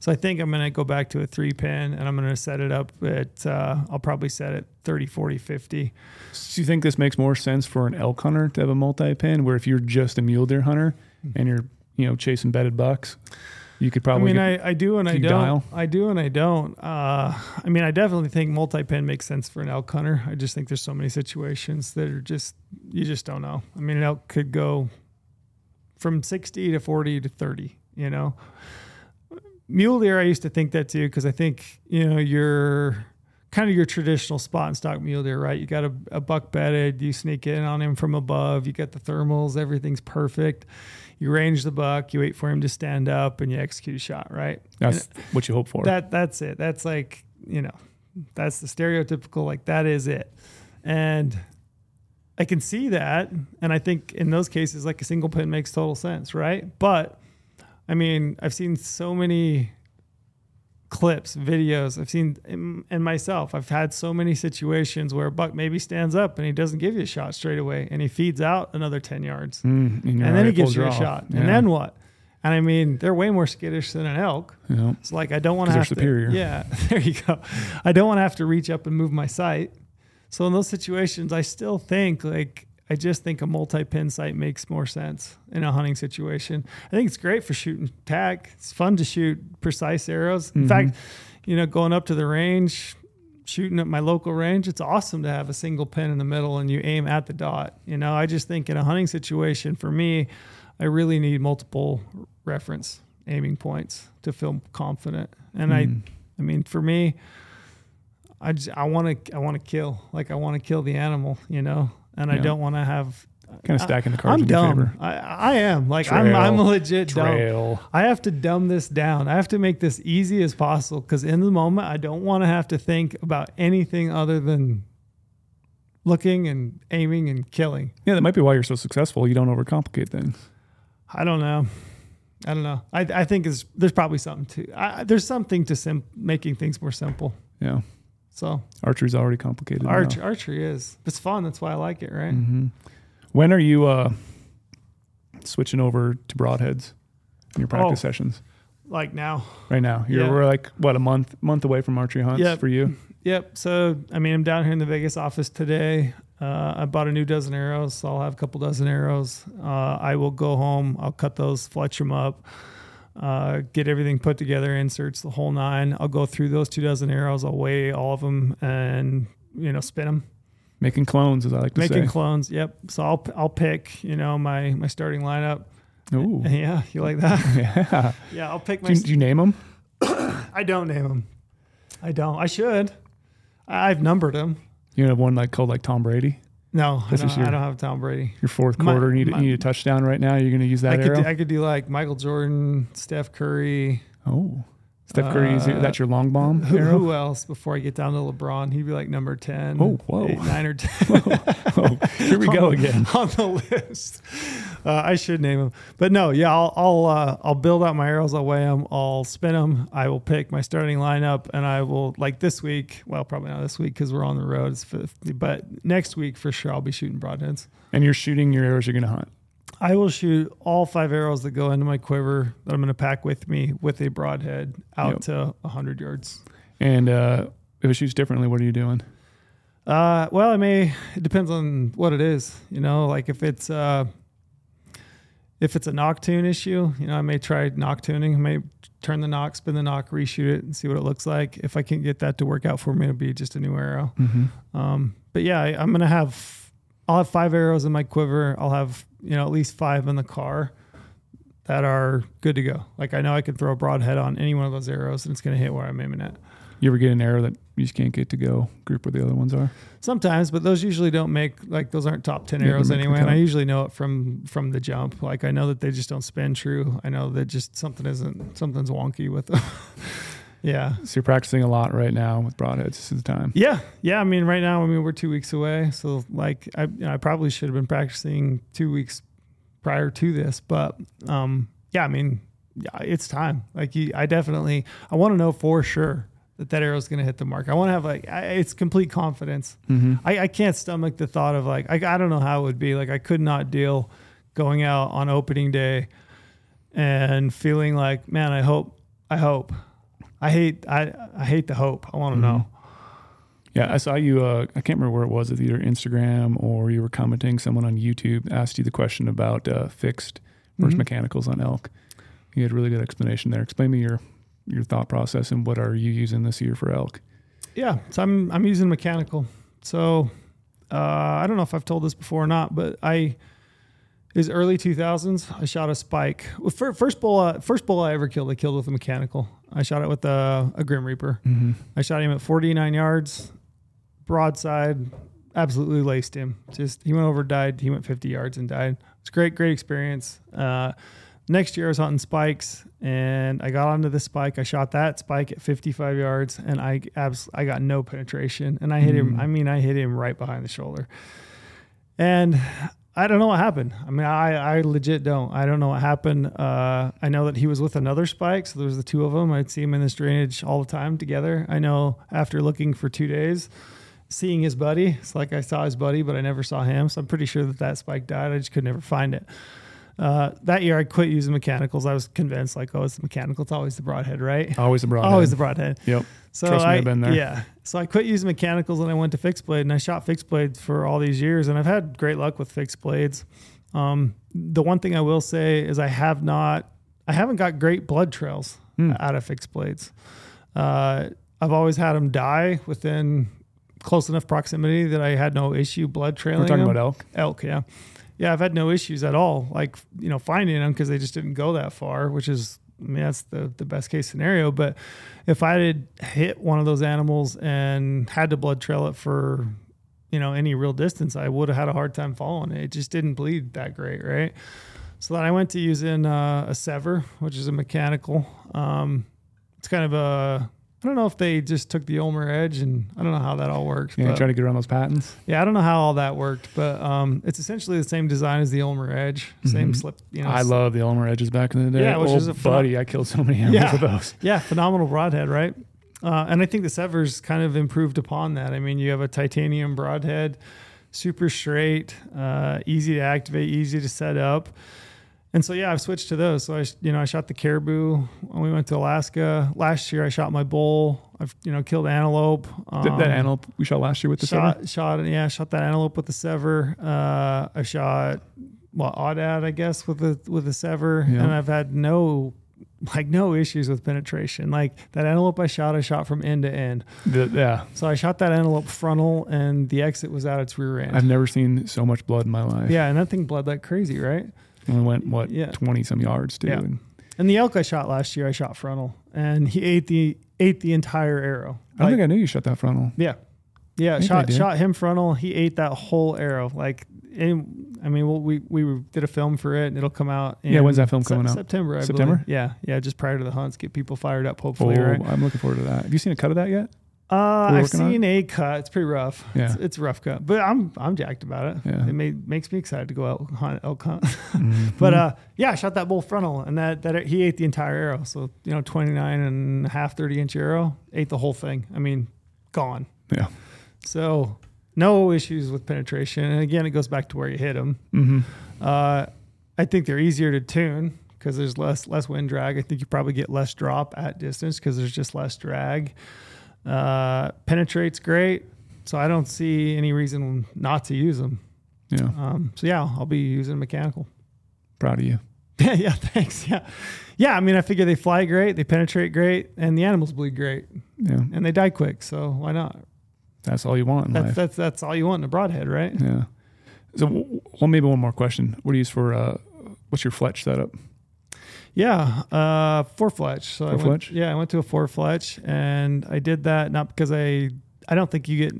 So I think I'm going to go back to a three pin and I'm going to set it up at, uh, I'll probably set it 30, 40, 50. Do you think this makes more sense for an elk hunter to have a multi pin, where if you're just a mule deer hunter and you're you know chasing bedded bucks, you could probably. I mean, get- I, I do and I don't. dial? I do and I don't. Uh, I mean, I definitely think multi-pin makes sense for an elk hunter. I just think there's so many situations that are just you just don't know. I mean, an elk could go from 60 to 40 to 30. You know, mule deer. I used to think that too because I think you know you're kind of your traditional spot and stock mule deer, right? You got a, a buck bedded, you sneak in on him from above, you got the thermals, everything's perfect. You range the buck, you wait for him to stand up, and you execute a shot, right? that's what you hope for. That that's it. That's like you know, that's the stereotypical. Like that is it, and I can see that, and I think in those cases, like a single pin makes total sense, right? But I mean, I've seen so many clips, videos. I've seen, and and myself, I've had so many situations where a buck maybe stands up and he doesn't give you a shot straight away, and he feeds out another ten yards, Mm, and, and then he gives you a draw. shot, Yeah. and then what? And I mean, they're way more skittish than an elk. Know, It's like I don't want to have superior. to. Yeah, there you go. I don't want to have to reach up and move my sight. So in those situations, I still think like I just think a multi-pin sight makes more sense in a hunting situation. I think it's great for shooting TAC. It's fun to shoot precise arrows. In Mhm. fact, you know, going up to the range, shooting at my local range, it's awesome to have a single pin in the middle and you aim at the dot. You know, I just think in a hunting situation, for me, I really need multiple reference aiming points to feel confident. And I, Mm. I mean, for me, I just I want to I want to kill like I want to kill the animal, you know, and I don't want to have. kind of uh, stacking the cards I'm in dumb. favor. I, I am like I'm I'm Trail. legit dumb. I have to dumb this down. I have to make this easy as possible because in the moment I don't want to have to think about anything other than looking and aiming and killing. Yeah, that might be why you're so successful. You don't overcomplicate things. I don't know. I don't know. I, I think is there's probably something to I, there's something to sim- making things more simple. Yeah, So archery's already complicated. arch, archery is it's fun. That's why I like it. Right. Mhm. When are you uh, switching over to broadheads? in your practice Oh. sessions Like now. right now? You're Yeah. we're like what a month month away from archery hunts Yep. for you. Yep. So, I mean, I'm down here in the Vegas office today. Uh, I bought a new dozen arrows, so I'll have a couple dozen arrows. Uh, I will go home. I'll cut those, fletch them up, uh, get everything put together, inserts, the whole nine. I'll go through those two dozen arrows. I'll weigh all of them and you know spin them, Making clones, as I like to making say. Making clones. Yep. So I'll I'll pick you know my my starting lineup. Ooh, Yeah, you like that? yeah. yeah, I'll pick my. Do you, do you name them? I don't name them. I don't. I should. I've numbered them. You have one like called like Tom Brady. No, I don't, your- I don't have Tom Brady. Your fourth My- quarter, you need, my- you need a touchdown right now. You're going to use that I could, arrow. do, I could do like Michael Jordan, Steph Curry. oh, Steph Curry, is Uh, that's your long bomb Who, arrow. who else before I get down to LeBron? He'd be like number 10. Oh, whoa. eight, nine or 10 oh, here we go again. on the list. Uh, I should name him. But no, yeah, I'll I'll, uh, I'll build out my arrows. I'll weigh them. I'll spin them. I will pick my starting lineup and I will, like this week, well, probably not this week because we're on the road. It's 50, but next week for sure, I'll be shooting broadheads. And you're shooting your arrows you're going to hunt. I will shoot all five arrows that go into my quiver that I'm going to pack with me with a broadhead out Yep. to 100 yards. And uh, if it shoots differently, what are you doing? Uh, well, I may. It depends on what it is. You know, like if it's uh, if it's a nock tune issue, you know, I may try nock tuning. I may turn the nock, spin the nock, reshoot it, and see what it looks like. If I can get that to work out for me, it'll be just a new arrow. Mm-hmm. Um, but yeah, I, I'm gonna have. I'll have five arrows in my quiver. I'll have you know at least five in the car that are good to go. Like I know I can throw a broadhead on any one of those arrows, and it's gonna hit where I'm aiming at. You ever get an arrow that you just can't get to go group where the other ones are? Sometimes, but those usually don't make like those aren't top ten Yeah, arrows they make the anyway. And I usually know it from from the jump. Like I know that they just don't spin true. I know that just something isn't something's wonky with them. yeah. So you're practicing a lot right now with broadheads. This is the time. Yeah, yeah. I mean, right now, I mean, we're two weeks away, so like, I, you know, I probably should have been practicing two weeks prior to this, but um, yeah, I mean, yeah, it's time. Like, you, I definitely, I want to know for sure that that arrow is going to hit the mark. I want to have like, I, it's complete confidence. Mm-hmm. I, I can't stomach the thought of like, I, I don't know how it would be. Like, I could not deal going out on opening day and feeling like, man, I hope, I hope. I hate, I, I hate the hope. I want to know. Yeah, I saw you. Uh, I can't remember where it was, either Instagram or you were commenting. Someone on YouTube asked you the question about uh, fixed versus Mhm. mechanicals on elk. You had a really good explanation there. Explain me your your thought process and what are you using this year for elk? Yeah, so I'm I'm using mechanical. So uh, I don't know if I've told this before or not, but I is early 2000s. I shot a spike. Well, First bull, uh, first bull I ever killed, I killed with a mechanical. I shot it with a, a Grim Reaper. Mm-hmm. I shot him at 49 yards, broadside, absolutely laced him. Just he went over, died. He went 50 yards and died. It's great, great experience. Uh, next year I was hunting spikes, and I got onto the spike. I shot that spike at 55 yards, and I abs- I got no penetration, and I hit him. Mm. I mean, I hit him right behind the shoulder, and. I don't know what happened. I mean, I, I legit don't. I don't know what happened. Uh, I know that he was with another spike, so there was the two of them. I'd see him in this drainage all the time together. I know after looking for two days, seeing his buddy, it's like I saw his buddy, but I never saw him. So I'm pretty sure that that spike died. I just could never find it. Uh, that year, I quit using mechanicals. I was convinced, like, oh, it's the mechanical. It's always the broadhead, right? Always the broadhead. Always the broadhead. Yep. So Trust me, I, I've been there. Yeah. So I quit using mechanicals and I went to fixed blade and I shot fixed blades for all these years and I've had great luck with fixed blades. Um, the one thing I will say is I have not, I haven't got great blood trails Hmm. out of fixed blades. Uh, I've always had them die within close enough proximity that I had no issue blood trailing. We're talking them. about elk. elk. Yeah. Yeah. I've had no issues at all. Like, you know, finding them because they just didn't go that far, which is, I mean, that's the, the best case scenario. But if I had hit one of those animals and had to blood trail it for, you know, any real distance, I would have had a hard time following it. It just didn't bleed that great. Right. So then I went to using uh, a SEVR, which is a mechanical. Um, it's kind of a, I don't know if they just took the Ulmer edge and I don't know how that all works. Yeah, but- trying to get around those patents. yeah, I don't know how all that worked, but um, it's essentially the same design as the Ulmer Edge, same Mhm. slip. You know, I love the Ulmer Edges back in the day. Yeah, which oh, is a phenom- buddy. I killed so many animals Yeah. with those. Yeah, phenomenal broadhead, right? Uh, and I think the SEVRs kind of improved upon that. I mean, you have a titanium broadhead, super straight, uh, easy to activate, easy to set up. And so yeah, I've switched to those. So I, you know, I shot the caribou when we went to Alaska last year. I shot my bull. I've you know killed antelope. Th- that Um, antelope we shot last year with the shot SEVR? shot yeah shot that antelope with the SEVR. Uh, I shot well aoudad I guess with the with the SEVR, Yeah. and I've had no like no issues with penetration. Like that antelope I shot, I shot from end to end. The- yeah. So I shot that antelope frontal, and the exit was out its rear end. I've never seen so much blood in my life. yeah, and that thing bled like crazy, right? Only went what Yeah. twenty some yards too. Yeah. And And the elk I shot last year, I shot frontal, and he ate the ate the entire arrow. I don't Like, think I knew you shot that frontal. yeah, yeah. Shot shot him frontal. He ate that whole arrow. Like, I mean, well, we we did a film for it, and it'll come out. In Yeah, when's that film coming out? September. I September? Believe. Yeah, yeah. Just prior to the hunts, get people fired up. Hopefully, Oh, right? I'm looking forward to that. Have you seen a cut of that yet? Uh, I've seen a cut. It's pretty rough. Yeah. It's, it's a rough cut, but I'm I'm jacked about it. Yeah. It made, makes me excited to go out hunt elk hunt. Mhm. But uh, yeah, I shot that bull frontal, and that that he ate the entire arrow. So you know, 29 and a half, 30 inch arrow, ate the whole thing. I mean, gone. yeah. So no issues with penetration. And again, it goes back to where you hit them. Mm-hmm. Uh, I think they're easier to tune because there's less less wind drag. I think you probably get less drop at distance because there's just less drag. Uh, penetrates great, so I don't see any reason not to use them. Yeah. Um, so yeah, I'll be using mechanical. Proud of you. Yeah, yeah, thanks. Yeah. Yeah, I mean, I figure they fly great, they penetrate great, and the animals bleed great, Yeah. and they die quick. So why not? That's all you want in That's life. that's that's all you want in a broadhead, right? Yeah. So, well, maybe one more question. What do you use for? Uh, what's your fletch setup? Yeah, uh, four fletch. So I went, fletch? Yeah, I went to a four fletch, and I did that not because I I don't think you get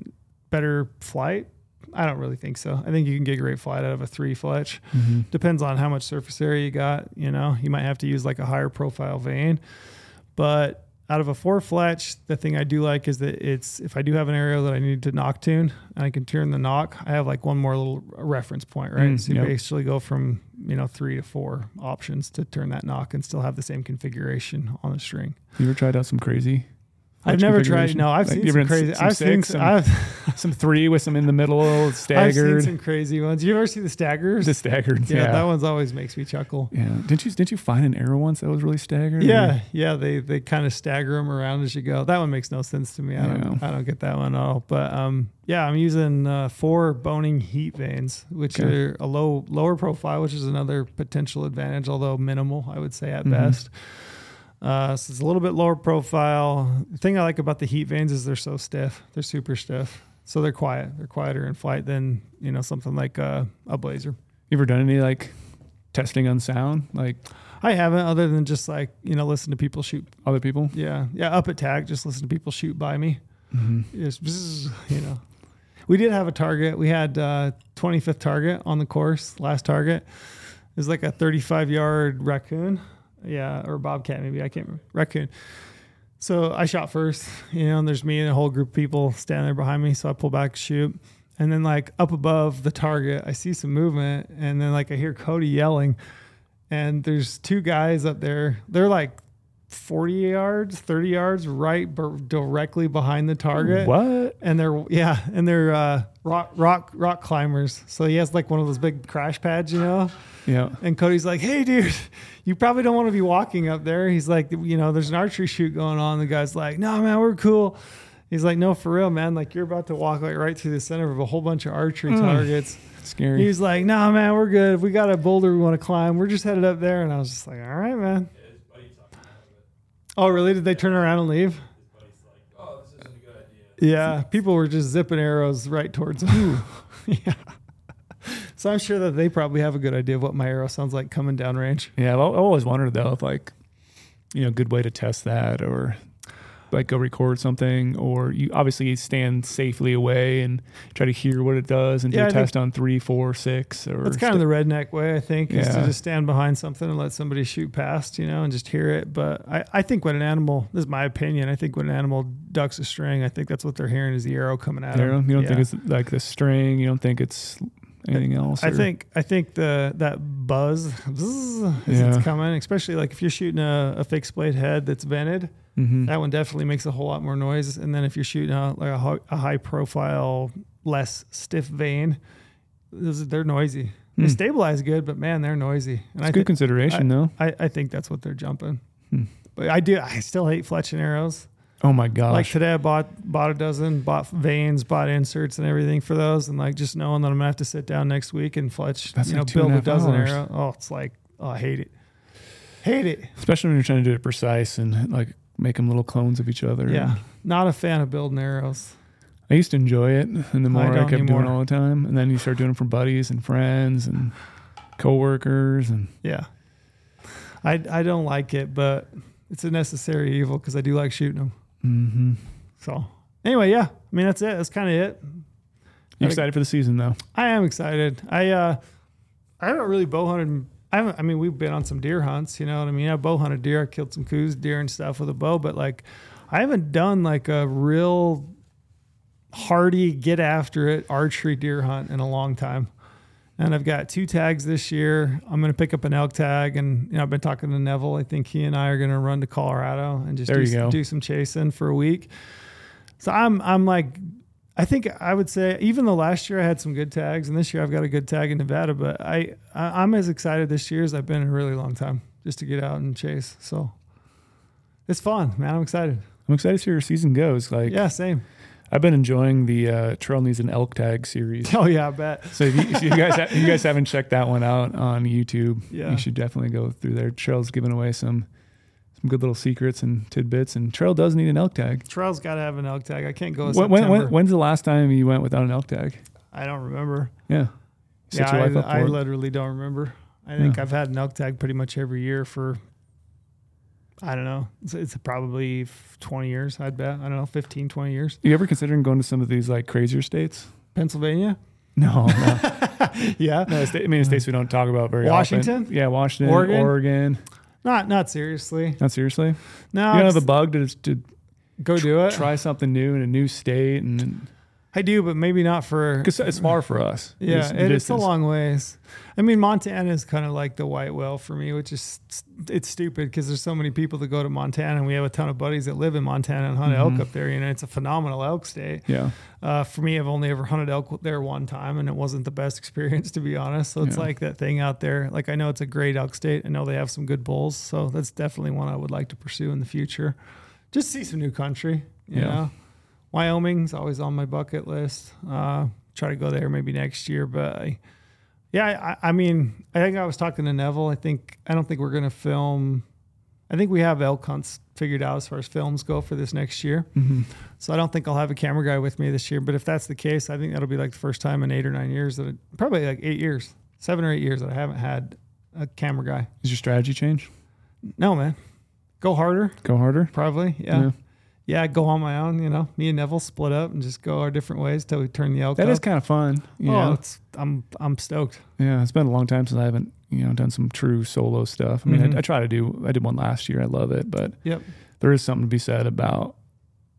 better flight. I don't really think so. I think you can get great flight out of a three fletch. Mm-hmm. Depends on how much surface area you got. You know, you might have to use like a higher profile vane. But out of a four fletch, the thing I do like is that it's if I do have an area that I need to nock tune and I can turn the nock, I have like one more little reference point, right? Mm, so you yep. basically go from you know three to four options to turn that nock and still have the same configuration on the string. You ever tried out some crazy? I've never tried. No, I've Like, seen some crazy. some I've seen. some, I've, some three with some in the middle, I've seen staggered. some crazy ones. You ever see the staggers? the staggered. yeah, Yeah. that one's always makes me chuckle. yeah. Didn't you didn't you find an arrow once that was really staggered? Yeah, yeah, they they kind of stagger them around as you go. That one makes no sense to me. I don't. I don't get that one at all. But um, yeah, I'm using uh, four Bohning Heat vanes, which Okay. are a low lower profile, which is another potential advantage, although minimal, I would say at Mhm. best. Uh, so it's a little bit lower profile. The thing I like about the heat vanes is they're so stiff. They're super stiff. So they're quiet. They're quieter in flight than you know something like uh, a blazer. You ever done any like testing on sound, like I haven't, other than just like you know listen to people shoot other people? Yeah, yeah. Up at TAC, just listen to people shoot by me. Mm-hmm. Just you know. We did have a target. We had uh, 25th target on the course. Last target it was like a 35 yard raccoon. Yeah, or bobcat maybe. I can't remember. Raccoon. So I shot first, you know, and there's me and a whole group of people standing there behind me. So I pull back, shoot. And then like up above the target, I see some movement, and then like I hear Cody yelling, and there's two guys up there. They're like 40 yards, 30 yards, right b- directly behind the target. What? And they're yeah, and they're uh, rock rock rock climbers. So he has like one of those big crash pads, you know. Yeah. And Cody's like, "Hey, dude, you probably don't want to be walking up there." He's like, "You know, there's an archery shoot going on." The guy's like, "No, man, we're cool." He's like, "No, for real, man. Like, you're about to walk like right through the center of a whole bunch of archery Mm. targets." Scary. He's like, "No, man, we're good. If we got a boulder we want to climb, we're just headed up there." And I was just like, "All right, man." Oh, really? Did they turn around and leave? Yeah, people were just zipping arrows right towards them. yeah. So I'm sure that they probably have a good idea of what my arrow sounds like coming down range. Yeah, I've always wondered though if like, you know, a good way to test that or like go record something or you obviously stand safely away and try to hear what it does and do Yeah, a I test on three, four, six or That's kind of the redneck way, I think, is to just stand behind something and let somebody shoot past, you know, and just hear it. But I, I think when an animal, this is my opinion, I think when an animal ducks a string, I think that's what they're hearing is the arrow coming at arrow. them. You don't Yeah. think it's like the string, you don't think it's anything else. I or- think I think the that buzz, buzz as Yeah. it's coming, especially like if you're shooting a, a fixed blade head that's vented, Mhm. that one definitely makes a whole lot more noise. And then if you're shooting a, like a, ho- a high profile, less stiff vane, those, they're noisy. They Hmm. stabilize good, but man, they're noisy. And It's I good think consideration though. I, I think that's what they're jumping. Hmm. But I do. I still hate fletching arrows. Oh my gosh. Like today, I bought bought a dozen, bought vanes, bought inserts, and everything for those, and like just knowing that I'm gonna have to sit down next week and fletch, That's you like know, build a a dozen hours. arrows. Oh, it's like, oh, I hate it, hate it. Especially when you're trying to do it precise and like make them little clones of each other. Yeah, not a fan of building arrows. I used to enjoy it, and the more I, don't kept doing anymore. it all the time, and then you start doing it for buddies and friends and coworkers, and Yeah, I I don't like it, but it's a necessary evil because I do like shooting them. hmm So anyway, yeah, I mean that's it. That's kind of it. you excited for the season though? I am excited. I uh I haven't really bow hunted. I haven't. I mean, we've been on some deer hunts. You know what I mean? I bow hunted deer. I killed some Coues deer and stuff with a bow, but like, I haven't done like a real hardy get after it archery deer hunt in a long time. And I've got two tags this year. I'm going to pick up an elk tag, and you know I've been talking to Neville. I think he and I are going to run to Colorado and just do, some, do some chasing for a week. So I'm I'm like I think I would say even though last year I had some good tags, and this year I've got a good tag in Nevada, but I, I I'm as excited this year as I've been in a really long time just to get out and chase. So it's fun, man. I'm excited. I'm excited to see your season goes. Like, Yeah, same. I've been enjoying the uh, Trail Needs an Elk Tag series. Oh yeah, I bet. So if you, if you guys ha- you guys haven't checked that one out on YouTube, Yeah. you should definitely go through there. Trail's giving away some some good little secrets and tidbits, and Trail does need an elk tag. Trail's got to have an elk tag. I can't go. When, when, when, when's the last time you went without an elk tag? I don't remember. Yeah, Set yeah, your life up I, I literally don't remember. I think Yeah. I've had an elk tag pretty much every year for. I don't know. It's, it's probably 20 years, I'd bet. I don't know, 15, 20 years. you ever considering going to some of these like crazier states? Pennsylvania? No, no. Yeah. no I mean, states we don't talk about very Washington? often. Washington? Yeah, Washington, Oregon? Oregon. Not not seriously. Not seriously. No, you don't have it's- a bug to, to go do it. try something new in a new state, and I do, but maybe not for. because it's far for us. Yeah, It's it, it's a long ways. I mean, Montana is kind of like the white whale for me, which is it's stupid because there's so many people that go to Montana, and we have a ton of buddies that live in Montana and hunt elk Mhm. up there. You know, it's a phenomenal elk state. Yeah, Uh, for me, I've only ever hunted elk there one time, and it wasn't the best experience to be honest. So it's Yeah. like that thing out there. Like I know it's a great elk state. I know they have some good bulls, so that's definitely one I would like to pursue in the future. Just see some new country. You Yeah. know, Wyoming's always on my bucket list. Uh, try to go there maybe next year, but I, yeah, I, I mean, I think I was talking to Neville. I think I don't think we're gonna film. I think we have elk hunts figured out as far as films go for this next year. hmm So I don't think I'll have a camera guy with me this year. But if that's the case, I think that'll be like the first time in eight or nine years that it, probably like eight years, seven or eight years that I haven't had a camera guy. Is your strategy change? No, man. Go harder, Go harder. probably. Yeah. yeah. Go on my own. You know, me and Neville split up and just go our different ways till we turn the elk That up. is kind of fun. You oh, know? it's I'm I'm stoked. Yeah, it's been a long time since I haven't, you know, done some true solo stuff. I mean, Mhm. I, I try to do. I did one last year. I love it, but Yep. there is something to be said about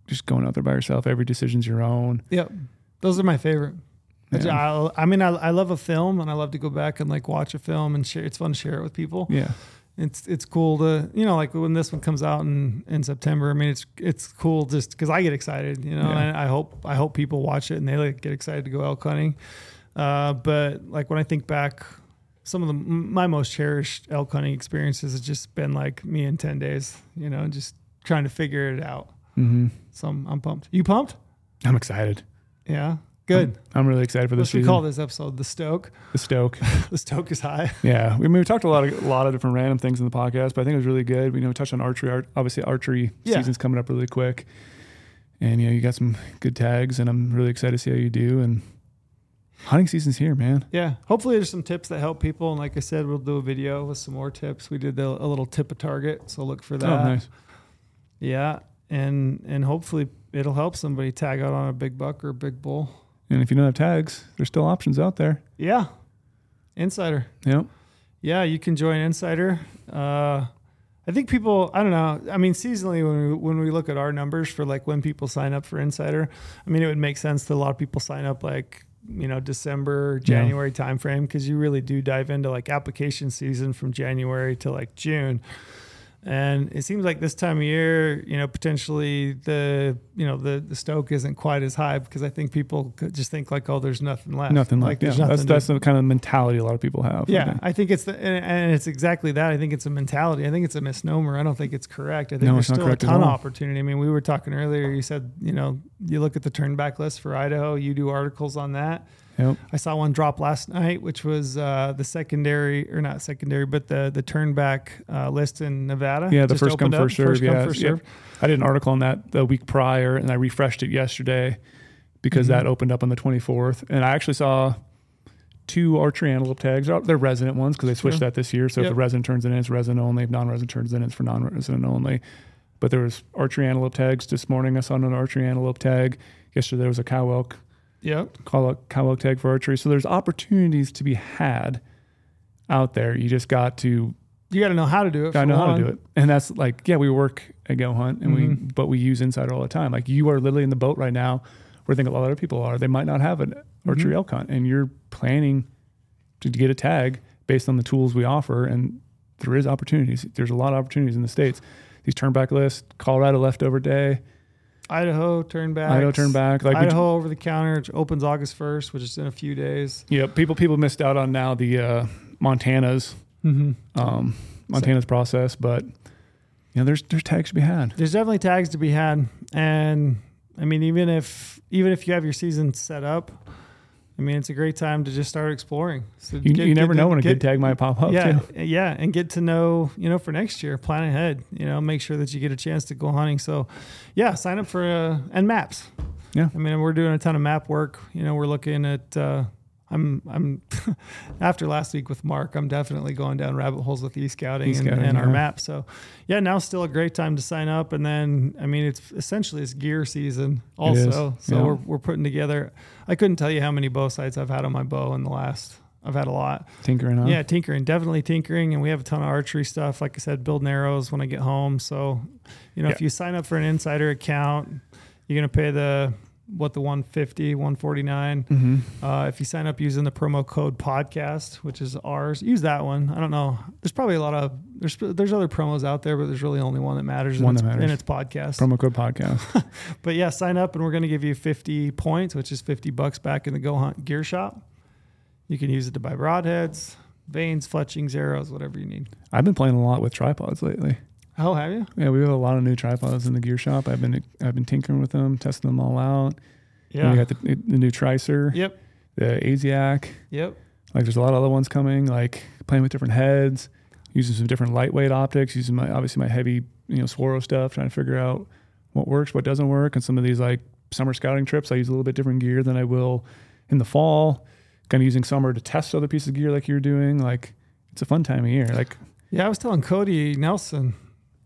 just going out there by yourself. Every decision's your own. Yep. Those are my favorite. I Yeah. I, I mean, I, I love a film and I love to go back and like watch a film and share. It's fun to share it with people. Yeah, it's it's cool to you know like when this one comes out in in September. I mean it's it's cool just because I get excited, you know, Yeah. and I hope I hope people watch it and they like get excited to go elk hunting. Uh, but like when I think back, some of the my most cherished elk hunting experiences has just been like me in ten days, you know, just trying to figure it out. hmm So I'm, I'm pumped. You pumped? I'm excited. Yeah, good. I'm really excited for this we season. call this episode? The Stoke. the Stoke. The Stoke is high. yeah, we, I mean, we talked a lot of a lot of different random things in the podcast, but I think it was really good. We you know we touched on archery. Art, obviously, archery Yeah. season's coming up really quick, and you know you got some good tags, and I'm really excited to see how you do. And hunting season's here, man. Yeah. Hopefully there's some tips that help people. And like I said, we'll do a video with some more tips. We did the, a little tip a target. So look for oh, that. Oh, nice. Yeah. And, and hopefully it'll help somebody tag out on a big buck or a big bull. And if you don't have tags, there's still options out there. Yeah. Insider. Yep. Yeah. You can join Insider. Uh, I think people, I don't know. I mean, seasonally, when we, when we look at our numbers for like when people sign up for Insider, I mean, it would make sense that a lot of people sign up like, you know, December, Yeah. January timeframe because you really do dive into like application season from January to like June. And it seems like this time of year, you know, potentially the you know the the stoke isn't quite as high because I think people could just think like, oh, there's nothing left. Nothing like, there's yeah. nothing That's that's the kind of mentality a lot of people have. I yeah, think. I think it's the and, and it's exactly that. I think it's a mentality. I think it's a misnomer. I don't think it's correct. I think No, there's still a ton of opportunity. I mean, we were talking earlier. You said you know you look at the turnback list for Idaho. You do articles on that. Yep. I saw one drop last night, which was uh, the secondary or not secondary, but the the turnback uh, list in Nevada. Yeah, the first come up. first serve. First come, first yeah. serve. I did an article on that the week prior, and I refreshed it yesterday because Mhm. that opened up on the 24th, and I actually saw two archery antelope tags. They're- resident ones because they switched Sure. that this year. So if Yep. the resident turns in, it's resident only. If non-resident turns in, it's for non-resident only. But there was archery antelope tags this morning. I saw an archery antelope tag. Yesterday there was a cow elk Yep. call it cow elk tag for archery. So there's opportunities to be had out there. You just got to You got to know how to do it. I for know how to do it. And that's like, yeah, we work at GOHUNT and we, Mhm. but we use Insider all the time. Like you are literally in the boat right now where I think a lot of other people are. They might not have an archery Mhm. elk hunt and you're planning to get a tag based on the tools we offer. And there is opportunities. There's a lot of opportunities in the States. These turnback lists, Colorado leftover day, Idaho turn back. Idaho turnback. Like, we, Idaho over the counter which opens August first, which is in a few days. yeah, people, people missed out on now the, uh, Montana's, Mm-hmm. um, Montana's process, but you know, there's, there's tags to be had. There's definitely tags to be had, and I mean, even if even if you have your season set up, I mean, it's a great time to just start exploring. So You, get- you never get know when a get- good tag might pop up. yeah, too. yeah, and get to know, you know, for next year, plan ahead. You know, make sure that you get a chance to go hunting. So, yeah, sign up for uh, and maps. Yeah. I mean, we're doing a ton of map work. You know, we're looking at. Uh, I'm I'm after last week with Mark. I'm definitely going down rabbit holes with e scouting and, E-scouting, and our yeah. map. So, yeah, now's still a great time to sign up. And then, I mean, it's essentially it's gear season also. So yeah. we're we're putting together. I couldn't tell you how many bow sights I've had on my bow in the last. I've had a lot. Tinkering on. Yeah, tinkering, definitely tinkering, and we have a ton of archery stuff. Like I said, building arrows when I get home. So, you know, if you sign up for an insider account, you're gonna pay the what the 150, 149. Mm-hmm. Uh, if you sign up using the promo code podcast, which is ours, use that one. I don't know. There's probably a lot of there's there's other promos out there, but there's really only one that matters. and One it's, that matters. and it's podcast. Promo code podcast. but yeah, sign up, and we're gonna give you 50 points, which is 50 bucks back in the GOHUNT Gear Shop. You can use it to buy broadheads, vanes, fletchings, arrows, whatever you need. I've been playing a lot with tripods lately. Oh, have you? Yeah, we have a lot of new tripods in the gear shop. I've been I've been tinkering with them, testing them all out. And we got the, the new Tricer, Yep. the Asiac. Yep. Like there's a lot of other ones coming. Like playing with different heads, using some different lightweight optics, using my obviously my heavy you know Swaro stuff, trying to figure out what works, what doesn't work. And some of these like summer scouting trips, I use a little bit different gear than I will in the fall. Kind of using summer to test other pieces of gear like you're doing. Like it's a fun time of year. Like Yeah, I was telling Cody Nelson,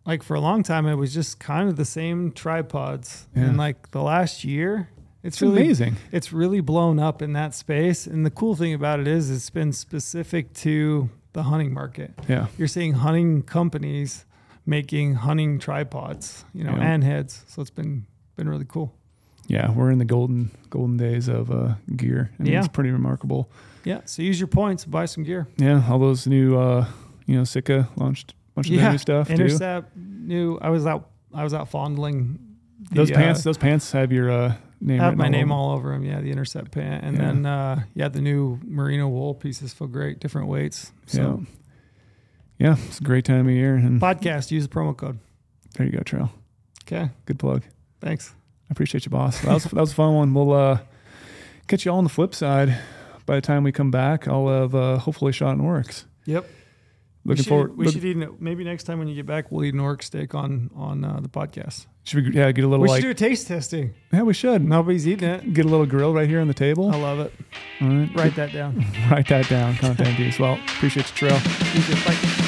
like for a long time, it was just kind of the same tripods. Yeah. And like the last year, it's, it's really amazing. it's really blown up in that space. And the cool thing about it is it's been specific to the hunting market. Yeah. You're seeing hunting companies making hunting tripods, you know, Yeah. and heads. So it's been been really cool. Yeah, we're in the golden golden days of uh, gear. I mean, Yeah. it's pretty remarkable. Yeah. So use your points, buy some gear. Yeah, all those new, uh, you know, Sitka launched bunch of Yeah, new stuff too. Intercept new. I was out. I was out fondling the, Those uh, pants, those pants have your uh, name. Have my name over all over them. Yeah, the intercept pant, and Yeah. then uh, yeah, the new merino wool pieces feel great, different weights. So Yeah, yeah, it's a great time of year, and podcast, use the promo code. there you go, Trail. Okay, Good plug. thanks. I appreciate you, boss. That was that was a fun one. We'll uh, catch you all on the flip side. By the time we come back, I'll have uh, hopefully shot in works. Yep. Looking we should, forward. We look- should eat maybe next time when you get back, we'll eat an oryx steak on on uh, the podcast. should we, yeah, get a little We like should do a taste testing. yeah, we should Nobody's eating it. get a little grill right here on the table. I love it. All right, Write that down. write that down. Content piece. Well, appreciate you, Trail. You too. Bye.